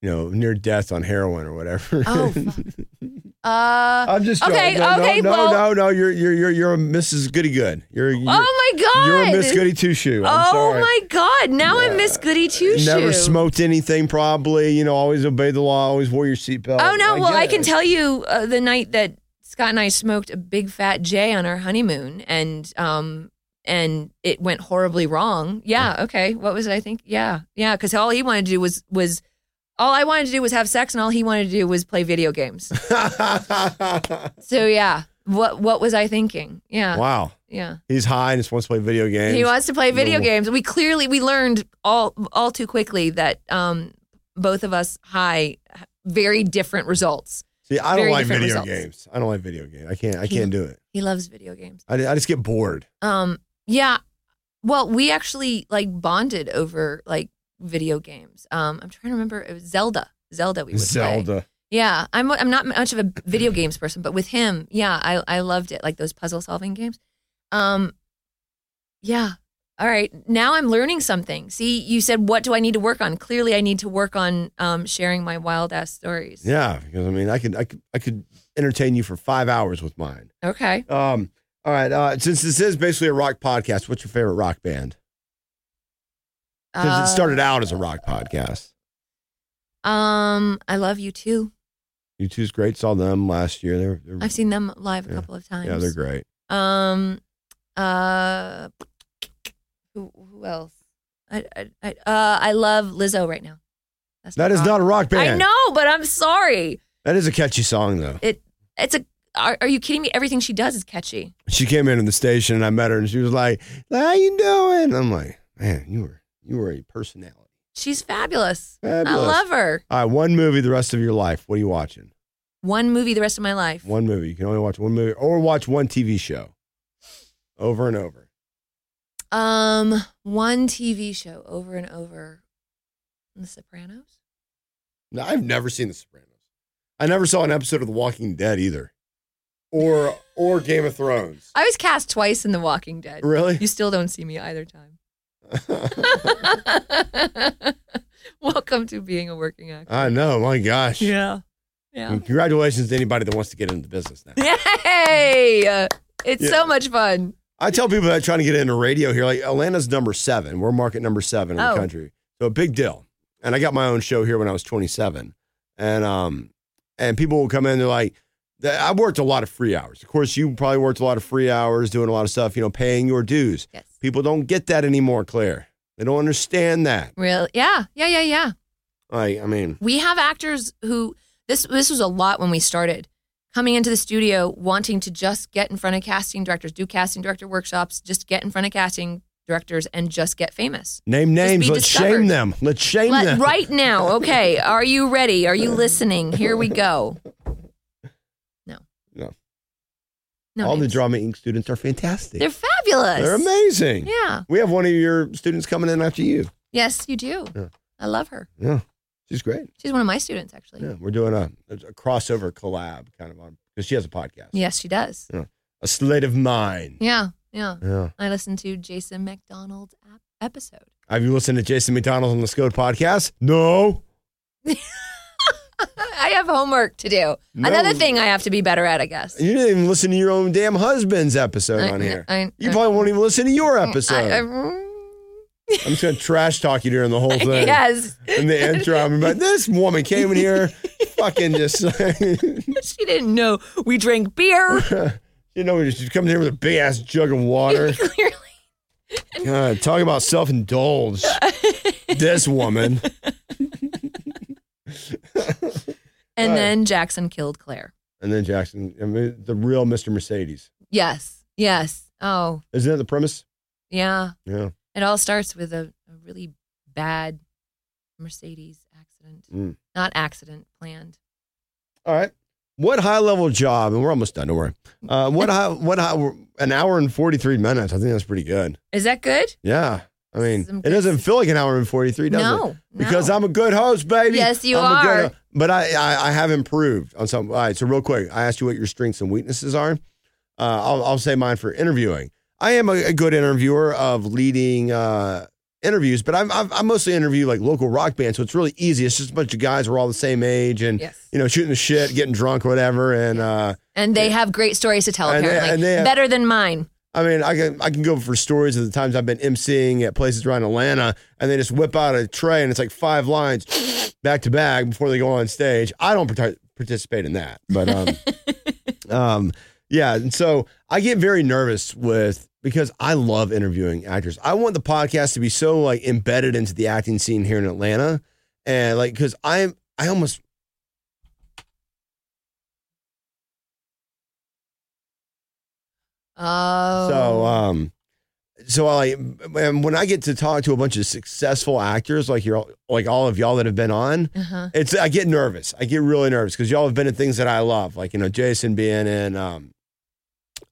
S1: you know near death on heroin or whatever.
S2: Oh, fuck. [laughs] Uh,
S1: I'm just
S2: Okay,
S1: joking. No,
S2: okay,
S1: no,
S2: well-
S1: no, no. You're you're you're you're a Mrs. Goody Good. You're you're,
S2: oh my god!
S1: you're a Miss Goody Two Shoe.
S2: Oh
S1: sorry.
S2: my god! Now I'm Miss Goody Two Shoe.
S1: Never smoked anything, probably. You know, always obeyed the law. Always wore your seatbelt.
S2: Oh no! well,
S1: get
S2: I can tell you uh, the night that Scott and I smoked a big fat J on our honeymoon, and um, and it went horribly wrong. Yeah, okay. What was it? I think? Yeah, yeah. Because all he wanted to do was was all I wanted to do was have sex, and all he wanted to do was play video games. [laughs] So yeah, what what was I thinking? Yeah,
S1: wow.
S2: yeah.
S1: He's high and just wants to play video games.
S2: He wants to play video games. We clearly we learned all all too quickly that um both of us high very different results.
S1: See, I don't
S2: very
S1: like video
S2: results.
S1: games. I don't like video games. I can't. I
S2: He-
S1: can't do it.
S2: He loves video games.
S1: I, I just get bored.
S2: Um yeah. Well, we actually like bonded over like video games. Um I'm trying to remember it was Zelda. Zelda we would play.
S1: Zelda.
S2: Yeah, I'm I'm not much of a video games person, but with him, yeah, I I loved it, like those puzzle solving games. Um, yeah. All right, now I'm learning something. See, you said what do I need to work on? Clearly, I need to work on um, sharing my wild ass stories.
S1: Yeah, because I mean, I could, I could, I could entertain you for five hours with mine.
S2: Okay.
S1: Um. All right. Uh, since this is basically a rock podcast, what's your favorite rock band? Because
S2: Uh,
S1: it started out as a rock podcast.
S2: Um, I love U2.
S1: You two's great. Saw them last year. They're, they're
S2: I've seen them live a
S1: Yeah.
S2: couple of times.
S1: yeah, they're great.
S2: Um, uh, who who else? I I I, uh, I love Lizzo right now. That's my
S1: That is
S2: rock.
S1: not a rock band.
S2: I know, but I'm sorry.
S1: That is a catchy song though.
S2: It It's a. Are, are you kidding me? Everything she does is catchy.
S1: She came in in the station and I met her and she was like, "How you doing?" I'm like, "Man, you were you were a personality."
S2: She's fabulous.
S1: Fabulous.
S2: I love her.
S1: All right, one movie the rest of your life. What are you watching?
S2: One movie the rest of my life.
S1: One movie. You can only watch one movie or watch one TV show over and over.
S2: Um, one TV show over and over. The Sopranos.
S1: No, I've never seen The Sopranos. I never saw an episode of The Walking Dead either, or or Game of Thrones.
S2: I was cast twice in The Walking Dead.
S1: Really?
S2: You still don't see me either time. [laughs] Welcome to being a working actor.
S1: I know. My gosh.
S2: Yeah. Yeah.
S1: Congratulations to anybody that wants to get into the business now.
S2: Yay! Uh, It's
S1: Yeah.
S2: so much fun.
S1: I tell people that are trying to get into radio here, like Atlanta's number seven. We're market number seven in
S2: Oh.
S1: the country. So a big deal. And I got my own show here when I was 27. And um and people will come in, they're like, I worked a lot of free hours. Of course, you probably worked a lot of free hours doing a lot of stuff, you know, paying your dues.
S2: Yes.
S1: People don't get that anymore, Claire. They don't understand that.
S2: Really? Yeah. Yeah. Yeah. Yeah.
S1: Like, I mean,
S2: We have actors who this this was a lot when we started coming into the studio wanting to just get in front of casting directors, do casting director workshops, just get in front of casting directors and just get famous.
S1: name names. Let's
S2: discovered.
S1: shame them. Let's shame
S2: Let,
S1: them.
S2: right now. Okay. Are you ready? Are you listening? Here we go. [laughs] No.
S1: No. All the. Drama Inc. students are fantastic.
S2: They're fabulous.
S1: They're amazing.
S2: Yeah.
S1: We have one of your students coming in after you.
S2: Yes, you do.
S1: Yeah.
S2: I love her.
S1: Yeah. She's great.
S2: She's one of my students, actually.
S1: Yeah, we're doing a, a crossover collab kind of on because she has a podcast.
S2: Yes, she does. Yeah.
S1: A slate of mine.
S2: Yeah. Yeah.
S1: Yeah.
S2: I listened to Jason McDonald's episode.
S1: Have you listened to Jason McDonald's on the Scoped podcast? No. [laughs]
S2: I have homework to do.
S1: No.
S2: Another thing I have to be better at, I guess.
S1: You didn't even listen to your own damn husband's episode
S2: I-
S1: on here.
S2: I-
S1: You
S2: I-
S1: probably won't even listen to your episode.
S2: I-
S1: I,
S2: I-
S1: am just gonna trash talk you during the whole [laughs] thing.
S2: yes.
S1: In the intro, I'm like, this woman came in here, fucking just, [laughs]
S2: she didn't know we drank beer. [laughs]
S1: you know, she's coming here with a big ass jug of water.
S2: Clearly.
S1: God, talk about self indulge. this woman.
S2: And
S1: Right.
S2: then Jackson killed Claire.
S1: And then Jackson, I mean, the real Mr. Mercedes.
S2: Yes. Yes. Oh,
S1: Isn't that the premise?
S2: yeah.
S1: Yeah.
S2: It all starts with a, a really bad Mercedes accident.
S1: Mm.
S2: Not accident, planned.
S1: All right. What high level job, and we're almost done, don't worry. Uh, what [laughs] high, what high, an hour and 43 minutes. I think that's pretty good.
S2: Is that good?
S1: Yeah. I mean,
S2: Some
S1: it doesn't feel like an hour and 43, does it?
S2: no.
S1: Because
S2: no.
S1: I'm a good host, baby.
S2: Yes, you
S1: I'm a good
S2: are.
S1: but I, I, I have improved on some. All right. So, real quick, I asked you what your strengths and weaknesses are. Uh, I'll, I'll say mine for interviewing. I am a, a good interviewer of leading uh, interviews, but I'm, I've, I mostly interview like local rock bands. So, it's really easy. It's just a bunch of guys. We're all the same age and,
S2: Yes.
S1: you know, shooting the shit, getting drunk, whatever. And, uh,
S2: And they have great stories to tell,
S1: And
S2: apparently.
S1: they have-
S2: Better than mine.
S1: I mean, I can I can go for stories of the times I've been emceeing at places around Atlanta, and they just whip out a tray and it's like five lines back to back before they go on stage. I don't partic- participate in that, but um, [laughs] um, yeah. And so I get very nervous with because I love interviewing actors. I want the podcast to be so like embedded into the acting scene here in Atlanta, and like because I'm I almost
S2: Oh.
S1: so um so I and when I get to talk to a bunch of successful actors like you're like all of y'all that have been on,
S2: Uh-huh.
S1: it's I get nervous. I get really nervous because y'all have been in things that I love, like you know Jason being in um,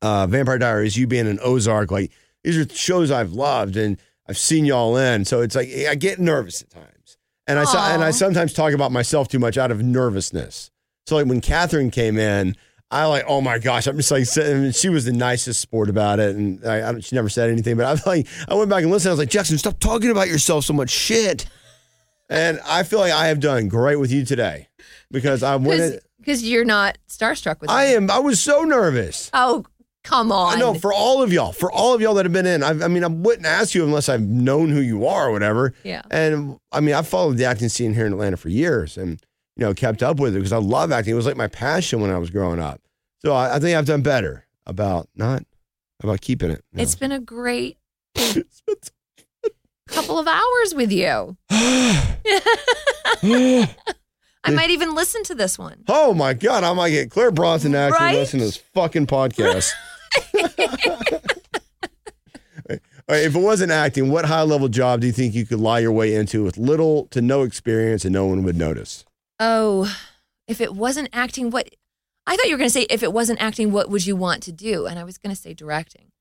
S1: uh, Vampire Diaries, you being in Ozark. Like these are shows I've loved and I've seen y'all in. So it's like I get nervous at times, and I so- and I sometimes talk about myself too much out of nervousness. So like when Catherine came in. I like, oh my gosh! I'm just like, sitting- she was the nicest sport about it, and I, I she never said anything. But I like, I went back and listened. I was like, Jackson, stop talking about yourself so much shit. And I feel like I have done great with you today because I went.
S2: Because you're not starstruck with
S1: I
S2: me.
S1: am. I was so nervous.
S2: Oh, come on.
S1: I know for all of y'all, for all of y'all that have been in. I, I mean, I wouldn't ask you unless I've known who you are or whatever.
S2: Yeah.
S1: And I mean, I've followed the acting scene here in Atlanta for years, and you know, kept up with it because I love acting. It was like my passion when I was growing up. So I, I think I've done better about not about keeping it.
S2: It's been a great [laughs] couple of hours with you. [sighs] [laughs] [sighs] I might even listen to this one.
S1: Oh my God, I might get Claire Bronson to actually
S2: Right?
S1: listen to this fucking podcast. [laughs] Right, if it wasn't acting, what high level job do you think you could lie your way into with little to no experience and no one would notice?
S2: Oh, if it wasn't acting, what? I thought you were going to say if it wasn't acting, what would you want to do? And I was going to say directing.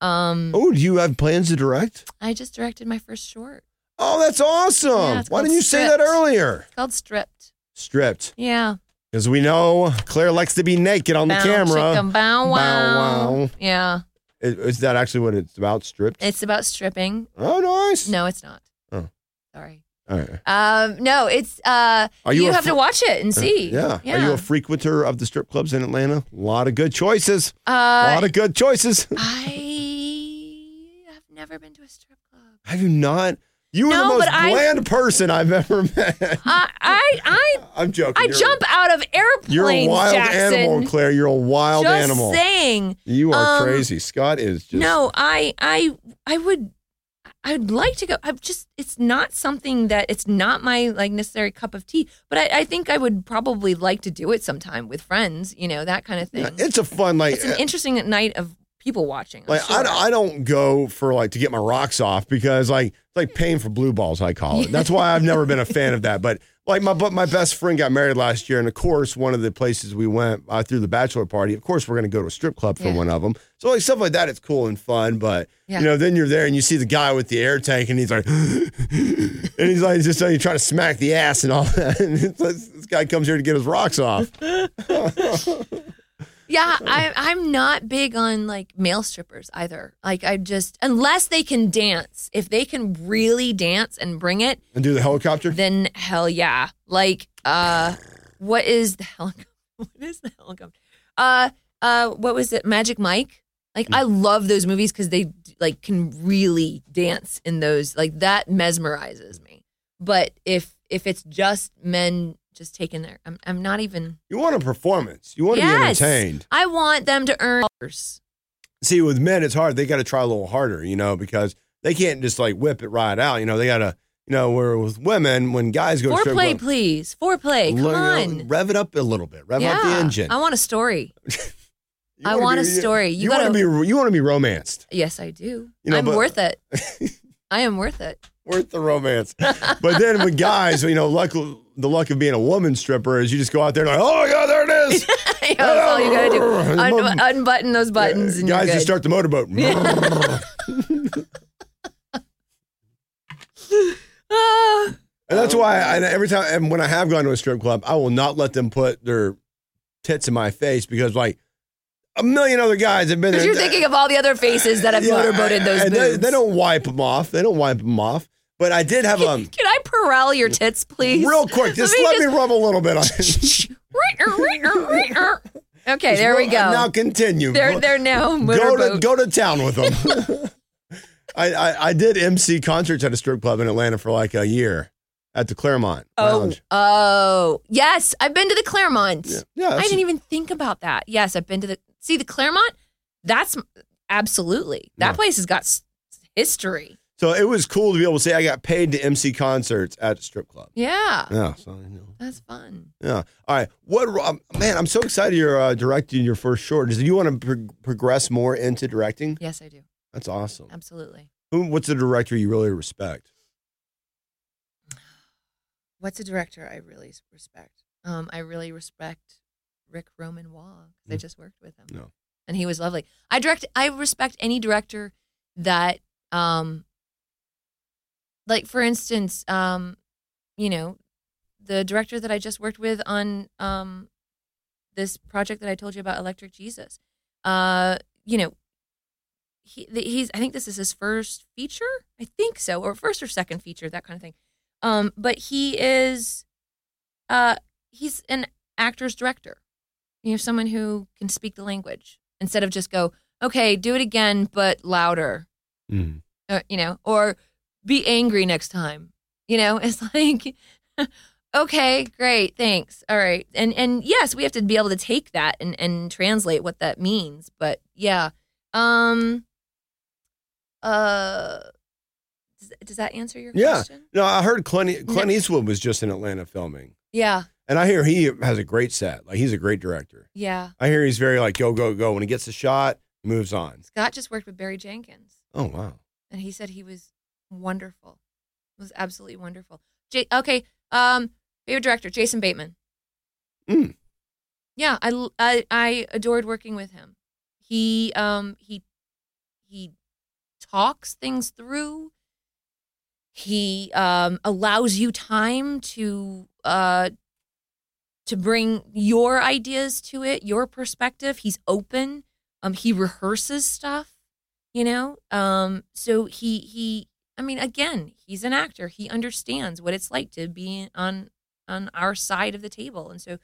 S2: Um,
S1: Oh, do you have plans to direct?
S2: I just directed my first short.
S1: Oh, that's awesome.
S2: Yeah,
S1: Why didn't you say that earlier?
S2: It's called Stripped.
S1: Stripped.
S2: Yeah.
S1: Because we know Claire likes to be naked on the camera.
S2: chicka, bow, wow.
S1: Bow, wow.
S2: Yeah.
S1: Is, is that actually what it's about? Stripped?
S2: It's about stripping.
S1: oh, nice.
S2: No, it's not.
S1: Oh.
S2: Sorry.
S1: Right.
S2: Um, no, it's uh
S1: Are you
S2: you,
S1: a
S2: have
S1: fr-
S2: to watch it and see.
S1: Yeah.
S2: Yeah.
S1: Are you a frequenter of the strip clubs in Atlanta? A lot of good choices. a
S2: uh
S1: lot of good choices. [laughs]
S2: I have never been to a strip club.
S1: Have you not? You are the most
S2: but I-
S1: bland person I've ever [laughs] met.
S2: I I I,
S1: I'm joking.
S2: I
S1: You're-
S2: jump out of airplanes,
S1: You're a wild
S2: Jackson.
S1: animal, Claire. You're a wild
S2: Just
S1: animal.
S2: saying.
S1: You are
S2: Um,
S1: crazy. Scott is just
S2: No, I I I would I would like to go. I'm just it's not something that it's not my like necessary cup of tea. But I, I think I would probably like to do it sometime with friends, you know, that kind of thing.
S1: Yeah, it's a fun like
S2: it's an eh, interesting night of people watching. I'm
S1: like
S2: sure.
S1: I, I don't go for like to get my rocks off because like it's like paying for blue balls I call it. [laughs] That's why I've never been a fan of that. But like my but my best friend got married last year, and of course one of the places we went uh, through the bachelor party. Of course we're going to go to a strip club for
S2: Yeah.
S1: one of them. So like stuff like that, it's cool and fun. But
S2: Yeah.
S1: you know, then you're there and you see the guy with the air tank, and he's like, [gasps] and he's like just like trying to smack the ass and all that. [laughs] And like, this guy comes here to get his rocks off. [laughs]
S2: Yeah, I, I'm not big on like male strippers either. Like I just unless they can dance. If they can really dance and bring it,
S1: And do the helicopter.
S2: then hell yeah. Like uh, what is the helicopter? [laughs] What is the helicopter? Uh, uh, what was it? Magic Mike. Like I love those movies because they like can really dance in those. Like that mesmerizes me. But if if it's just men just taking their, I'm I'm not even.
S1: You want a performance. You want to be entertained.
S2: I want them to earn.
S1: See, with men, it's hard. They got to try a little harder, you know, because they can't just like whip it right out. You know, they got to, you know, where with women, when guys go to strip
S2: Foreplay,
S1: club,
S2: please. Foreplay. Come on.
S1: rev it up a little bit, rev up the engine.
S2: I want a story. [laughs] I
S1: wanna be-
S2: a story. You
S1: You, want to
S2: gotta-
S1: be, you want to be romanced,
S2: Yes, I do.
S1: You know,
S2: I'm
S1: but-
S2: worth it. [laughs] I am worth it.
S1: worth the romance. but then with [laughs] guys, you know, luck, the luck of being a woman stripper is you just go out there and like, oh yeah, there it is. [laughs]
S2: Yeah, That's all you gotta do. [laughs] Un- unbutton those buttons and
S1: guys just start the motorboat. [laughs] And that's why I, every time and when I have gone to a strip club, I will not let them put their tits in my face because like a million other guys have been
S2: Because you're thinking of all the other faces that have
S1: Yeah,
S2: motorboated those
S1: they, they don't wipe them off. They don't wipe them off. But I did have um
S2: Can I corral your tits, please?
S1: real quick. Just let me, rub a little bit [laughs] on [laughs] it.
S2: okay, there we go.
S1: Now continue.
S2: they're they're now
S1: go to go to town with them. [laughs] I, I I did MC concerts at a strip club in Atlanta for like a year at the Claremont
S2: Oh,
S1: Lounge.
S2: oh, yes. I've been to the Claremont.
S1: Yeah, yeah
S2: I didn't even think about that. Yes, I've been to the see the Claremont. That's absolutely. That
S1: Yeah.
S2: place has got history.
S1: So it was cool to be able to say I got paid to MC concerts at a strip club.
S2: Yeah,
S1: Yeah. So you know.
S2: that's fun.
S1: Yeah. All right. What um, man? I'm so excited you're uh, directing your first short. Do you want to pro- progress more into directing?
S2: Yes, I do.
S1: That's awesome.
S2: Absolutely.
S1: Who? What's a director you really respect?
S2: What's a director I really respect? Um, I really respect Rick Roman Waugh 'cause I
S1: Mm.
S2: just worked with him,
S1: No.
S2: and he was lovely. I direct. I respect any director that, um, like for instance, um, you know, the director that I just worked with on um, this project that I told you about, Electric Jesus. Uh, you know, he he's. I think this is his first feature. I think so, or first or second feature, that kind of thing. Um, but he is, uh, he's an actor's director. You know, someone who can speak the language instead of just go, okay, do it again, but louder.
S1: Mm.
S2: Uh, you know, or be angry next time. You know, [laughs] it's like, okay, great, thanks, all right, and and yes, we have to be able to take that and and translate what that means. But yeah, um, uh, does, does that answer your
S1: Yeah.
S2: question?
S1: No, I heard Clint, Clint Eastwood was just in Atlanta filming,
S2: Yeah,
S1: and I hear he has a great set. Like he's a great director.
S2: yeah.
S1: I hear he's very like go go go. When he gets a shot, moves on.
S2: Scott just worked with Barry Jenkins.
S1: Oh wow.
S2: and he said he was wonderful. It was absolutely wonderful. J- okay, um, favorite director Jason Bateman.
S1: Mm.
S2: Yeah, I adored working with him. He um he he talks things through. He um allows you time to uh to bring your ideas to it, your perspective. He's open. Um he rehearses stuff you know um so he he i mean again he's an actor. He understands what it's like to be on on our side of the table and so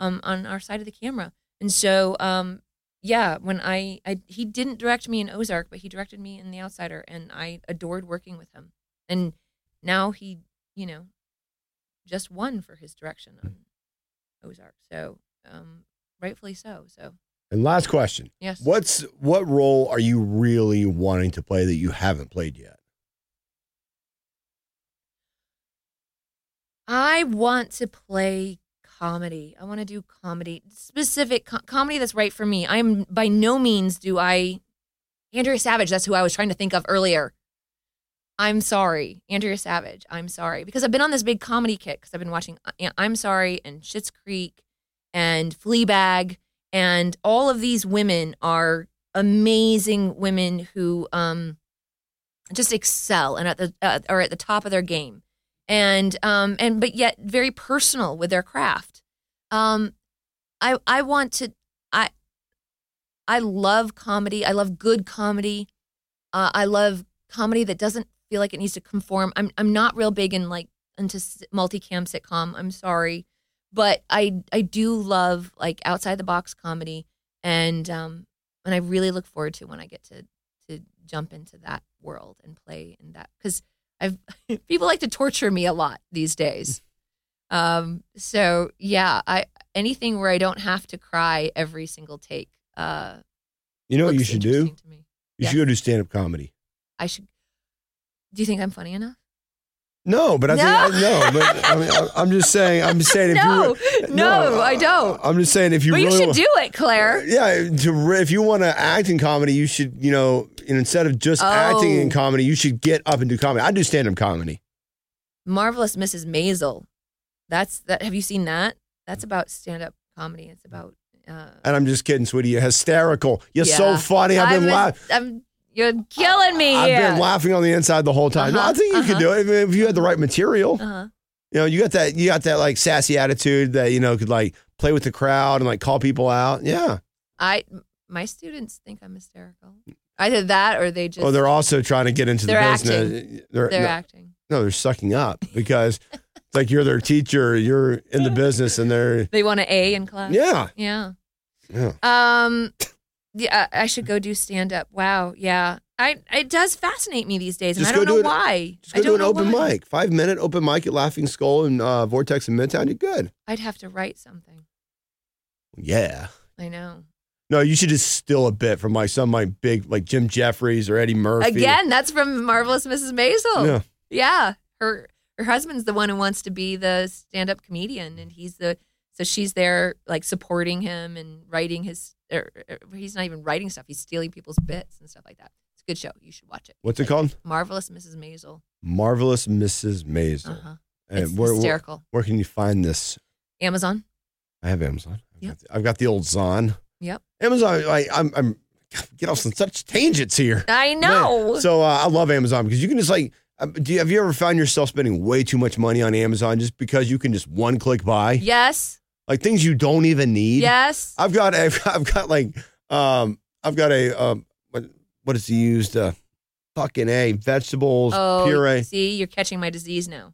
S2: um on our side of the camera. And so um yeah when i i he didn't direct me in ozark but he directed me in the outsider and i adored working with him. And now he you know just won for his direction on ozark. So um rightfully so so.
S1: And last question.
S2: yes.
S1: What's what role are you really wanting to play that you haven't played yet?
S2: I want to play comedy. I want to do comedy, specific co- comedy that's right for me. I'm by no means do I. Andrea Savage, that's who I was trying to think of earlier. I'm sorry, Andrea Savage. I'm sorry because I've been on this big comedy kick because I've been watching uh, I'm Sorry and Schitt's Creek and Fleabag and all of these women are amazing women who um just excel and at the uh, are at the top of their game and um and but yet very personal with their craft. Um i i want to i i love comedy. I love good comedy. Uh, i love comedy that doesn't feel like it needs to conform. I'm i'm not real big in like into multicam sitcom. I'm sorry. But i i do love like outside the box comedy. And um and i really look forward to when i get to to jump into that world and play in that. Because I've [laughs] people like to torture me a lot these days. Um, so yeah, I anything where I don't have to cry every single take. Uh,
S1: You know what you should do? You should go do stand up comedy.
S2: I should. Do you think I'm funny enough?
S1: No, but I
S2: No.
S1: think I, no, but I mean, I- I'm just saying. I'm just saying if [laughs]
S2: no,
S1: you
S2: no, I don't.
S1: I'm just saying if you
S2: but you
S1: really
S2: should do it, Claire.
S1: Yeah, to if you want to act in comedy, you should, you know, instead of just acting in
S2: Oh.
S1: comedy, you should get up and do comedy. I do stand up comedy.
S2: Marvelous Mrs. Maisel. That's that. Have you seen that? That's about stand up comedy. It's about. Uh,
S1: And I'm just kidding, sweetie. You're hysterical. You're so funny. I've been laughing.
S2: I'm. You're killing me
S1: I've been laughing on the inside the whole time. No, I
S2: Uh-huh,
S1: think you could
S2: uh-huh.
S1: do it if, if you had the right material.
S2: Uh-huh.
S1: You know, you got that. You got that like sassy attitude that you know could like play with the crowd and like call people out. Yeah.
S2: I my students think I'm hysterical. Either that or they just
S1: oh, they're also trying to get into the business. They're,
S2: they're
S1: no,
S2: acting.
S1: no, they're sucking up [laughs] because it's like you're their teacher. You're in the business, and they're
S2: They want an A in class.
S1: yeah,
S2: Yeah.
S1: yeah.
S2: Um yeah, I should go do stand up. Wow. Yeah. I it does fascinate me these days and
S1: Just
S2: I don't know
S1: do
S2: why.
S1: Just
S2: I
S1: go do
S2: don't
S1: an open
S2: why.
S1: mic, five minute open mic at Laughing Skull and uh, Vortex in Midtown. You're good.
S2: I'd have to write something.
S1: Yeah.
S2: I know.
S1: No, you should just steal a bit from like some of my big, like Jim Jefferies or Eddie Murphy.
S2: Again, that's from Marvelous Mrs. Maisel.
S1: Yeah.
S2: Yeah. Her her husband's the one who wants to be the stand up comedian, and he's the so she's there like supporting him and writing his. Or, or he's not even writing stuff; he's stealing people's bits and stuff like that. It's a good show. You should watch it.
S1: What's it called?
S2: Marvelous Mrs. Maisel.
S1: Marvelous Mrs. Maisel.
S2: Uh huh.
S1: And
S2: It's
S1: where, where,
S2: hysterical.
S1: where can you find this?
S2: Amazon.
S1: I have Amazon. I've,
S2: Yep.
S1: got, the, I've got the old Zon.
S2: Yep.
S1: Amazon. I, I'm, I'm get off on such tangents here.
S2: I know.
S1: Man. So uh, I love Amazon because you can just like. uh, Do you, have you ever found yourself spending way too much money on Amazon just because you can just one click buy
S2: yes.
S1: like things you don't even need?
S2: Yes.
S1: I've got I've, [laughs] I've got like um I've got a um what what is he used uh fucking a vegetables
S2: Oh,
S1: puree.
S2: see, you're catching my disease now.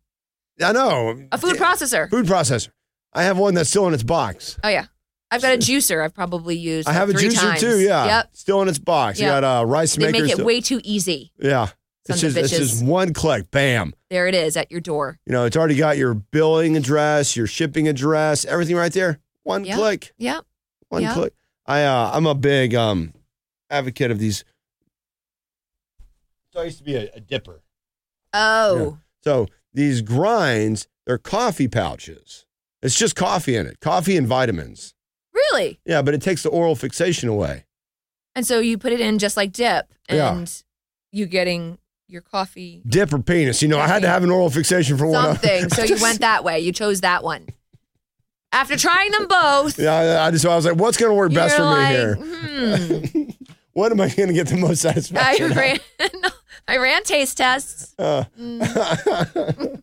S1: I know
S2: A food
S1: Yeah,
S2: processor.
S1: food processor. I have one that's still in its box.
S2: Oh yeah, I've got a juicer. I've probably used.
S1: I have a
S2: three
S1: juicer
S2: times.
S1: too. Yeah,
S2: Yep.
S1: still in its box.
S2: Yep.
S1: You got uh, rice maker.
S2: They make it
S1: still-
S2: way too easy.
S1: yeah, it's just it's just one click, bam.
S2: There it is at your door.
S1: You know, it's already got your billing address, your shipping address, everything right there. One
S2: Yeah.
S1: click.
S2: Yep.
S1: One
S2: Yeah.
S1: click. I uh, I'm a big um advocate of these. So I used to be a, a dipper.
S2: Oh,
S1: So these grinds, they're coffee pouches. It's just coffee in it, coffee and vitamins.
S2: Really?
S1: Yeah, but it takes the oral fixation away.
S2: And so you put it in just like dip, and you getting your coffee
S1: Dip or penis. You know, I had to have an oral fixation for one.
S2: something. [laughs] so you went that way. You chose that one. After trying them both,
S1: Yeah, I- I just I was like, what's going to work best for me here?
S2: hmm. [laughs]
S1: What am I going to get the most
S2: I
S1: satisfaction?
S2: ran. [laughs] I ran taste tests.
S1: Uh,
S2: Mm.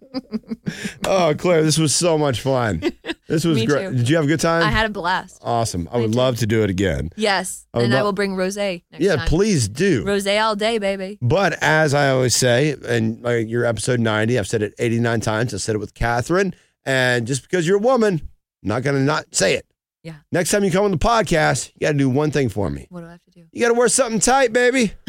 S2: [laughs]
S1: oh, Claire, this was so much fun. This was [laughs] great.
S2: too.
S1: Did you have a good time?
S2: I had a blast.
S1: awesome. I
S2: Me
S1: would
S2: too.
S1: love to do it again.
S2: Yes,
S1: I
S2: and I will bring rosé next
S1: yeah,
S2: time.
S1: please do.
S2: Rosé all day, baby.
S1: But as I always say, and like your episode 90, I've said it 89 times. I said it with Catherine. And just because you're a woman, I'm not going to not say it.
S2: Yeah.
S1: Next time you come on the podcast, you got to do one thing for me.
S2: What do I have to do?
S1: You got to wear something tight, baby. [laughs]